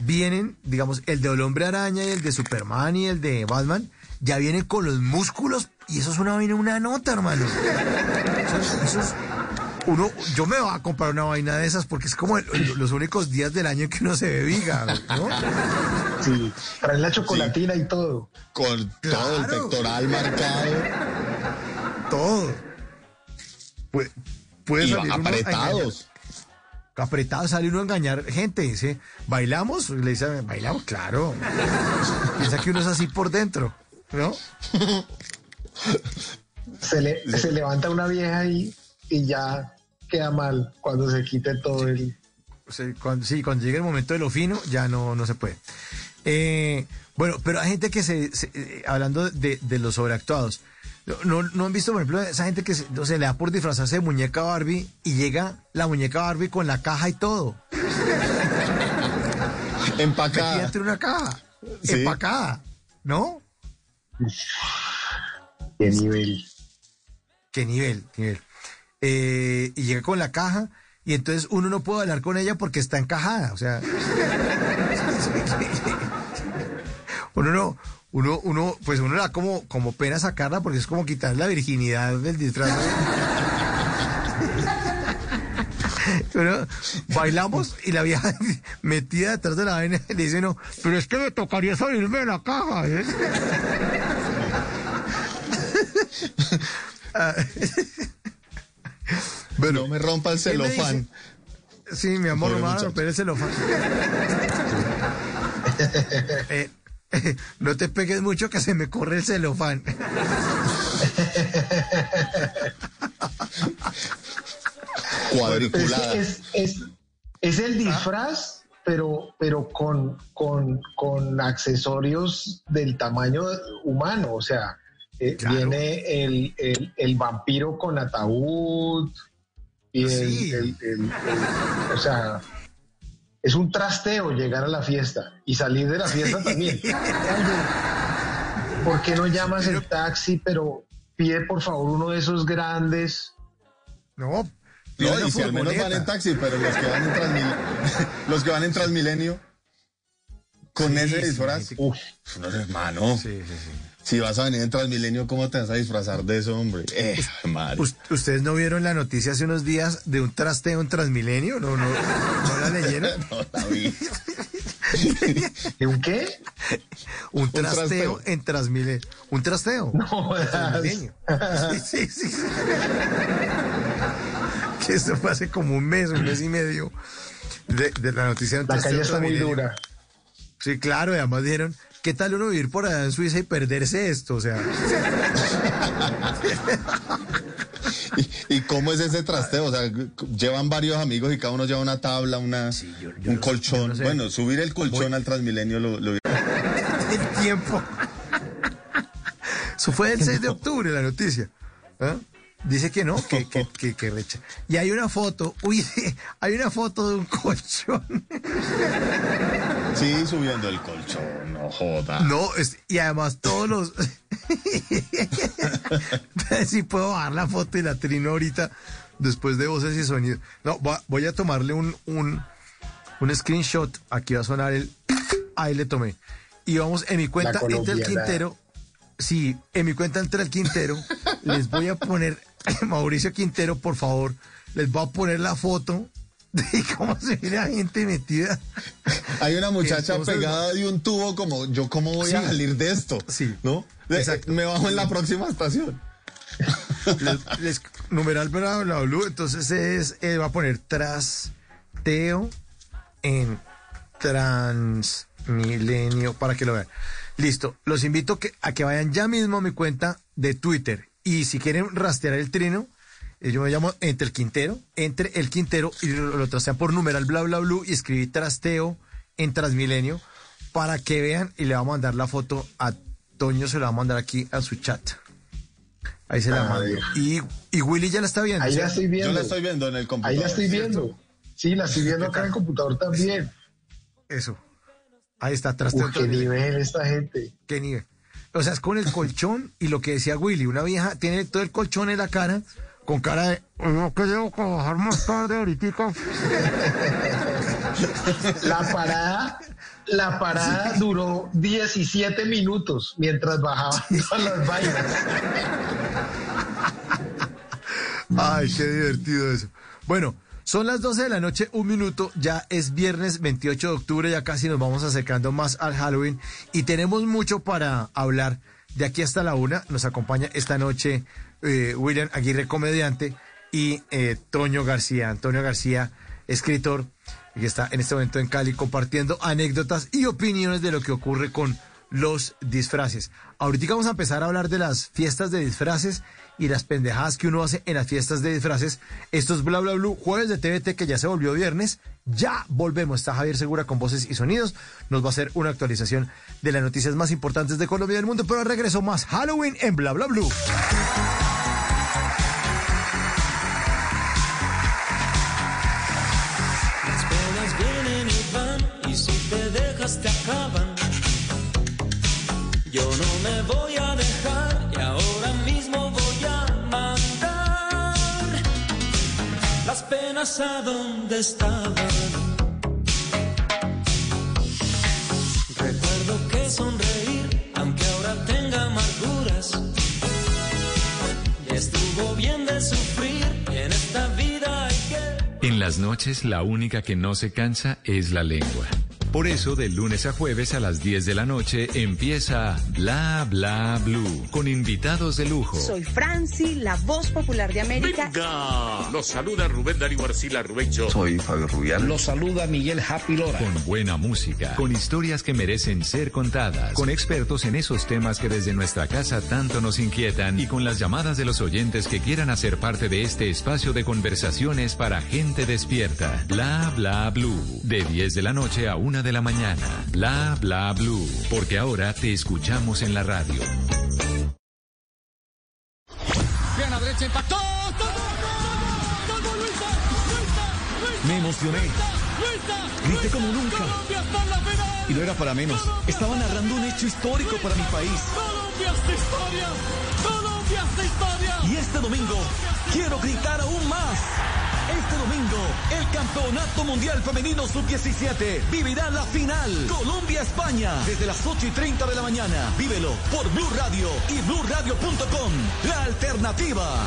vienen, digamos, el del hombre araña y el de Superman y el de Batman, ya vienen con los músculos y eso es una, una nota, hermano. Eso es- eso es- uno, yo me voy a comprar una vaina de esas porque es como el- los únicos días del año que uno se ve viga, ¿no? Sí, traen la chocolatina y todo. Con todo el pectoral marcado. Todo. Puede, puede Y salir apretados. Apretados, sale uno a engañar gente, dice, ¿bailamos? Le dice, ¿bailamos? Claro. Piensa que uno es así por dentro, ¿no? Se, le, se levanta una vieja ahí y ya queda mal cuando se quite todo el... Sea, cuando, sí, cuando llegue el momento de lo fino, ya no, no se puede. Eh, bueno, pero hay gente que se, se- eh, hablando de, de los sobreactuados, no, no han visto, por ejemplo, esa gente que se, no le da por disfrazarse de muñeca Barbie y llega la muñeca Barbie con la caja y todo. Metida Empacada. entre una caja, Sí. empacada, ¿no? ¿Qué nivel? ¿Qué nivel? qué nivel? Eh, y llega con la caja y entonces uno no puede hablar con ella porque está encajada, o sea... uno no, uno, uno, pues uno le da como, como pena sacarla porque es como quitar la virginidad del disfraz. Pero bailamos y la vieja metida detrás de la vaina le dice, no, pero es que me tocaría salirme de la caja. ¿eh?". Ah, no me rompa el ¿Qué me celofán. Sí, mi amor, no me van a muchacho. romper el celofán. Eh, no te pegues mucho que se me corre el celofán. Cuadriculada. Es, es, es el disfraz, pero, pero con, con, con accesorios del tamaño humano. O sea, eh, Claro. viene el, el, el vampiro con ataúd. Y el- Sí. el- el- el- o sea, es un trasteo llegar a la fiesta y salir de la fiesta también. ¿Por qué no llamas el taxi, pero pide por favor uno de esos grandes? No, No, y si al menos van en taxi, pero los que van en Transmilenio, los que van en Transmilenio, con Sí, ese sí, disfraz, sí. uff, no hermano. Sí, sí, sí. Si vas a venir en Transmilenio, ¿cómo te vas a disfrazar de eso, hombre? Eh, madre. Us- ¿Ustedes no vieron la noticia hace unos días de un trasteo en Transmilenio? ¿No, no, no la leyeron? No la vi. ¿De un qué? Un trasteo. trasteo en Transmilenio. Un trasteo. No jodas. Transmilenio. Sí, sí, sí. Que esto fue hace como un mes, un mes y medio de, de la noticia de un La trasteo calle está muy dura. Sí, claro, y además dijeron, ¿qué tal uno vivir por allá en Suiza y perderse esto? O sea, ¿Y, y cómo es ese trasteo? O sea, llevan varios amigos y cada uno lleva una tabla, una, un colchón. no sé. Bueno, subir el colchón al Transmilenio lo, lo- el tiempo. Eso fue el 6 de octubre la noticia. ¿Ah? Dice que no, que, que, que, que recha. Y hay una foto, uy, hay una foto de un colchón. Sí, subiendo el colchón, no joda. No, es- y además todos los... si puedo bajar la foto y la trino ahorita después de voces y sonidos. No, va- voy a tomarle un, un, un screenshot. Aquí va a sonar el... ahí le tomé. Y vamos, en mi cuenta entra el. Quintero. Sí, en mi cuenta entra el Quintero. les voy a poner, Mauricio Quintero, por favor, les voy a poner la foto cómo se ve la gente metida. Hay una muchacha Entonces, pegada de un tubo como, yo cómo voy a salir de esto, Sí. ¿no? Exacto. Me bajo en la próxima estación. les, les- numeral bla bla bla, entonces es eh, va a poner trasteo en Transmilenio para que lo vean. Listo, los invito que, a que vayan ya mismo a mi cuenta de Twitter y si quieren rastrear el trino, yo me llamo Entre el Quintero, Entre el Quintero y lo, lo trastean por numeral bla bla bla y escribí trasteo en Transmilenio para que vean y le vamos a mandar la foto a Toño, se la va a mandar aquí a su chat. Ahí se la A mando. Y, y Willy ya la está viendo. Ahí la estoy viendo. Yo la estoy viendo en el computador. Ahí la estoy viendo. Sí, la estoy viendo acá en el computador también. Eso. Ahí está, trasteo Uy, en qué nivel esta gente. ¿Qué nivel? O sea, es con el colchón y lo que decía Willy, una vieja tiene todo el colchón en la cara, con cara de, "Oiga, que debo trabajar más tarde ahorita. La parada, la parada duró 17 minutos mientras bajaban todas las vainas. Ay, qué divertido eso. Bueno, son las 12 de la noche, un minuto, ya es viernes 28 de octubre, ya casi nos vamos acercando más al Halloween y tenemos mucho para hablar de aquí hasta la una. Nos acompaña esta noche eh, William Aguirre, comediante, y eh, Toño García. Antonio García, escritor, que está en este momento en Cali compartiendo anécdotas y opiniones de lo que ocurre con los disfraces. Ahorita vamos a empezar a hablar de las fiestas de disfraces y las pendejadas que uno hace en las fiestas de disfraces. Esto es Bla Bla Blue, jueves de TVT que ya se volvió viernes. Ya volvemos. Está Javier Segura con voces y sonidos. Nos va a hacer una actualización de las noticias más importantes de Colombia y del mundo. Pero regreso más Halloween en Bla Bla Blue. Voy a dejar y ahora mismo voy a mandar las penas a donde estaban. Recuerdo que sonreír, aunque ahora tenga amarguras. Estuvo bien de sufrir en esta vida En las noches la única que no se cansa es la lengua. Por eso, de lunes a jueves a las 10 de la noche empieza Bla Bla Blue con invitados de lujo. Soy Franci, la voz popular de América. Venga, los saluda Rubén Darío Arcila Rubencho. Soy Fabio Rubial. Los saluda Miguel Happy Lora. Con buena música, con historias que merecen ser contadas, con expertos en esos temas que desde nuestra casa tanto nos inquietan y con las llamadas de los oyentes que quieran hacer parte de este espacio de conversaciones para gente despierta. Bla Bla Blue, de 10 de la noche a 1 de la mañana. Bla Bla Blue, porque ahora te escuchamos en la radio. Bien a derecha impactó. Me emocioné. Grité como nunca. Y no era para menos. Estaba narrando un hecho histórico para mi país. Colombia es historia. Colombia es historia. Y este domingo quiero gritar aún más. Este domingo, el Campeonato Mundial Femenino Sub-17 vivirá la final. Colombia-España. Desde las 8 y 30 de la mañana. Vívelo por Blue Radio y BlueRadio.com. La alternativa.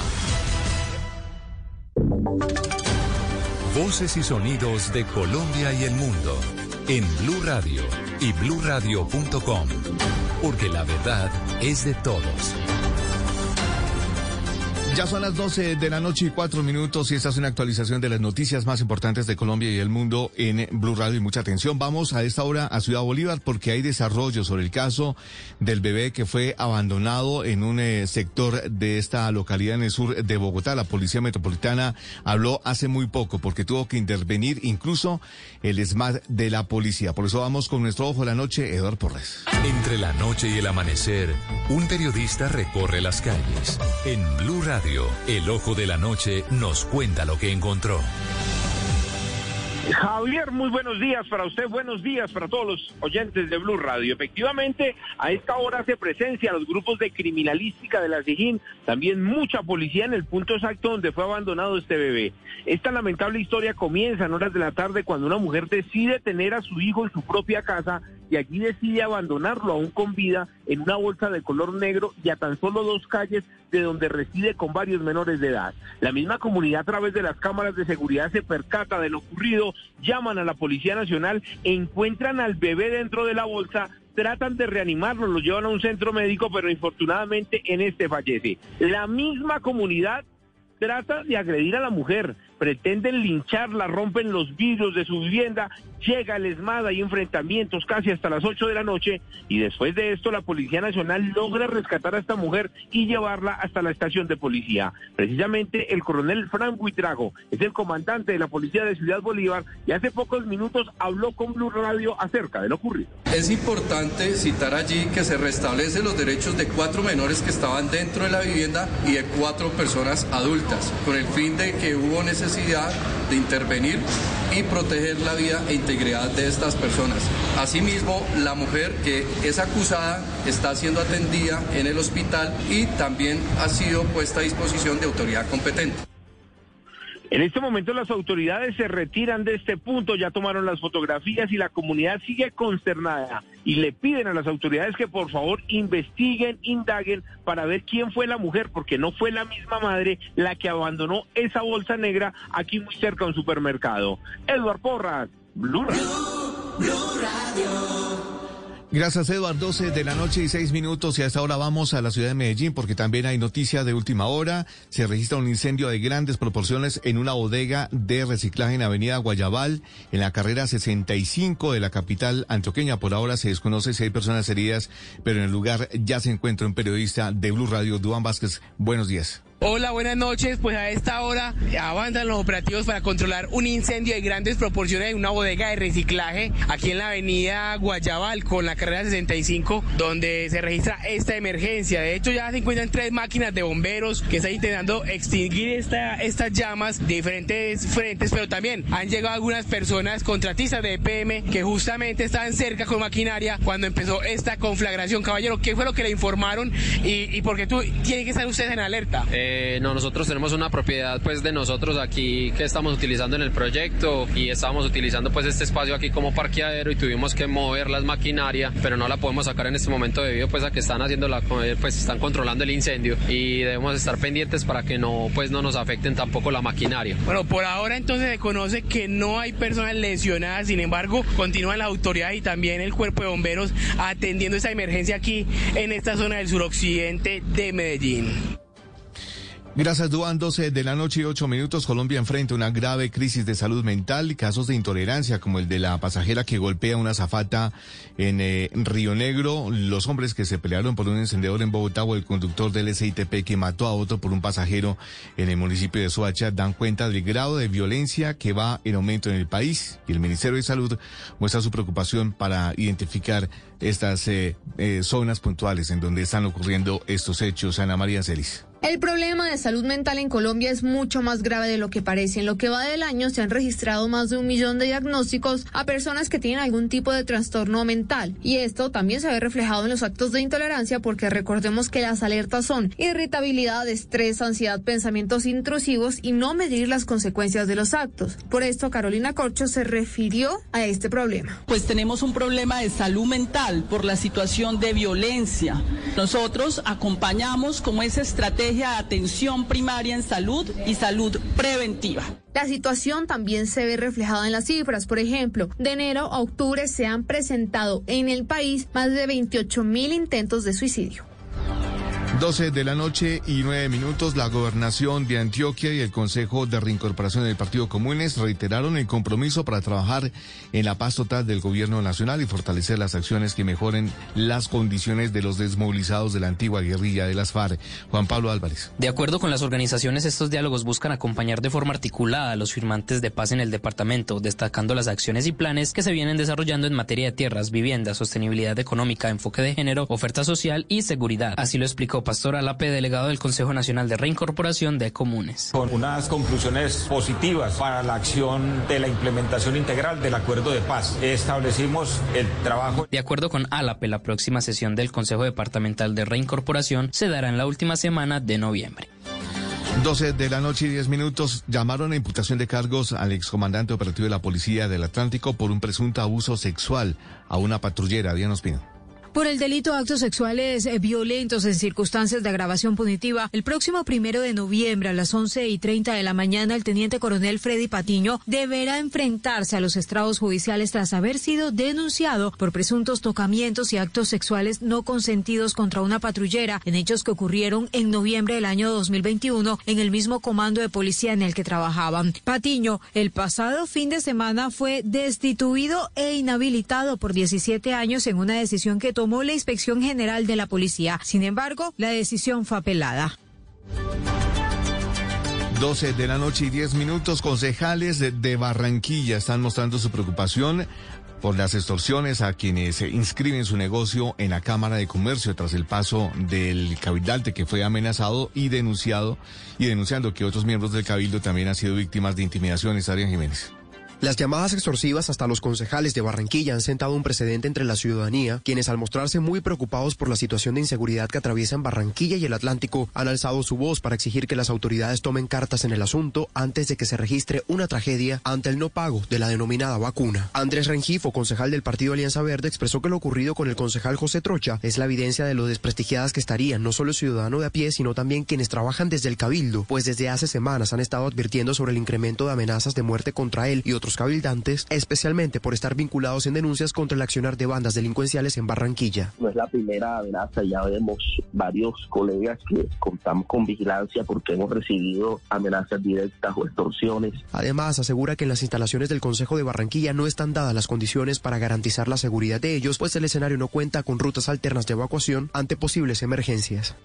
Voces y sonidos de Colombia y el mundo en Blue Radio y BlueRadio.com, porque la verdad es de todos. Ya son las 12 de la noche y cuatro minutos y esta es una actualización de las noticias más importantes de Colombia y el mundo en Blue Radio y mucha atención. Vamos a esta hora a Ciudad Bolívar porque hay desarrollo sobre el caso del bebé que fue abandonado en un eh, sector de esta localidad en el sur de Bogotá. La Policía Metropolitana habló hace muy poco porque tuvo que intervenir incluso el ESMAD de la policía. Por eso vamos con nuestro ojo de la noche, Eduardo Porres. Entre la noche y el amanecer, un periodista recorre las calles. En Blue Radio, el ojo de la noche nos cuenta lo que encontró. Javier, muy buenos días para usted, buenos días para todos los oyentes de Blue Radio. Efectivamente, a esta hora hace presencia los grupos de criminalística de la SIGIN, también mucha policía en el punto exacto donde fue abandonado este bebé. Esta lamentable historia comienza en horas de la tarde cuando una mujer decide tener a su hijo en su propia casa y allí decide abandonarlo aún con vida en una bolsa de color negro y a tan solo dos calles de donde reside con varios menores de edad. La misma comunidad a través de las cámaras de seguridad se percata de lo ocurrido, llaman a la Policía Nacional, encuentran al bebé dentro de la bolsa, tratan de reanimarlo, lo llevan a un centro médico, pero infortunadamente en este fallece. La misma comunidad trata de agredir a la mujer, pretenden lincharla, rompen los vidrios de su vivienda, llega el ESMAD, hay enfrentamientos casi hasta las 8 de la noche y después de esto la Policía Nacional logra rescatar a esta mujer y llevarla hasta la estación de policía. Precisamente el coronel Frank Huitrago es el comandante de la Policía de Ciudad Bolívar y hace pocos minutos habló con Blue Radio acerca de lo ocurrido. Es importante citar allí que se restablecen los derechos de cuatro menores que estaban dentro de la vivienda y de cuatro personas adultas, con el fin de que hubo necesidad de intervenir y proteger la vida e integridad de estas personas. Asimismo, la mujer que es acusada está siendo atendida en el hospital y también ha sido puesta a disposición de autoridad competente. En este momento las autoridades se retiran de este punto, ya tomaron las fotografías y la comunidad sigue consternada y le piden a las autoridades que por favor investiguen, indaguen para ver quién fue la mujer, porque no fue la misma madre la que abandonó esa bolsa negra aquí muy cerca de un supermercado. Eduard Porras, Blue Gracias, Eduardo. 12 de la noche y 6 minutos y a esta hora vamos a la ciudad de Medellín porque también hay noticia de última hora. Se registra un incendio de grandes proporciones en una bodega de reciclaje en Avenida Guayabal, en la carrera 65 de la capital antioqueña. Por ahora se desconoce si hay personas heridas, pero en el lugar ya se encuentra un periodista de Blue Radio, Duan Vázquez. Buenos días. Hola, buenas noches. Pues a esta hora avanzan los operativos para controlar un incendio de grandes proporciones en una bodega de reciclaje aquí en la avenida Guayabal con la carrera 65, donde se registra esta emergencia. De hecho, ya se encuentran tres máquinas de bomberos que están intentando extinguir esta, estas llamas de diferentes frentes, pero también han llegado algunas personas contratistas de EPM que justamente estaban cerca con maquinaria cuando empezó esta conflagración. Caballero, ¿qué fue lo que le informaron y, y por qué tú, tienen que estar ustedes en alerta? Eh, no, nosotros tenemos una propiedad pues de nosotros aquí que estamos utilizando en el proyecto y estábamos utilizando pues este espacio aquí como parqueadero y tuvimos que mover las maquinaria, pero no la podemos sacar en este momento debido pues a que están haciendo la pues están controlando el incendio y debemos estar pendientes para que no pues no nos afecten tampoco la maquinaria. Bueno, por ahora entonces se conoce que no hay personas lesionadas, sin embargo, continúan las autoridades y también el cuerpo de bomberos atendiendo esta emergencia aquí en esta zona del suroccidente de Medellín. Gracias, Duan. 12 de la noche y 8 minutos. Colombia enfrenta una grave crisis de salud mental y casos de intolerancia, como el de la pasajera que golpea una zafata en eh, Río Negro, los hombres que se pelearon por un encendedor en Bogotá o el conductor del SITP que mató a otro por un pasajero en el municipio de Soacha dan cuenta del grado de violencia que va en aumento en el país. Y el Ministerio de Salud muestra su preocupación para identificar estas eh, eh, zonas puntuales en donde están ocurriendo estos hechos. Ana María Celis. El problema de salud mental en Colombia es mucho más grave de lo que parece. En lo que va del año se han registrado más de un millón de diagnósticos a personas que tienen algún tipo de trastorno mental. Y esto también se ve reflejado en los actos de intolerancia porque recordemos que las alertas son irritabilidad, estrés, ansiedad, pensamientos intrusivos y no medir las consecuencias de los actos. Por esto Carolina Corcho se refirió a este problema. Pues tenemos un problema de salud mental por la situación de violencia. Nosotros acompañamos como esa de atención primaria en salud y salud preventiva. La situación también se ve reflejada en las cifras. Por ejemplo, de enero a octubre se han presentado en el país más de 28 mil intentos de suicidio. 12 de la noche y 9 minutos, la gobernación de Antioquia y el Consejo de Reincorporación del Partido Comunes reiteraron el compromiso para trabajar en la paz total del gobierno nacional y fortalecer las acciones que mejoren las condiciones de los desmovilizados de la antigua guerrilla de las FARC. Juan Pablo Álvarez. De acuerdo con las organizaciones, estos diálogos buscan acompañar de forma articulada a los firmantes de paz en el departamento, destacando las acciones y planes que se vienen desarrollando en materia de tierras, vivienda, sostenibilidad económica, enfoque de género, oferta social y seguridad. Así lo explicó Pastor Alape, delegado del Consejo Nacional de Reincorporación de Comunes. Con unas conclusiones positivas para la acción de la implementación integral del acuerdo de paz. Establecimos el trabajo. De acuerdo con Alape, la próxima sesión del Consejo Departamental de Reincorporación se dará en la última semana de noviembre. 12 de la noche y 10 minutos llamaron a imputación de cargos al excomandante operativo de la Policía del Atlántico por un presunto abuso sexual a una patrullera. Diana Ospino. Por el delito de actos sexuales eh, violentos en circunstancias de agravación punitiva, el próximo primero de noviembre a las 11 y 30 de la mañana, el teniente coronel Freddy Patiño deberá enfrentarse a los estrados judiciales tras haber sido denunciado por presuntos tocamientos y actos sexuales no consentidos contra una patrullera en hechos que ocurrieron en noviembre del año 2021 en el mismo comando de policía en el que trabajaban. Patiño, el pasado fin de semana fue destituido e inhabilitado por 17 años en una decisión que tomó la Inspección General de la Policía. Sin embargo, la decisión fue apelada. 12 de la noche y 10 minutos, concejales de, Barranquilla están mostrando su preocupación por las extorsiones a quienes inscriben su negocio en la Cámara de Comercio tras el paso del cabildalte que fue amenazado y denunciado y denunciando que otros miembros del cabildo también han sido víctimas de intimidaciones. Adrián Jiménez. Las llamadas extorsivas hasta los concejales de Barranquilla han sentado un precedente entre la ciudadanía, quienes al mostrarse muy preocupados por la situación de inseguridad que atraviesan Barranquilla y el Atlántico, han alzado su voz para exigir que las autoridades tomen cartas en el asunto antes de que se registre una tragedia ante el no pago de la denominada vacuna. Andrés Rengifo, concejal del Partido Alianza Verde, expresó que lo ocurrido con el concejal José Trocha es la evidencia de lo desprestigiadas que estarían no solo el ciudadano de a pie, sino también quienes trabajan desde el cabildo, pues desde hace semanas han estado advirtiendo sobre el incremento de amenazas de muerte contra él y otros cabildantes, especialmente por estar vinculados en denuncias contra el accionar de bandas delincuenciales en Barranquilla. No es la primera amenaza, ya vemos varios colegas que contamos con vigilancia porque hemos recibido amenazas directas o extorsiones. Además, asegura que en las instalaciones del Consejo de Barranquilla no están dadas las condiciones para garantizar la seguridad de ellos, pues el escenario no cuenta con rutas alternas de evacuación ante posibles emergencias.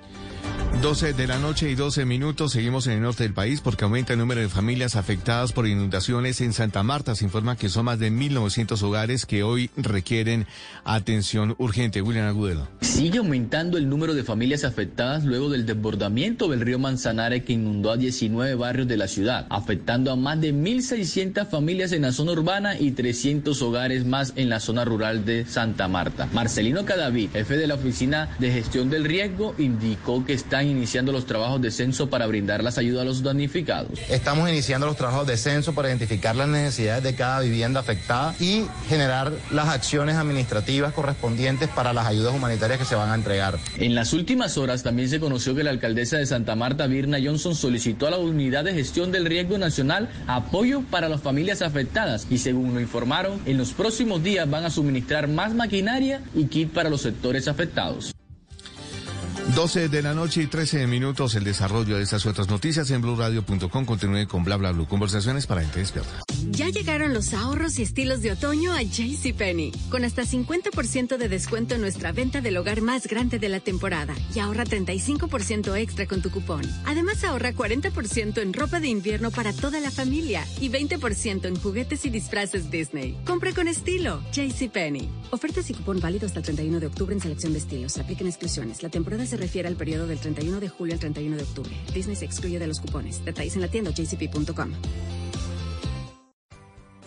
12 de la noche y 12 minutos. Seguimos en el norte del país porque aumenta el número de familias afectadas por inundaciones en Santa Marta. Se informa que son más de 1.900 hogares que hoy requieren atención urgente. William Agudelo. Sigue aumentando el número de familias afectadas luego del desbordamiento del río Manzanares que inundó a 19 barrios de la ciudad, afectando a más de 1.600 familias en la zona urbana y 300 hogares más en la zona rural de Santa Marta. Marcelino Cadavid, jefe de la Oficina de Gestión del Riesgo, indicó que están iniciando los trabajos de censo para brindar las ayudas a los damnificados. Estamos iniciando los trabajos de censo para identificar las necesidades de cada vivienda afectada y generar las acciones administrativas correspondientes para las ayudas humanitarias que se van a entregar. En las últimas horas también se conoció que la alcaldesa de Santa Marta, Virna Johnson, solicitó a la Unidad de Gestión del Riesgo Nacional apoyo para las familias afectadas y según lo informaron, en los próximos días van a suministrar más maquinaria y kit para los sectores afectados. 12 de la noche y 13 minutos el desarrollo de estas otras noticias en blueradio.com. Continúe con bla bla bla. Conversaciones para gente despierta. Ya llegaron los ahorros y estilos de otoño a JCPenney. Con hasta 50% de descuento en nuestra venta del hogar más grande de la temporada. Y ahorra 35% extra con tu cupón. Además ahorra 40% en ropa de invierno para toda la familia. Y 20% en juguetes y disfraces Disney. Compre con estilo. JCPenney. Ofertas y cupón válido hasta el 31 de octubre en selección de estilos. Apliquen exclusiones. La temporada se refiere al periodo del 31 de julio al 31 de octubre. Disney se excluye de los cupones. Detalles en la tienda jcp.com.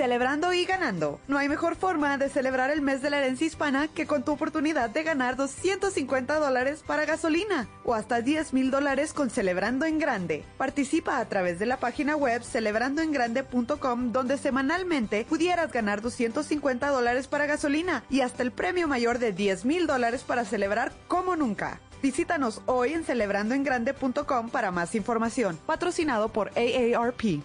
Celebrando y ganando. No hay mejor forma de celebrar el mes de la herencia hispana que con tu oportunidad de ganar 250 dólares para gasolina o hasta 10 mil dólares con Celebrando en Grande. Participa a través de la página web celebrandoengrande.com donde semanalmente pudieras ganar 250 dólares para gasolina y hasta el premio mayor de 10 mil dólares para celebrar como nunca. Visítanos hoy en celebrandoengrande.com para más información. Patrocinado por AARP.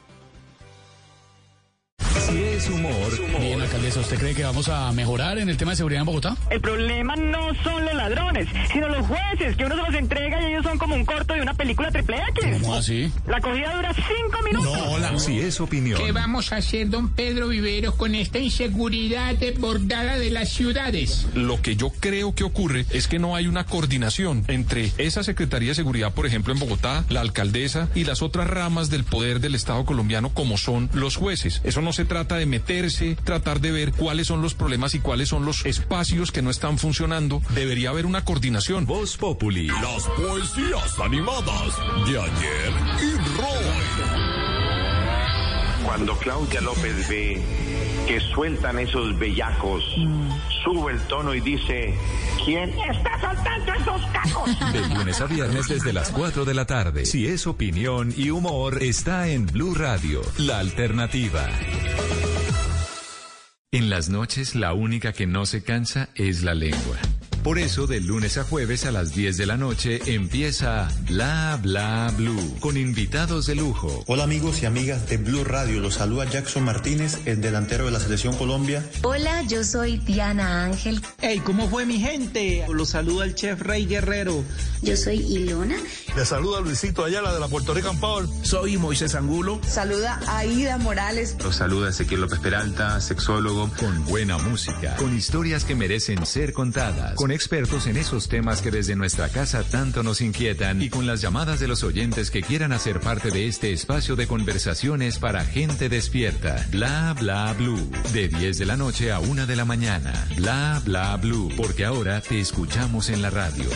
Es humor. Bien, alcaldesa, ¿usted cree que vamos a mejorar en el tema de seguridad en Bogotá? El problema no son los ladrones, sino los jueces, que uno se los entrega y ellos son como un corto de una película triple X. ¿Cómo así? La acogida dura cinco minutos. No, hola. Si es opinión. ¿Qué vamos a hacer, don Pedro Viveros, con esta inseguridad desbordada de las ciudades? Lo que yo creo que ocurre es que no hay una coordinación entre esa Secretaría de Seguridad, por ejemplo, en Bogotá, la alcaldesa y las otras ramas del poder del Estado colombiano como son los jueces. Eso no se trata de meterse, tratar de ver cuáles son los problemas y cuáles son los espacios que no están funcionando. Debería haber una coordinación. Voz Populi. Las poesías animadas de ayer y Roy. Cuando Claudia López ve que sueltan esos bellacos sube el tono y dice, ¿quién está soltando esos cacos? De lunes a viernes desde las 4 de la tarde. Si es opinión y humor, está en Blue Radio, la alternativa. En las noches, la única que no se cansa es la lengua. Por eso, de lunes a jueves a las 10 de la noche empieza Bla Bla Blue con invitados de lujo. Hola amigos y amigas de Blue Radio, los saluda Jackson Martínez, el delantero de la Selección Colombia. Hola, yo soy Diana Ángel. Hey, ¿cómo fue mi gente? Los saluda el chef Rey Guerrero. Yo soy Ilona. Le saluda Luisito Ayala de la Puerto Rican Power. Soy Moisés Angulo. Saluda Aida Morales. Los saluda Ezequiel López Peralta, sexólogo. Con buena música, con historias que merecen ser contadas, con expertos en esos temas que desde nuestra casa tanto nos inquietan y con las llamadas de los oyentes que quieran hacer parte de este espacio de conversaciones para gente despierta. Bla bla blue. De 10 de la noche a 1 de la mañana. Bla bla blue. Porque ahora te escuchamos en la radio.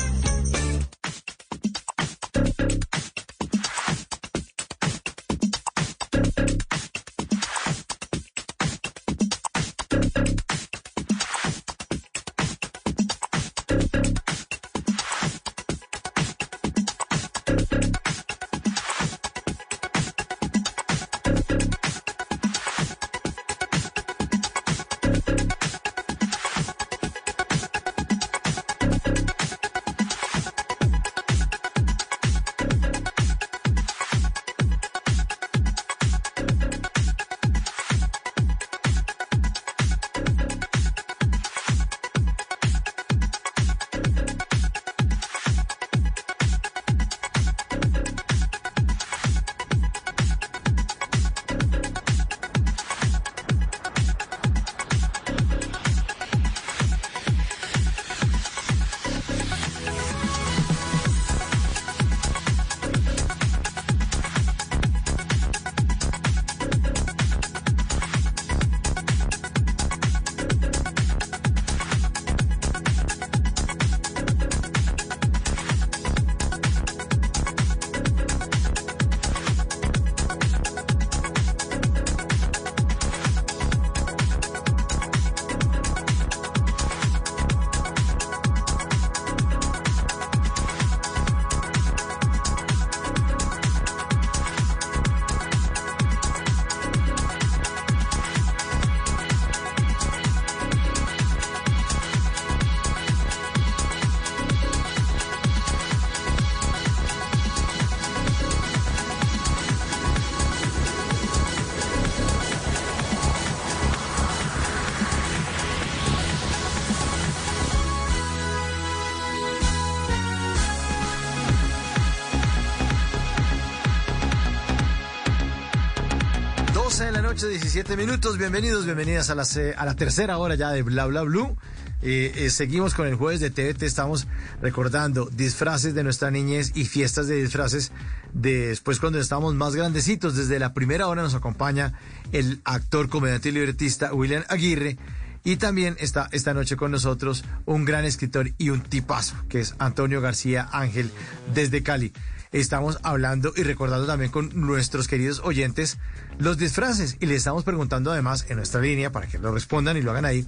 7 minutos. Bienvenidos, bienvenidas a, las, eh, a la tercera hora ya de Bla Bla Blue. Eh, eh, seguimos con el jueves de TVT. Estamos recordando disfraces de nuestra niñez y fiestas de disfraces de después cuando estábamos más grandecitos. Desde la primera hora nos acompaña el actor, comediante y libretista William Aguirre. Y también está esta noche con nosotros un gran escritor y un tipazo, que es Antonio García Ángel desde Cali. Estamos hablando y recordando también con nuestros queridos oyentes los disfraces y les estamos preguntando además en nuestra línea para que lo respondan y lo hagan ahí.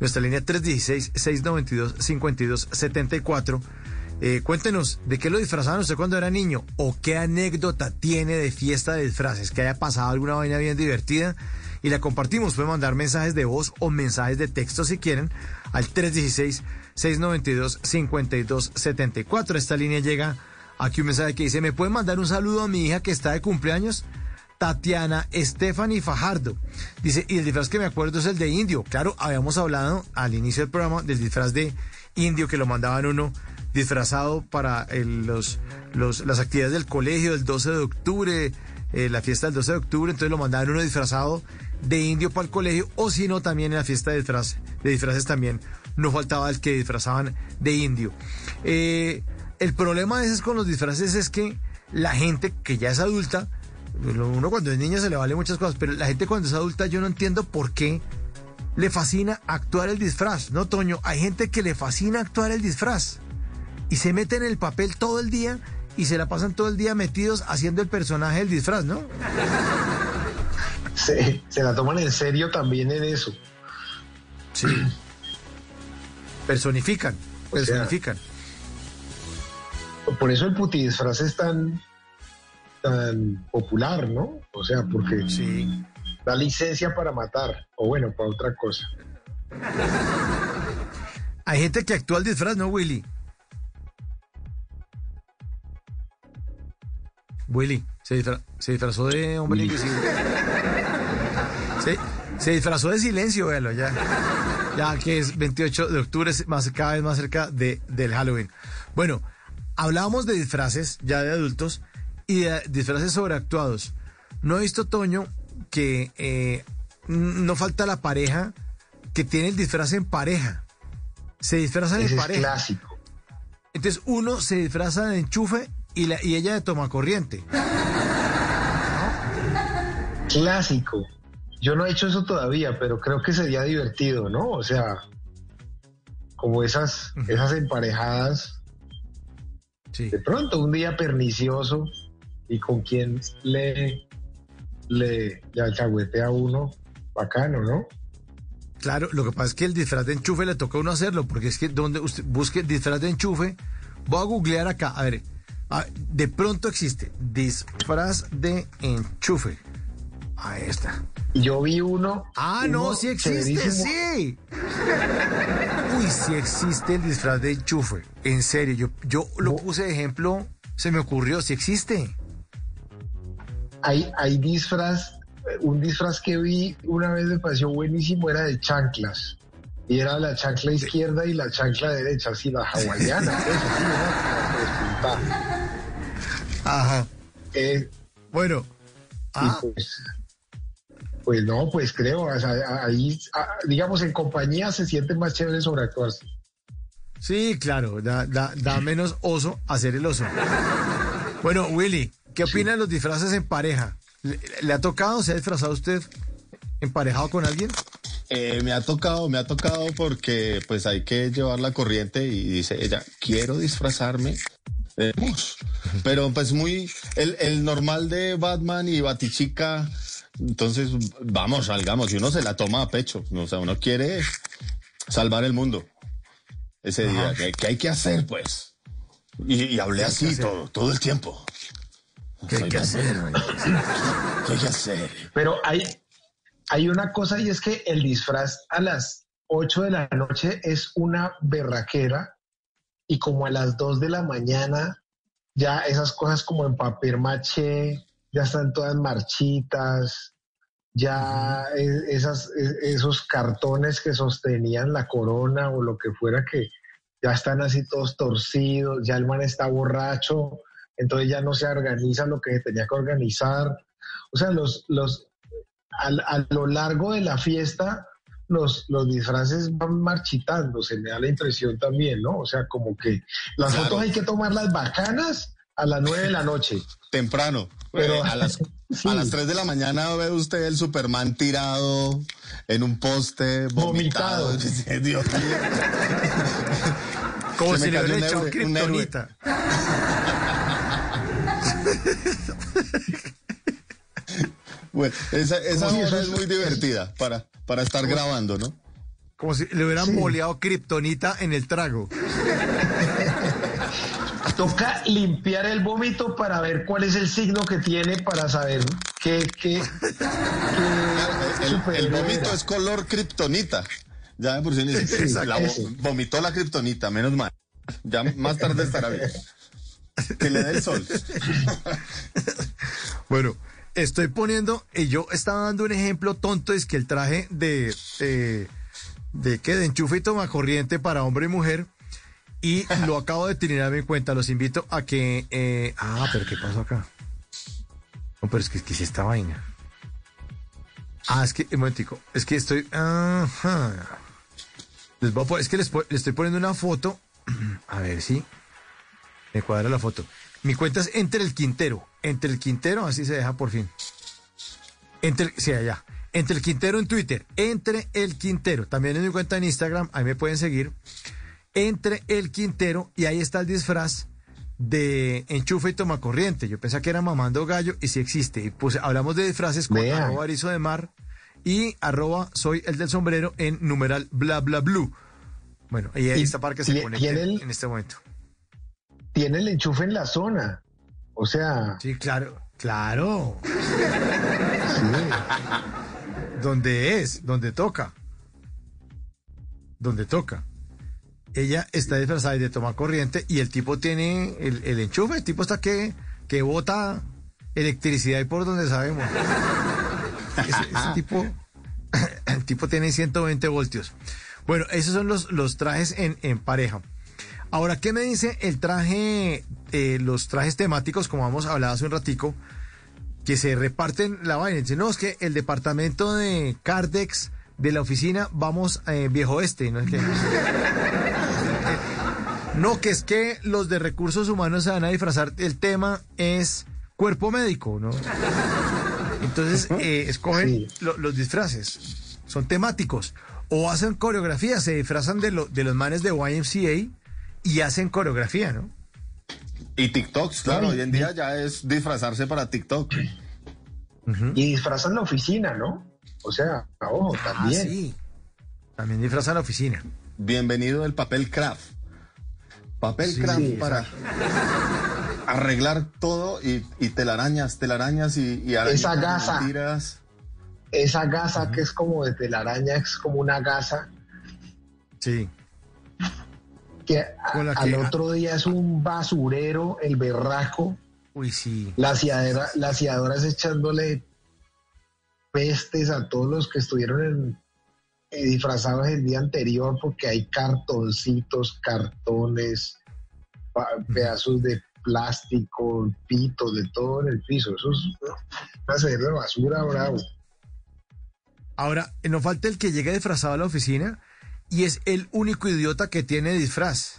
Nuestra línea 316-692-5274. Eh, cuéntenos, ¿de qué lo disfrazaban usted cuando era niño? ¿O qué anécdota tiene de fiesta de disfraces? ¿Que haya pasado alguna vaina bien divertida? Y la compartimos. Pueden mandar mensajes de voz o mensajes de texto si quieren al 316-692-5274. Esta línea llega aquí un mensaje que dice, ¿me pueden mandar un saludo a mi hija que está de cumpleaños? Tatiana Stephanie Fajardo. Dice, y el disfraz que me acuerdo es el de indio. Claro, habíamos hablado al inicio del programa del disfraz de indio que lo mandaban uno disfrazado para los, las actividades del colegio del 12 de octubre, eh, la fiesta del 12 de octubre, entonces lo mandaban uno disfrazado de indio para el colegio, o si no, también en la fiesta de, disfraz, disfraces también no faltaba el que disfrazaban de indio. Eh, el problema a veces con los disfraces es que la gente que ya es adulta, uno cuando es niño se le vale muchas cosas, pero la gente cuando es adulta yo no entiendo por qué le fascina actuar el disfraz, ¿no, Toño? Hay gente que le fascina actuar el disfraz y se mete en el papel todo el día y se la pasan todo el día metidos haciendo el personaje del disfraz, ¿no? Se, se la toman en serio también en eso. Sí. Personifican, O sea, personifican. Por eso el putidisfraz es tan, tan popular, ¿no? O sea, porque da licencia para matar, o bueno, para otra cosa. Hay gente que actúa al disfraz, ¿no, Willy? Willy, se, disfra- se disfrazó de hombre invisible. Se, se disfrazó de silencio, véalo, ya. Ya que es 28 de octubre, es más, cada vez más cerca de, del Halloween. Bueno, hablábamos de disfraces ya de adultos y de disfraces sobreactuados. No he visto, Toño, que eh, no falta la pareja que tiene el disfraz en pareja. Se disfrazan Ese en es pareja. clásico. Entonces uno se disfraza de enchufe y, la, y ella de toma corriente. Clásico. Yo no he hecho eso todavía, pero creo que sería divertido, ¿no? O sea, como esas, esas emparejadas. De pronto, un día pernicioso y con quien le, le, le alcahuetea a uno, bacano, ¿no? Claro, lo que pasa es que el disfraz de enchufe le toca a uno hacerlo, porque es que donde usted busque disfraz de enchufe, voy a googlear acá, a ver, a- de pronto existe disfraz de enchufe. Ahí está. Yo vi uno. Ah, no, sí existe, severísimo. sí. Uy, sí existe el disfraz de enchufe. En serio, yo, yo lo puse de ejemplo, se me ocurrió, sí existe. Hay, hay disfraz, un disfraz que vi una vez me pareció buenísimo, era de chanclas. Y era la chancla izquierda y la chancla derecha, así la hawaiana, eso, sí, despuntada. Ajá. Eh, bueno. Ah. Pues, pues no, pues creo, o sea, ahí, ah, digamos, en compañía se siente más chévere sobreactuarse. Sí, claro, da, da, da menos oso hacer el oso. Bueno, Willy, ¿qué opina de los disfraces en pareja? ¿Le, le ha tocado, se ha disfrazado usted emparejado con alguien? Eh, me ha tocado, me ha tocado porque pues hay que llevar la corriente y dice ella, quiero disfrazarme. de Mus". Pero pues muy, el, el normal de Batman y Batichica, entonces vamos, salgamos, y uno se la toma a pecho, o sea, uno quiere salvar el mundo ese día, ¿qué, hay que hacer pues? Y, y hablé ¿Qué hay que así todo, todo el tiempo. ¿Qué hay que hacer? ¿Qué hay que hacer? Pero hay, hay una cosa y es que el disfraz a las 8 de la noche es una berraquera y como a las 2 de la mañana ya esas cosas como en papel maché ya están todas marchitas, ya e- esas, e- esos cartones que sostenían la corona o lo que fuera que ya están así todos torcidos, ya el man está borracho, entonces ya no se organiza lo que se tenía que organizar. O sea, los, los, al- a, lo largo de la fiesta, los, los disfraces van marchitando, se me da la impresión también, ¿no? O sea, como que las Claro. fotos hay que tomarlas bacanas a las nueve de la noche. Temprano. Pero- a las, a las 3 de la mañana ve usted el Superman tirado en un poste, vomitado. Vomitado. Dios mío. Como Se si le hubiera un echado kriptonita. Bueno, esa, esa si hora es muy divertida para, para estar grabando, ¿no? Como si le hubieran Sí. moleado kriptonita en el trago. Toca limpiar el vómito para ver cuál es el signo que tiene para saber qué, qué, El, vómito es color kriptonita. Ya por sí ni- Sí, la ese. vomitó la kriptonita, menos mal. Ya más tarde estará bien. Que le dé el sol. Bueno, estoy poniendo, y yo estaba dando un ejemplo tonto, es que el traje de, de, qué, de enchufe y toma corriente para hombre y mujer, y lo acabo de tener mi cuenta, los invito a que, eh, ah, pero ¿qué pasó acá? No, pero es que, es que es esta vaina. Ah, es que, un momentico, es que estoy. Les voy a es que les, les estoy poniendo una foto, a ver si me cuadra la foto. Mi cuenta es Entre el Quintero. Entre el Quintero, así se deja por fin. Entre, sí, allá. Entre el Quintero en Twitter. Entre el Quintero. También en mi cuenta en Instagram, ahí me pueden seguir. Entre el Quintero. Y ahí está el disfraz de enchufe y toma corriente. Yo pensaba que era mamando gallo y sí existe. Y puse, hablamos de disfraces con arroba erizo de mar y arroba soy el del sombrero en numeral bla bla blue. Bueno, ella está para que se conecte el, en este momento. Tiene el enchufe en la zona. O sea. Sí, claro, claro. Donde es, donde toca. Donde toca. Ella está disfrazada de toma corriente y el tipo tiene el, enchufe. El tipo está que, que bota electricidad y por donde sabemos. ese, tipo, el tipo tiene 120 voltios. Bueno, esos son los, los trajes en, en pareja. Ahora, ¿qué me dice el traje, eh, los trajes temáticos, como hemos hablado hace un ratico, que se reparten la vaina? Dice, no, es que el departamento de Cardex de la oficina, vamos eh, viejo este, ¿no es que... no, que es que los de recursos humanos se van a disfrazar, el tema es cuerpo médico, ¿no? Entonces, eh, escogen los disfraces, son temáticos. O hacen coreografía, se disfrazan de, de los manes de YMCA y hacen coreografía, ¿no? Y TikToks, claro, hoy en día ya es disfrazarse para TikTok. Y disfrazan la oficina, ¿no? O sea, ojo, ah, también. Sí. También disfrazan la oficina. Bienvenido el papel craft. Papel craft para arreglar todo y, telarañas, telarañas y, y Esa gasa. Esa gasa que es como de telaraña, es como una gasa. Sí que, al otro día es un basurero, el berraco. Uy, sí. Las aciadoras echándole pestes a todos los que estuvieron en, eh, disfrazados el día anterior porque hay cartoncitos, cartones, pedazos de plástico, pitos, de todo en el piso. Eso es una de basura, bravo. Ahora, no falta el que llegue disfrazado a la oficina y es el único idiota que tiene disfraz.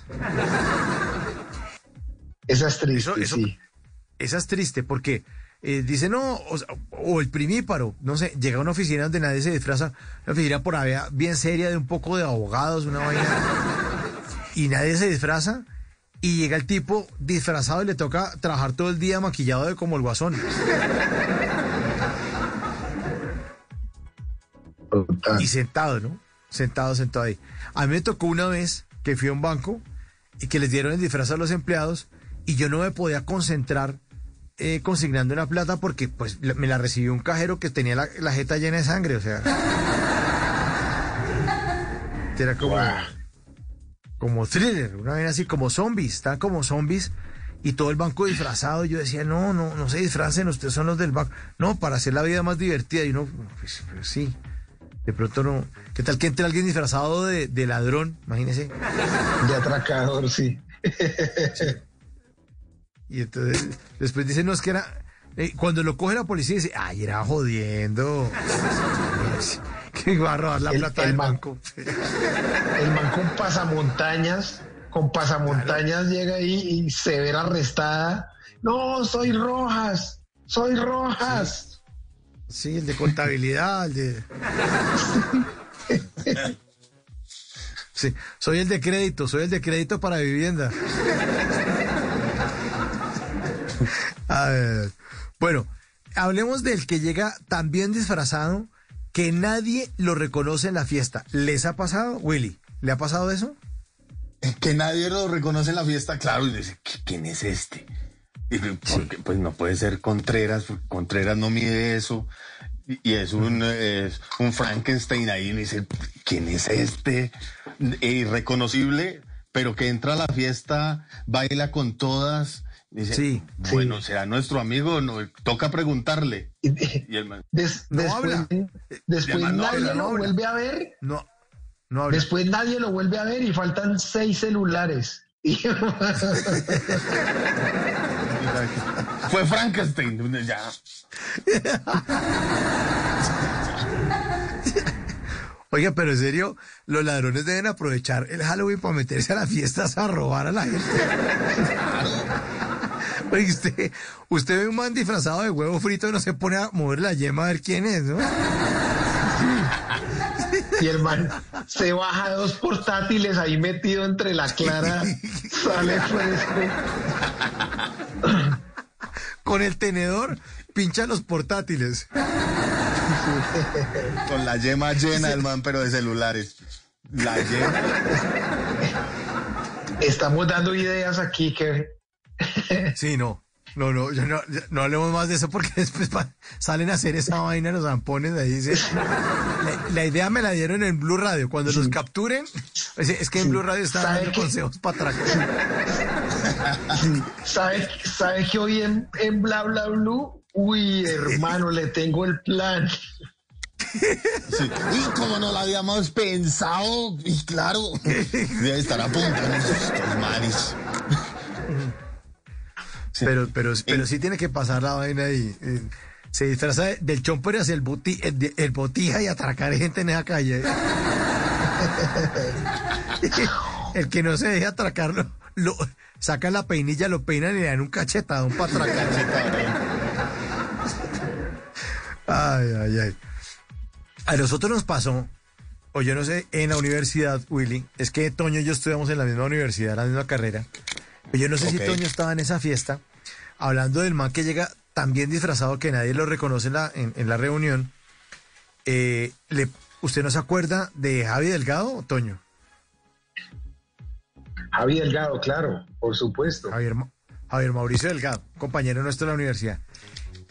Esa es triste, sí. Esa es triste porque eh, dice, no, o, el primíparo, no sé, llega a una oficina donde nadie se disfraza, una oficina por ahí bien seria de un poco de abogados, una vaina, y nadie se disfraza, y llega el tipo disfrazado y le toca trabajar todo el día maquillado de como el guasón. Y sentado, ¿no? Sentado, sentado ahí. A mí me tocó una vez que fui a un banco y que les dieron el disfraz a los empleados y yo no me podía concentrar eh, consignando una plata porque pues me la recibió un cajero que tenía la, jeta llena de sangre, o sea. Era como, como thriller, una vez así como zombies, está como zombies y todo el banco disfrazado. Yo decía, no, no, no se disfracen, ustedes son los del banco. No, para hacer la vida más divertida. Y uno, pues, pues sí. De pronto no. ¿Qué tal que entre alguien disfrazado de, ladrón? Imagínese. De atracador, sí. Y entonces, después dice, no, es que era. Eh, cuando lo coge la policía, dice, ay, era jodiendo. que iba a robar la plata del banco. el man con pasamontañas, con pasamontañas llega ahí y se ve arrestada. No, soy Rojas, soy Rojas. Sí, el de contabilidad, de... Sí, soy el de crédito, soy el de crédito para vivienda. bueno, hablemos del que llega también disfrazado, que nadie lo reconoce en la fiesta. ¿Les ha pasado, Willy? ¿Le ha pasado eso? Que nadie lo reconoce en la fiesta, claro, y dice, ¿quién es este? porque, pues no puede ser Contreras, Contreras no mide eso. Y es un, es un Frankenstein ahí, y dice, ¿quién es este? Irreconocible, pero que entra a la fiesta, baila con todas. Dice, sí, bueno, será nuestro amigo, no, toca preguntarle. Y el después, después nadie lo vuelve a ver. No, no Después nadie lo vuelve a ver y faltan seis celulares. Fue Frankenstein, ya. Oiga, pero en serio, los ladrones deben aprovechar el Halloween para meterse a las fiestas a robar a la gente. Oye, usted, usted ve un man disfrazado de huevo frito y no se pone a mover la yema a ver quién es, ¿no? Y el man se baja dos portátiles ahí metido entre la clara, sale fresco. Con el tenedor pincha los portátiles. Con la yema llena el man, pero de celulares. La yema. Estamos dando ideas aquí que... Sí, no. No, no, yo no, ya- no hablemos más de eso porque después pa- salen a hacer esa vaina los zampones ahí. dice, la, la idea me la dieron en Blue Radio. Cuando los capturen, es, es que en Blue Radio están ¿Sabe dando qué? consejos para atrás. ¿Sabes sabe que hoy en, en Bla Bla Blue? Uy, hermano, le tengo el plan. Sí. Y como no lo habíamos pensado, y claro, debe estar apuntando estos maris. Pero, pero, pero sí tiene que pasar la vaina ahí. Eh, Se disfraza de- del chomper hacia el, boti, el, el botija y atracar gente en esa calle. El que no se deje atracarlo, lo, saca la peinilla, lo peinan y le dan un cachetadón para atracar. Ay, ay, ay. A nosotros nos pasó, o yo no sé, en la universidad, Willy, es que Toño y yo estudiamos en la misma universidad, la misma carrera. Yo no sé si Toño estaba en esa fiesta, hablando del man que llega tan bien disfrazado que nadie lo reconoce en la, en, en la reunión. Eh, le, ¿Usted no se acuerda de Javi Delgado, Toño? Javi Delgado, claro, por supuesto. Javier, Javier Mauricio Delgado, compañero nuestro de la universidad.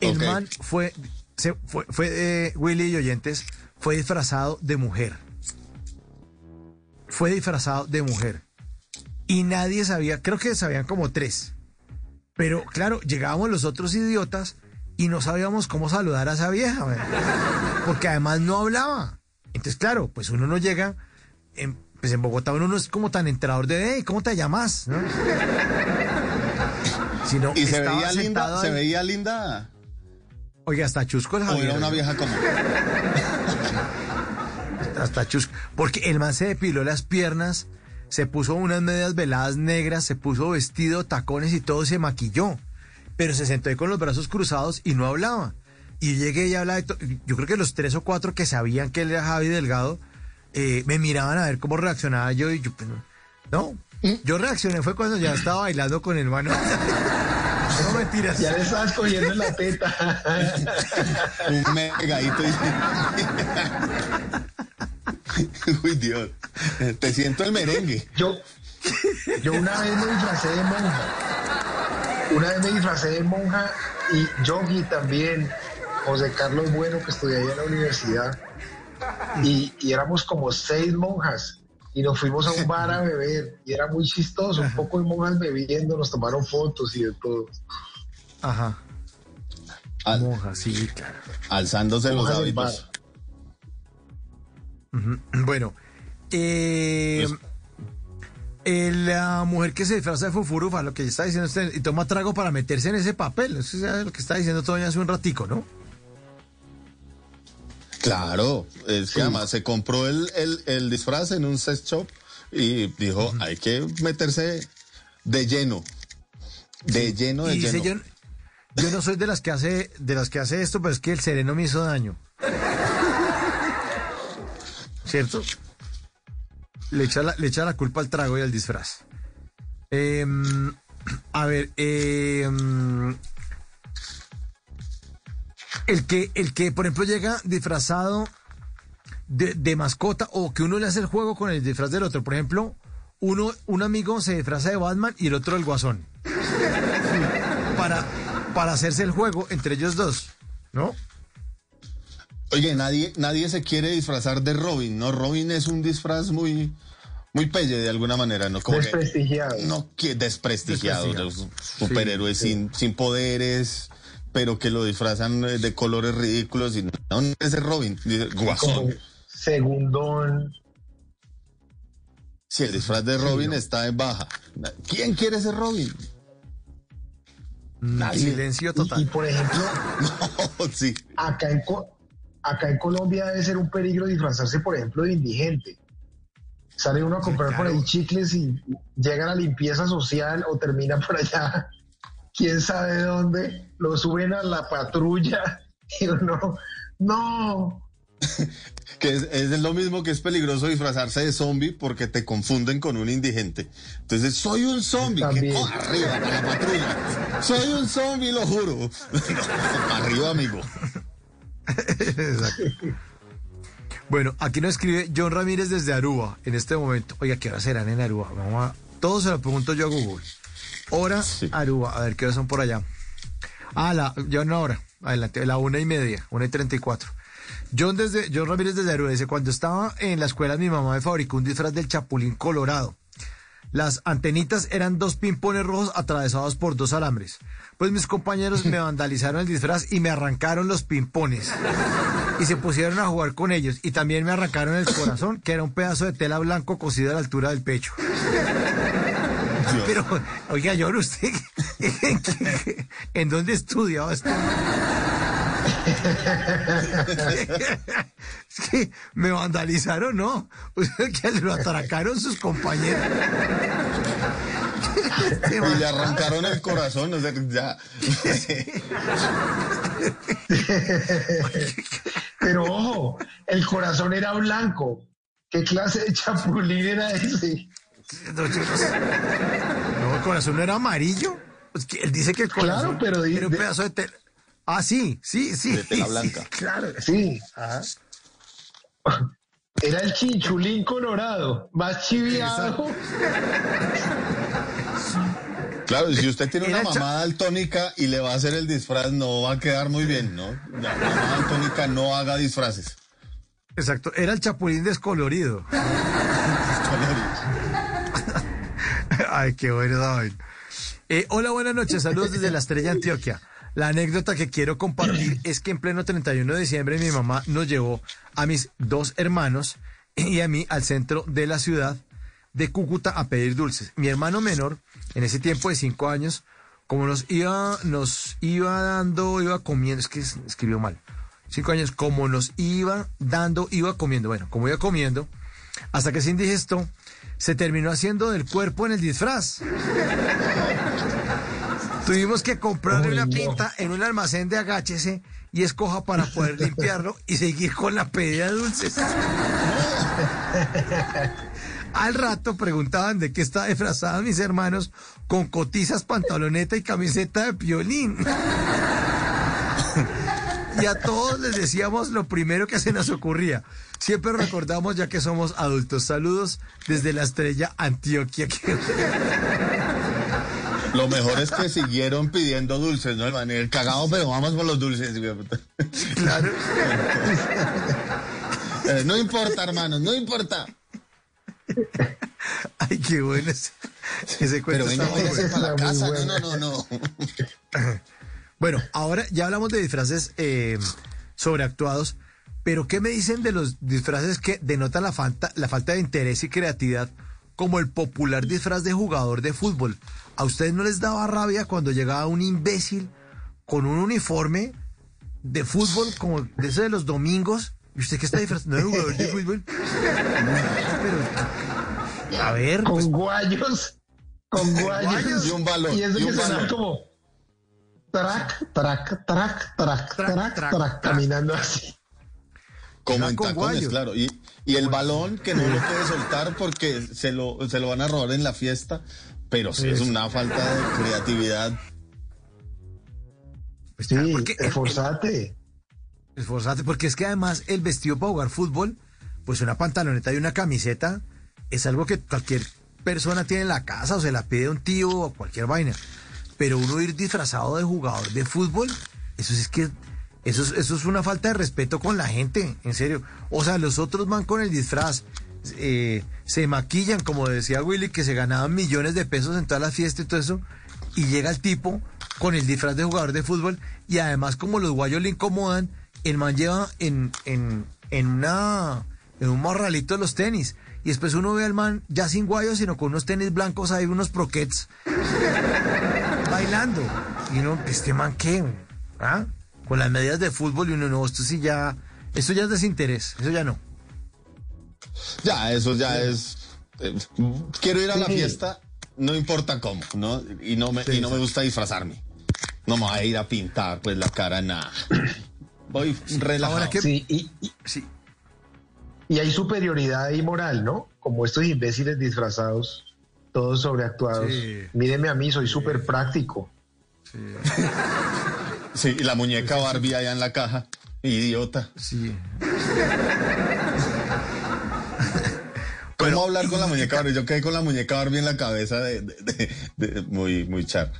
El man fue, se, fue, fue eh, Willy y oyentes, fue disfrazado de mujer. Fue disfrazado de mujer. Y nadie sabía, creo que sabían como tres. Pero claro, llegábamos los otros idiotas y no sabíamos cómo saludar a esa vieja. man. Porque además no hablaba. Entonces, claro, pues uno no llega. En, pues en Bogotá uno no es como tan entrador de, hey, ¿cómo te llamas? ¿No? Sino ¿Y se veía linda? ¿Se veía linda? Oiga, hasta chusco el ¿O Javier. era una vieja como? Hasta chusco. Porque el man se depiló las piernas, se puso unas medias veladas negras, se puso vestido, tacones y todo, se maquilló. Pero se sentó ahí con los brazos cruzados y no hablaba. Y llegué y hablaba. de to- Yo creo que los tres o cuatro que sabían que él era Javi Delgado, eh, me miraban a ver cómo reaccionaba yo y yo, pues, no. no. Yo reaccioné fue cuando ya estaba bailando con el mano. No mentiras. Ya le estabas cogiendo en la teta. Un megadito. Uy, Dios. Te siento el merengue. Yo, yo una vez me disfracé de monja. Una vez me disfracé de monja y Yogi también, José Carlos Bueno, que estudié ahí en la universidad. Y, y éramos como seis monjas. Y nos fuimos a un bar a beber. Y era muy chistoso. Un poco de monjas bebiendo, nos tomaron fotos y de todo. Ajá. Al- Monja, sí, claro. alzándose los Monjas hábitos. Bueno, eh, la mujer que se disfraza de fufurufa, lo que está diciendo usted, y toma trago para meterse en ese papel. Eso es lo que está diciendo todavía hace un ratico, ¿no? Claro, es que además se compró el, el, el disfraz en un sex shop y dijo, hay que meterse de lleno. De lleno, de y dice, yo, lleno. yo no soy de las que hace, de las que hace esto, pero es que el sereno me hizo daño. ¿Cierto? Le echa la, le culpa al trago y al disfraz. Em, a ver, em, el que, el que, por ejemplo, llega disfrazado de, de mascota o que uno le hace el juego con el disfraz del otro. Por ejemplo, uno, un amigo se disfraza de Batman y el otro del Guasón. Para, para hacerse el juego entre ellos dos, ¿no? Oye, nadie, nadie se quiere disfrazar de Robin, ¿no? Robin es un disfraz muy, muy pelle de alguna manera, ¿no? Como que- Desprestigiado. no, que desprestigiado. Desprestigiado. superhéroes sin, sin poderes, pero que lo disfrazan eh, de colores ridículos y no, no ese Robin, dice, Como guasón. segundón. Si el disfraz de Robin está en baja, ¿quién quiere ser Robin? Nadie. Silencio Y, total. y, por ejemplo, No, sí. acá en, acá en Colombia debe ser un peligro disfrazarse, por ejemplo, de indigente. Sale uno a comprar por ahí chicles y llega a la limpieza social o termina por allá, quién sabe dónde, lo suben a la patrulla y uno, no, Que es, es lo mismo que es peligroso disfrazarse de zombie porque te confunden con un indigente. Entonces, soy un zombie. Que arriba para la patrulla. Soy un zombie, lo juro. Arriba, amigo. Exacto. Bueno, aquí nos escribe John Ramírez desde Aruba en este momento. Oiga, ¿qué hora serán en Aruba? Vamos a, Todo se lo pregunto yo a Google. Hora Aruba. A ver, ¿qué horas son por allá? Ah, la, ya una hora. Adelante, la una y media, una y treinta y cuatro. John, desde, John Ramírez desde Aruba dice, cuando estaba en la escuela mi mamá me fabricó un disfraz del Chapulín Colorado. Las antenitas eran dos pimpones rojos atravesados por dos alambres. Pues mis compañeros me vandalizaron el disfraz y me arrancaron los pimpones. Y se pusieron a jugar con ellos. Y también me arrancaron el corazón, que era un pedazo de tela blanco cosido a la altura del pecho. Pero, oiga, yo usted, ¿en, ¿en dónde estudiaba esto? es que me vandalizaron, ¿no? que lo atracaron sus compañeros. y le arrancaron el corazón, o sea, ya. Pero ojo, el corazón era blanco. ¿Qué clase de chapulín era ese? No, el corazón no era amarillo. Pues él dice que el corazón claro, pero era un pedazo de tela. Ah, sí, sí, sí. De tela blanca. claro, sí. Era el chinchulín colorado, más chiviado. Claro, si usted tiene una mamá daltónica y le va a hacer el disfraz, no va a quedar muy bien, ¿no? La mamá daltónica no haga disfraces. Exacto, era el chapulín descolorido. Ay, qué bueno, David. Eh, hola, buenas noches, saludos desde la Estrella Antioquia. La anécdota que quiero compartir es que en pleno 31 de diciembre mi mamá nos llevó a mis dos hermanos y a mí al centro de la ciudad de Cúcuta a pedir dulces. Mi hermano menor, en ese tiempo de cinco años, como nos iba, nos iba dando, iba comiendo, es que escribió mal, cinco años, como nos iba dando, iba comiendo, bueno, como iba comiendo, hasta que se indigestó, se terminó haciendo del cuerpo en el disfraz. Tuvimos que comprarle una pinta en un almacén de agáchese y escoja para poder limpiarlo y seguir con la pedida de dulces. Al rato preguntaban de qué estaba disfrazada mis hermanos con cotizas, pantaloneta y camiseta de piolín. y a todos les decíamos lo primero que se nos ocurría. Siempre recordamos ya que somos adultos. Saludos desde la estrella Antioquia. Lo mejor es que siguieron pidiendo dulces, ¿no? El cagado, pero vamos por los dulces. Claro. Eh, no importa, hermanos, no importa. Ay, qué bueno ese, ese cuento. Pero venga, para la casa. No, no, no, no. Bueno, ahora ya hablamos de disfraces eh, sobreactuados, pero ¿qué me dicen de los disfraces que denotan la falta, la falta de interés y creatividad, como el popular disfraz de jugador de fútbol? ¿A ustedes no les daba rabia cuando llegaba un imbécil con un uniforme de fútbol como de ese de los domingos? ¿Y usted qué está disfrazando? ¿No jugador de fútbol? Pero, a ver. Con pues, guayos. Con guayos. Y un balón. Y eso y que balón. como. Trac, trac, trac, trac, trac, trac, caminando así. Como en con tacones, guayos. claro. Y, y el balón que no lo puede soltar porque se lo, se lo van a robar en la fiesta. Pero sí es una falta de creatividad. Pues, Sí, porque el- esforzate. Esforzate, porque es que además el vestido para jugar fútbol, pues una pantaloneta y una camiseta, es algo que cualquier persona tiene en la casa o se la pide a un tío o cualquier vaina. Pero uno ir disfrazado de jugador de fútbol, eso sí es que eso es, eso es una falta de respeto con la gente, en serio. O sea, los otros van con el disfraz, eh, se maquillan, como decía Willy, que se ganaban millones de pesos en todas las fiestas y todo eso, y llega el tipo con el disfraz de jugador de fútbol, y además como los guayos le incomodan, el man lleva en, en, en una en un morralito los tenis. Y después uno ve al man ya sin guayos, sino con unos tenis blancos ahí, unos proquets, bailando. Y uno, este man, ¿qué? ¿Ah? Con las medidas de fútbol y uno, no, esto sí ya, esto ya es desinterés, eso ya no. Ya, eso ya es. eh, quiero ir a la Sí. fiesta, no importa cómo, ¿no? Y no me, y no me gusta disfrazarme. No me voy a ir a pintar, pues la cara, nada. Voy relajado. Ahora, ¿qué- Sí, y, y- Sí. y hay superioridad ahí moral, ¿no? Como estos imbéciles disfrazados, todos sobreactuados. Sí. Mírenme a mí, soy súper práctico. Sí, y la muñeca Barbie allá en la caja. Idiota. Sí. ¿Cómo hablar con la muñeca Barbie? Yo quedé con la muñeca Barbie en la cabeza de, de- de- de- muy, muy charra.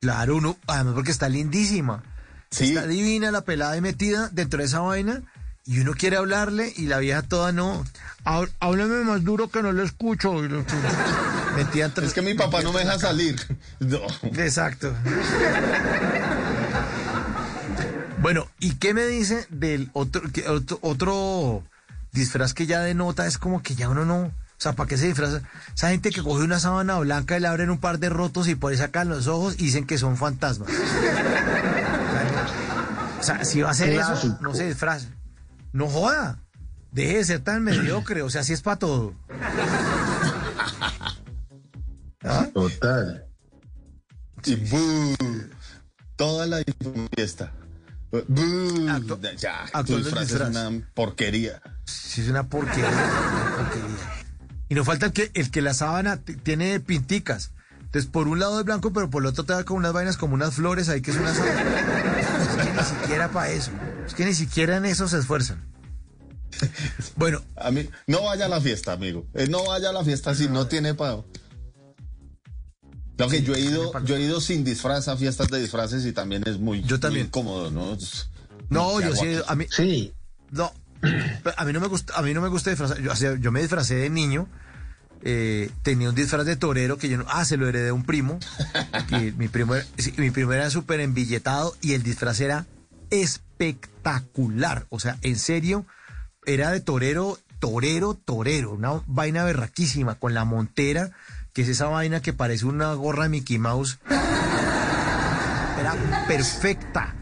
Claro, uno, además porque está lindísima. Sí. Está divina la pelada y metida dentro de esa vaina y uno quiere hablarle y la vieja toda no. "Há- Háblame más duro que no lo escucho. Es que mi papá no me deja salir. No. Exacto. Bueno, ¿y qué me dice del otro, otro disfraz que ya denota? Es como que ya uno no. O sea, ¿para qué se disfraza? Esa gente que coge una sábana blanca y le abren un par de rotos y por ahí sacan los ojos y dicen que son fantasmas. O sea, si va a hacer eso, no se disfrace. No joda. Deje de ser tan mediocre. O sea, si es para todo. Total. Y. Toda la fiesta. Ya, disfraz es una porquería. Sí, es una porquería. una porquería. Y no falta el que, el que la sábana tiene pinticas. Entonces, por un lado es blanco, pero por el otro te da con unas vainas como unas flores ahí que es una sábana. Es que ni siquiera para eso. Es que ni siquiera en eso se esfuerzan. Bueno, A mí, no vaya a la fiesta, amigo. Eh, no vaya a la fiesta si no tiene pago. Lo que yo he ido, yo he ido sin disfraz a fiestas de disfraces y también es muy, Yo también. muy incómodo, ¿no? No, ¿qué yo sí, a mí, Sí. no, a mí no me gusta, a mí no me gusta disfrazar. Yo, o sea, yo me disfracé de niño. eh, tenía un disfraz de torero que yo no, ah, se lo heredé de un primo. Y mi primo era, sí, mi primo era súper embilletado y el disfraz era espectacular. O sea, en serio, era de torero, torero, torero. Una vaina berraquísima con la montera, que es esa vaina que parece una gorra de Mickey Mouse. Era perfecta,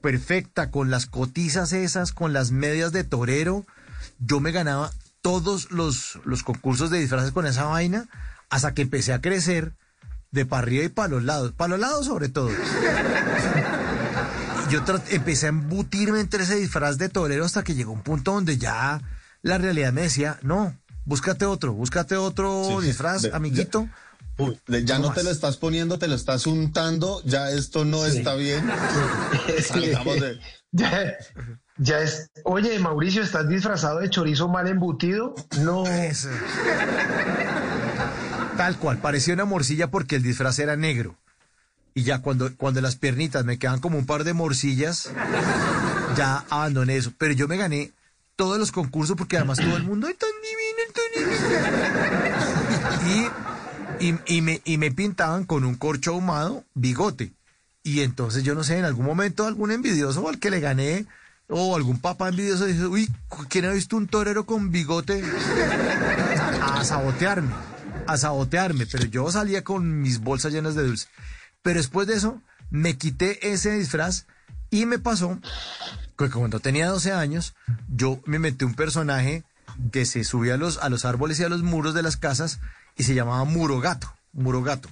perfecta, con las cotizas esas, con las medias de torero. Yo me ganaba todos los, los concursos de disfraces con esa vaina, hasta que empecé a crecer de para arriba y para los lados, para los lados sobre todo. Yo empecé a embutirme entre ese disfraz de torero hasta que llegó un punto donde ya la realidad me decía, no, búscate otro, búscate otro Sí, disfraz, de- amiguito. De- ya no más. te lo estás poniendo, te lo estás untando, ya esto no está bien. De- Ya, ya es. Oye, Mauricio, ¿estás disfrazado de chorizo mal embutido? No. Eso. Tal cual, parecía una morcilla porque el disfraz era negro. Y ya cuando, cuando las piernitas me quedan como un par de morcillas, ya abandoné eso. Pero yo me gané todos los concursos porque además todo el mundo, ¡ay, tan divino, tan divino! Y, y, me, y me pintaban con un corcho ahumado bigote. Y entonces yo no sé, en algún momento algún envidioso al que le gané, o algún papá envidioso dice, uy, ¿quién ha visto un torero con bigote? a sabotearme, a sabotearme, pero yo salía con mis bolsas llenas de dulce. Pero después de eso, me quité ese disfraz y me pasó que cuando tenía 12 años, yo me metí un personaje que se subía a los, a los árboles y a los muros de las casas y se llamaba Murogato, Murogato.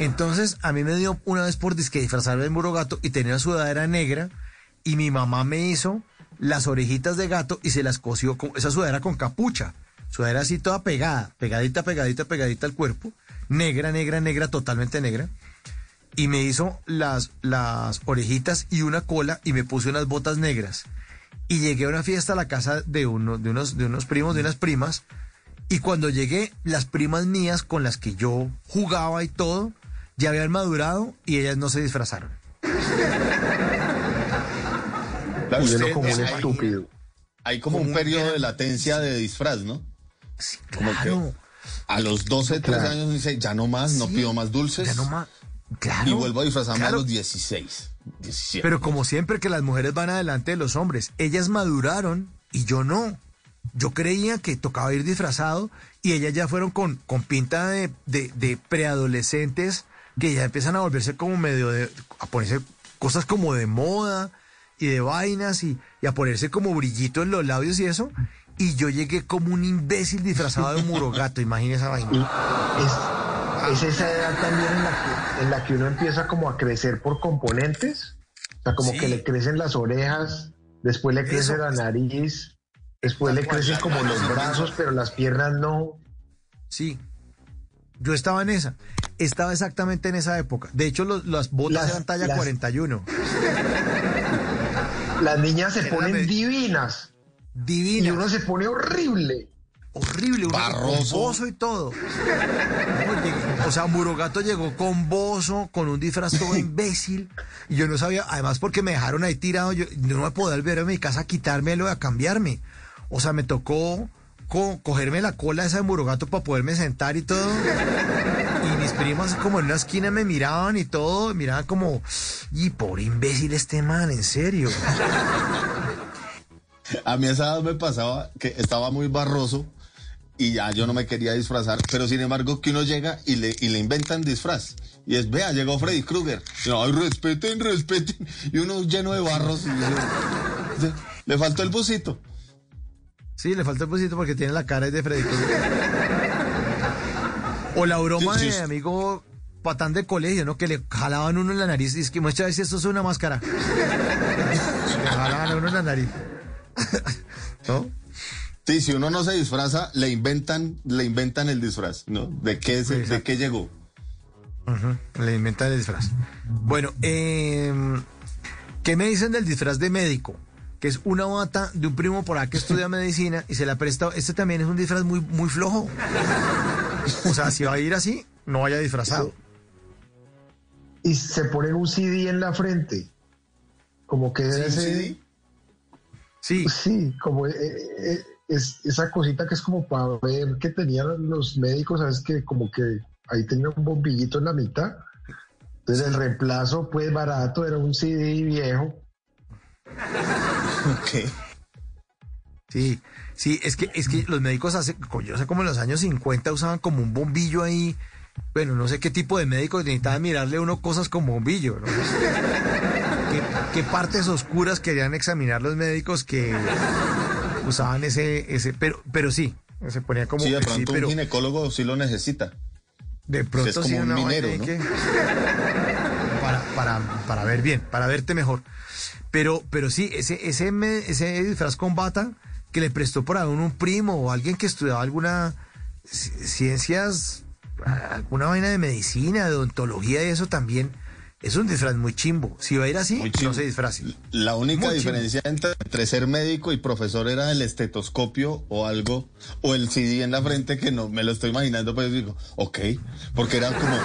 Entonces, a mí me dio una vez por disque disfrazarme de Murogato y tenía una sudadera negra y mi mamá me hizo las orejitas de gato y se las cosió con esa sudadera con capucha. Sudadera así toda pegada, pegadita, pegadita, pegadita al cuerpo. Negra, negra, negra, totalmente negra. Y me hizo las, las orejitas y una cola y me puse unas botas negras. Y llegué a una fiesta a la casa de, uno, de, unos, de unos primos, de unas primas. Y cuando llegué, las primas mías con las que yo jugaba y todo, ya habían madurado y ellas no se disfrazaron. Claro, usted- como un hay- estúpido. Hay como un periodo de latencia de disfraz, ¿no? Como que a los 12, 13 Claro. años dice, ya no más, no Sí, pido más dulces. Ya no más. Claro. y vuelvo a disfrazarme claro. a los 16, 17. Pero como siempre que las mujeres van adelante de los hombres, ellas maduraron y yo no. Yo creía que tocaba ir disfrazado y ellas ya fueron con, con pinta de, de, de preadolescentes que ya empiezan a volverse como medio de, a ponerse cosas como de moda y de vainas y, y a ponerse como brillito en los labios y eso. Y yo llegué como un imbécil disfrazado de murogato, imagínese esa vaina. Es, es esa edad también en la, que, en la que uno empieza como a crecer por componentes. O sea, como Sí. que le crecen las orejas, después le crece Eso. la nariz, después le crecen como los brazos, pero las piernas no. Sí. Yo estaba en esa. Estaba exactamente en esa época. De hecho, los- las botas Las- eran talla las- 41. Las niñas se ponen me- divinas y Divina. uno se pone horrible. horrible, Barroso. con bozo y todo. O sea, Murogato llegó con bozo, con un disfraz todo imbécil, y yo no sabía, además porque me dejaron ahí tirado, yo yo no me podía volver a mi casa a quitármelo y a cambiarme. O sea, me tocó co- cogerme la cola esa de Murogato para poderme sentar y todo. Y mis primos como en una esquina me miraban y todo, miraban como, y pobre imbécil este man, en serio. A mí a esa edad me pasaba que estaba muy barroso y ya yo no me quería disfrazar, pero sin embargo que uno llega y le, y le inventan disfraz. Y es, vea, llegó Freddy Krueger. Ay, respeten, respeten. Y uno lleno de barros. y yo- le faltó el busito. Sí, le falta el pusito porque tiene la cara de Freddy Krueger. O la broma Sí, sí, de amigo patán de colegio, ¿no? Que le jalaban uno en la nariz y es que muestra si esto es una máscara. le jalaban a uno en la nariz. ¿No? Sí, si uno no se disfraza, le inventan, le inventan el disfraz, ¿no? ¿De qué, se- de qué llegó? Le inventan el disfraz. Bueno, eh, ¿qué me dicen del disfraz de médico? Que es una bata de un primo por acá que estudia medicina y se la presta. Este también es un disfraz muy, muy flojo. O sea, si va a ir así, no vaya disfrazado. Y se pone un CD en la frente. Como que ¿Sí, un ese- CD? Sí. Sí, como eh, eh, es, esa cosita que es como para ver que tenían los médicos, ¿sabes? Que como que ahí tenía un bombillito en la mitad. Entonces el reemplazo, pues barato, era un CD viejo. Ok. Sí, sí, es que, es que los médicos hace, yo sé como en los años 50 usaban como un bombillo ahí. Bueno, no sé qué tipo de médico necesitaba mirarle uno cosas como bombillo. ¿no? ¿Qué, qué partes oscuras querían examinar los médicos que usaban ese, ese, pero, pero sí, se ponía como Sí, de sí, pronto pero un ginecólogo sí lo necesita. de pronto es como sí un minero, ahí ¿no? que- para, para, para ver bien, para verte mejor. Pero, pero sí, ese, ese, ese disfraz con bata que le prestó por ahí un, primo o alguien que estudiaba alguna ci- ciencias, alguna vaina de medicina, de odontología y eso también, es un disfraz muy chimbo. Si va a ir así, no se disfrace. La única Muy diferencia entre, entre ser médico y profesor era el estetoscopio o algo, o el CD en la frente que no me lo estoy imaginando, pues digo, ok, porque era como,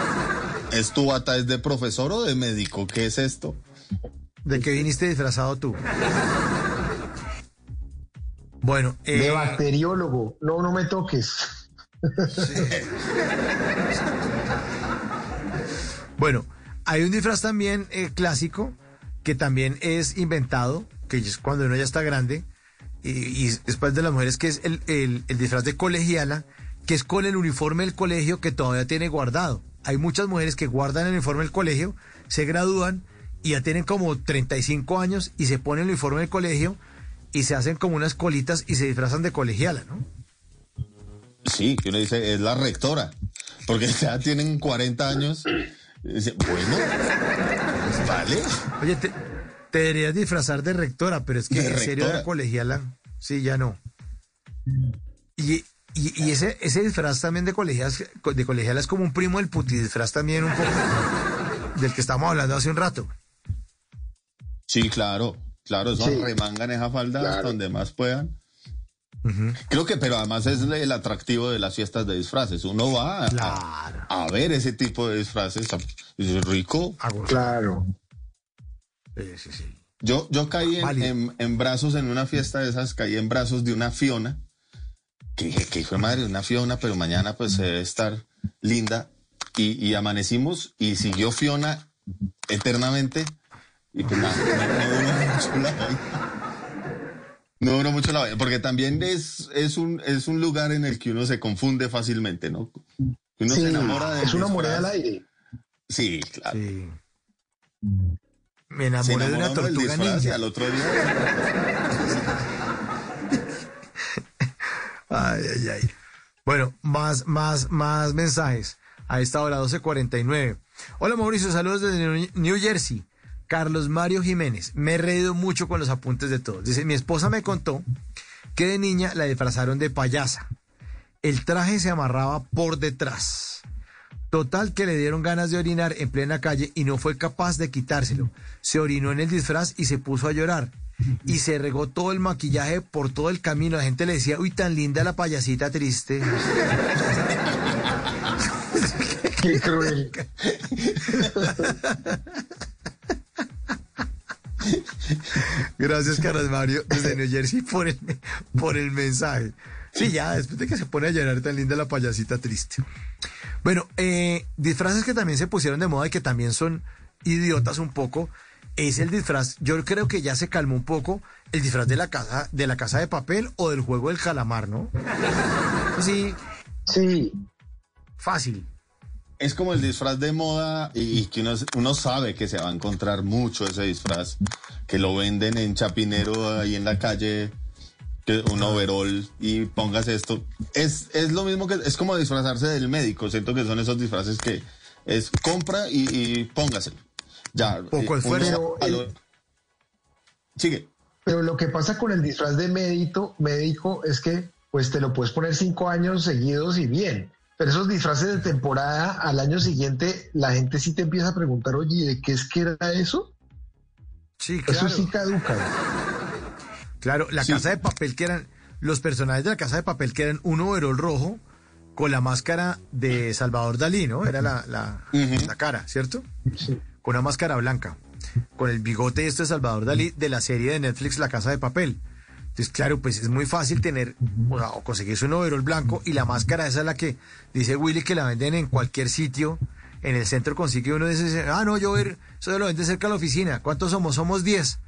¿es tu bata es de profesor o de médico? ¿Qué es esto? ¿De qué viniste disfrazado tú? Bueno, De eh, bacteriólogo. No, no me toques. Bueno, hay un disfraz también eh, clásico que también es inventado, que es cuando uno ya está grande, y, después de las mujeres, que es el, el- el disfraz de colegiala, que es con el uniforme del colegio que todavía tiene guardado. Hay muchas mujeres que guardan el uniforme del colegio, se gradúan y ya tienen como 35 años y se ponen el uniforme del colegio y se hacen como unas colitas y se disfrazan de colegiala, ¿no? Sí, que uno dice, es la rectora, porque ya tienen 40 años. Bueno, vale. Oye, te, te deberías disfrazar de rectora, pero es que en serio rectora. de colegiala, sí, ya no. Y, y, y ese, ese disfraz también de colegiala, de colegiala es como un primo del puti disfraz también un poco del que estamos hablando hace un rato. Sí, claro, claro, eso Sí. remangan esa falda hasta donde más puedan. Creo que, pero además es el atractivo de las fiestas de disfraces. Uno va a, Claro. a ver ese tipo de disfraces. Es rico. Claro. Sí, sí, sí. Yo, yo caí en, en- en brazos en una fiesta de esas, caí en brazos de una Fiona. Que dije, que hijo de madre, una Fiona, pero mañana pues se debe estar linda. Y, y amanecimos y siguió Fiona eternamente. Y pues nada, no, no duró mucho la vaina. Porque también es, es, un, es un lugar en el que uno se confunde fácilmente, ¿no? Uno Sí, se enamora de es una moneda al aire. Sí, claro. Sí. Me Se enamoré de una tortuga y ninja. al otro día. Ay, ay, ay. Bueno, más, más, más mensajes. A esta hora 12.49. Hola Mauricio, saludos desde New Jersey. Carlos Mario Jiménez. Me he reído mucho con los apuntes de todos. Dice, mi esposa me contó que de niña la disfrazaron de payasa. El traje se amarraba por detrás. Total que le dieron ganas de orinar en plena calle y no fue capaz de quitárselo. Se orinó en el disfraz y se puso a llorar. y se regó todo el maquillaje por todo el camino. La gente le decía, uy, tan linda la payasita triste. Qué cruel. Gracias, Carlos Mario, desde New Jersey, por el, por el mensaje. Sí, ya, después de que se pone a llorar tan linda la payasita triste. Bueno, eh, disfraces que también se pusieron de moda y que también son idiotas un poco, es el disfraz, yo creo que ya se calmó un poco, el disfraz de la casa, de la casa de papel o del juego del calamar, ¿no? Sí. Sí. Fácil. Es como el disfraz de moda y que uno, uno sabe que se va a encontrar mucho ese disfraz, que lo venden en Chapinero ahí en la calle, que un overall y pongas esto. Es, es lo mismo que, es como disfrazarse del médico, siento que son esos disfraces que es compra y, y póngaselo. Ya. Poco eh, esfuerzo. lo- Sigue. Pero lo que pasa con el disfraz de médico, médico es que pues te lo puedes poner cinco años seguidos y bien. Pero esos disfraces de temporada al año siguiente, la gente sí te empieza a preguntar, oye, ¿de qué es que era eso? Sí, Eso claro. sí caduca. Claro, la casa de papel que eran, los personajes de la casa de papel que eran un overol rojo con la máscara de Salvador Dalí, ¿no? Era la, la, la cara, ¿cierto? Sí. Con una máscara blanca, con el bigote este de Salvador Dalí de la serie de Netflix La Casa de Papel. Entonces, claro, pues es muy fácil tener o, sea, o conseguirse un overol blanco y la máscara esa es la que dice Willy que la venden en cualquier sitio. En el centro consigue uno de esos, ah, no, yo ver, eso lo vende cerca de la oficina. ¿Cuántos somos? Somos 10.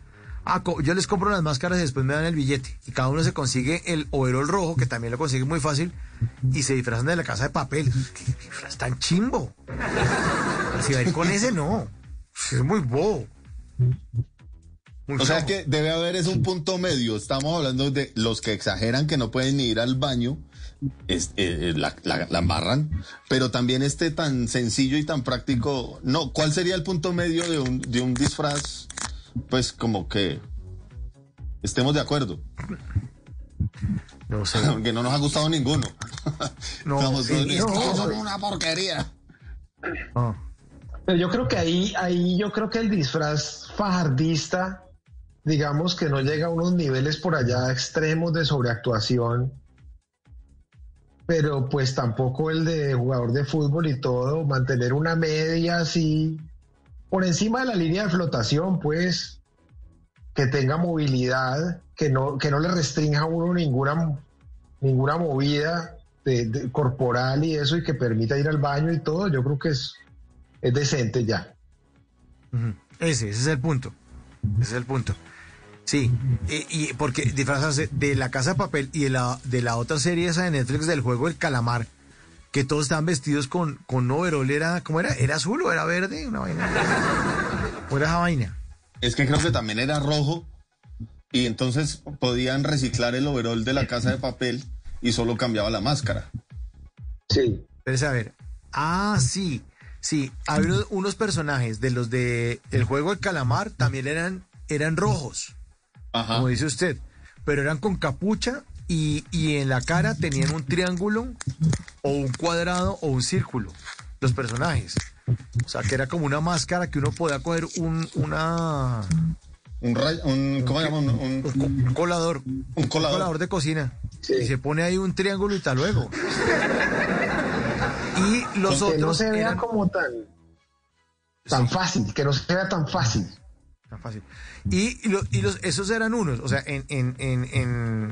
Ah, yo les compro las máscaras y después me dan el billete. Y cada uno se consigue el overol rojo, que también lo consigue muy fácil, y se disfrazan de la casa de papel. ¿Qué tan chimbo? Si va a ir con ese, no. Es muy bobo. O sea que debe haber es un punto medio. Estamos hablando de los que exageran que no pueden ni ir al baño, es- eh, eh, la, la- la embarran, pero también este tan sencillo y tan práctico. No, ¿cuál sería el punto medio de un, de un disfraz? Pues como que estemos de acuerdo. No sé. Aunque no nos ha gustado ninguno. No, Estamos sí, todos, "Es no. son una porquería. Ah. Pero yo creo que ahí, ahí yo creo que el disfraz fajardista, digamos que no llega a unos niveles por allá extremos de sobreactuación, pero pues tampoco el de jugador de fútbol y todo, mantener una media así por encima de la línea de flotación, pues que tenga movilidad, que no, que no le restrinja a uno ninguna, ninguna movida corporal y eso y que permita ir al baño y todo, yo creo que es, es decente ya. Ese, ese es el punto. Ese es el punto. Sí, y, y porque disfrazarse de la casa de papel y de la, de la otra serie esa de Netflix del juego del calamar, que todos estaban vestidos con, con overol, era, ¿cómo era? ¿Era azul o era verde? Una vaina. ¿O era esa vaina? Es que creo que también era rojo y entonces podían reciclar el overol de la casa de papel y solo cambiaba la máscara. Sí. Pero a ver. Ah, sí. Sí, había unos- unos personajes de los de el juego del calamar también eran, eran rojos. Ajá. como dice usted, pero eran con capucha y, y en la cara tenían un triángulo o un cuadrado o un círculo, los personajes. O sea, que era como una máscara que uno podía coger un, una... Un, ray- un ¿cómo se llama? Un, un- Un colador. Un colador. de cocina. Y se pone ahí un triángulo y tal luego. Y los que otros no se vea eran- como tan, tan fácil, que no se vea tan fácil. Tan fácil. Y, y lo- y los, esos eran unos, o sea, en,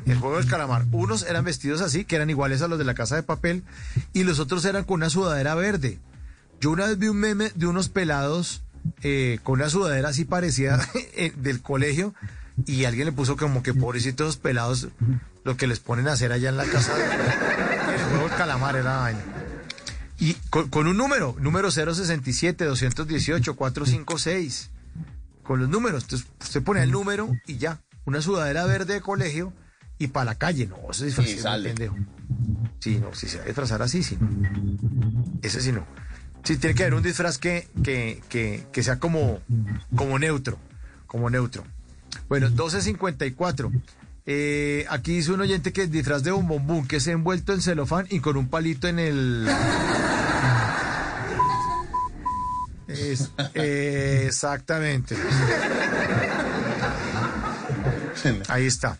el juego del calamar, unos eran vestidos así, que eran iguales a los de la casa de papel, y los otros eran con una sudadera verde. Yo una vez vi un meme de unos pelados eh, con una sudadera así parecida eh, del colegio, y alguien le puso como que pobrecitos pelados lo que les ponen a hacer allá en la casa. de- el juego del calamar era vaina. Y con, con un número, número 067, 218, 456 con los números. Entonces, usted pone el número y ya. Una sudadera verde de colegio y para la calle. No, eso es disfraz, Y es muy sale. pendejo. Sí, no, si se va a disfrazar así, sí. no. Ese sí no. Sí, tiene que haber un disfraz que, que, que, que sea como, como neutro. Como neutro. Bueno, 12.54. Eh, aquí dice un oyente que es disfraz de bombombún, que es envuelto en celofán y con un palito en el... Es- eh, exactamente. Ahí está.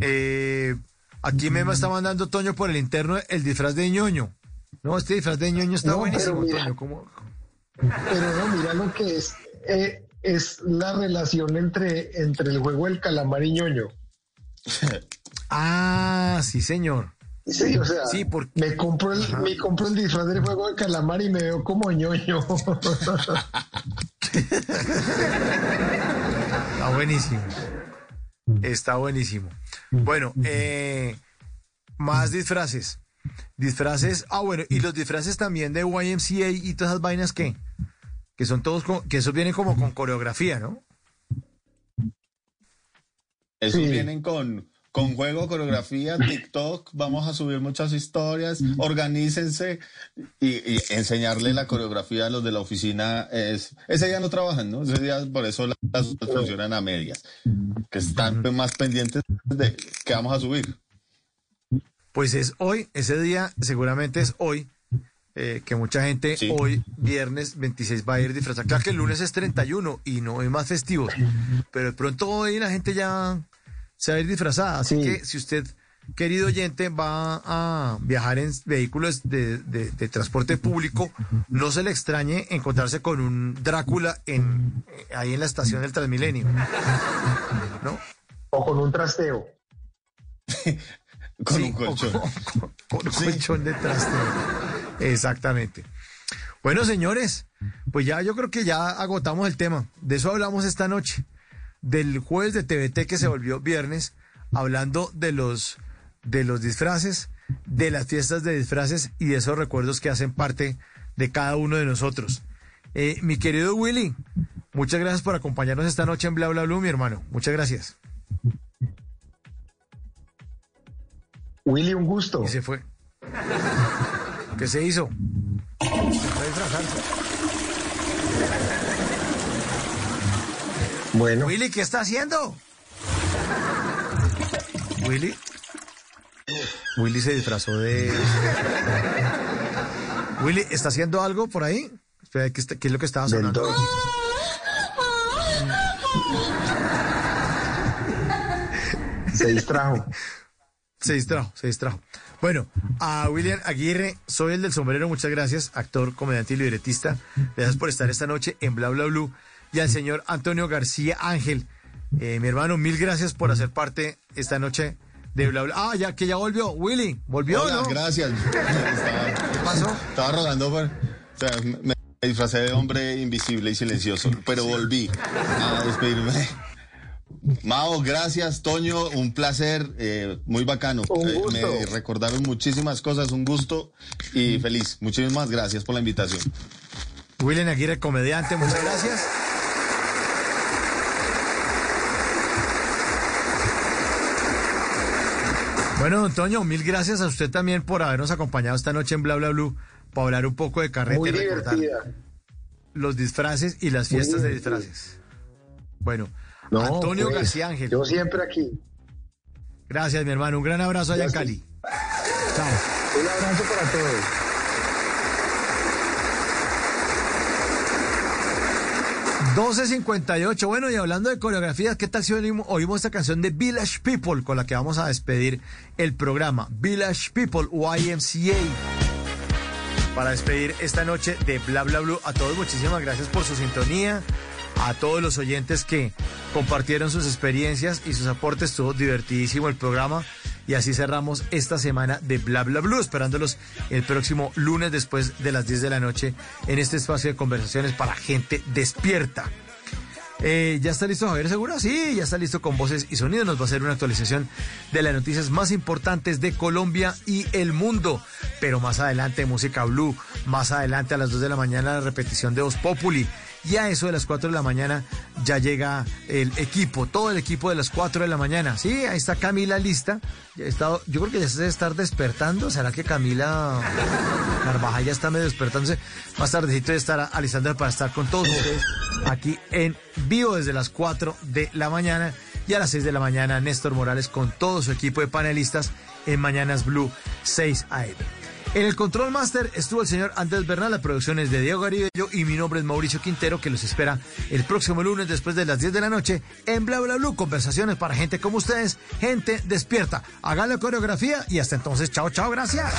Eh, aquí me está mandando Toño por el interno el disfraz de ñoño. No, este disfraz de ñoño está No, buenísimo, pero mira. Toño. ¿cómo? Pero no, mira lo que es. eh, es la relación entre, entre el juego del calamar y ñoño. Ah, sí, señor. Sí, o sea, Sí, porque- me compro el, me compro el disfraz del juego del calamar y me veo como ñoño. Está buenísimo. Está buenísimo. Bueno, eh, más disfraces. Disfraces. Ah, bueno, y los disfraces también de YMCA y todas esas vainas que, que son todos, con- que esos vienen como con coreografía, ¿no? Esos Sí. vienen con, con juego, coreografía, TikTok. Vamos a subir muchas historias. Organícense y, y enseñarle la coreografía a los de la oficina. Es, ese día no trabajan, ¿no? Ese día por eso las las funcionan a medias. Que están más pendientes de que vamos a subir. Pues es hoy, ese día seguramente es hoy, eh, que mucha gente Sí. hoy, viernes 26, va a ir disfrazada. Claro que el lunes es 31 y no hay más festivos, pero de pronto hoy la gente ya se va a ir disfrazada. Así Sí. que si usted, querido oyente, va a viajar en vehículos de, de- de transporte público, no se le extrañe encontrarse con un Drácula en, eh, ahí en la estación del Transmilenio. ¿No? o con un trasteo. Con Sí, un colchón. o Con, con un colchón de trasteo. Exactamente. Bueno, señores, pues ya yo creo que ya agotamos el tema. De eso hablamos esta noche. Del jueves de TVT que se volvió viernes, hablando de los, de los disfraces, de las fiestas de disfraces y de esos recuerdos que hacen parte de cada uno de nosotros. Eh, mi querido Willy, muchas gracias por acompañarnos esta noche en Bla Bla Blue, mi hermano. Muchas gracias. Willy, un gusto. Y se fue. ¿Qué se hizo? Se. Bueno, Willy, ¿qué está haciendo? Willy. Willy se disfrazó de. Willy, ¿está haciendo algo por ahí? Espera, ¿qué, es lo que estaba sonando? Se distrajo. Se distrajo, se distrajo. Bueno, a William Aguirre, soy el del sombrero, muchas gracias, actor, comediante y libretista. Gracias por estar esta noche en Bla Bla Blue. Y al señor Antonio García Ángel, eh, mi hermano, mil gracias por hacer parte esta noche de Bla Bla. Ah, ya que ya volvió. Willy, ¿volvió Hola, no? gracias. Estaba, ¿Qué pasó? estaba rodando por. O sea, me, me disfracé de hombre invisible y silencioso, pero volví a despedirme. Mao, gracias, Toño, un placer, eh, muy bacano. Un Eh, gusto. me recordaron muchísimas cosas, un gusto y feliz. Muchísimas gracias por la invitación. William Aguirre, comediante, muchas gracias. Bueno, don Toño, mil gracias a usted también por habernos acompañado esta noche en Bla Bla Blue para hablar un poco de carrete Muy y recordar divertida. los disfraces y las fiestas de disfraces. Bueno, No, Antonio pues, García Ángel. Yo siempre aquí. Gracias, mi hermano. Un gran abrazo allá en. Cali. Chao. Un abrazo para todos. $12.58. Bueno, y hablando de coreografías, ¿qué tal si oímos, esta canción de Village People con la que vamos a despedir el programa? Village People, YMCA. Para despedir esta noche de Bla Bla Blue. A todos, muchísimas gracias por su sintonía. A todos los oyentes que compartieron sus experiencias y sus aportes. Estuvo divertidísimo el programa. Y así cerramos esta semana de Bla Bla Blue, esperándolos el próximo lunes después de las 10 de la noche en este espacio de conversaciones para gente despierta. Eh, ¿Ya está listo Javier Seguro? Sí, ya está listo con voces y sonidos. Nos va a hacer una actualización de las noticias más importantes de Colombia y el mundo. Pero más adelante Música Blue, más adelante a las 2 de la mañana la repetición de Os Populi. Y a eso de las 4 de la mañana ya llega el equipo, todo el equipo de las 4 de la mañana. Sí, ahí está Camila lista. Ya yo creo que ya se debe estar despertando. ¿Será que Camila Carvajal ya está medio despertándose? Más tardecito de estar alistando para estar con todos ustedes aquí en vivo desde las 4 de la mañana. Y a las 6 de la mañana Néstor Morales con todo su equipo de panelistas en Mañanas Blue 6 AM. En el Control Master estuvo el señor Andrés Bernal, la producción es de Diego Garibello y mi nombre es Mauricio Quintero, que los espera el próximo lunes después de las 10 de la noche en Bla Bla Blue. Conversaciones para gente como ustedes, gente despierta. Hagan la coreografía y hasta entonces, chao, chao, gracias.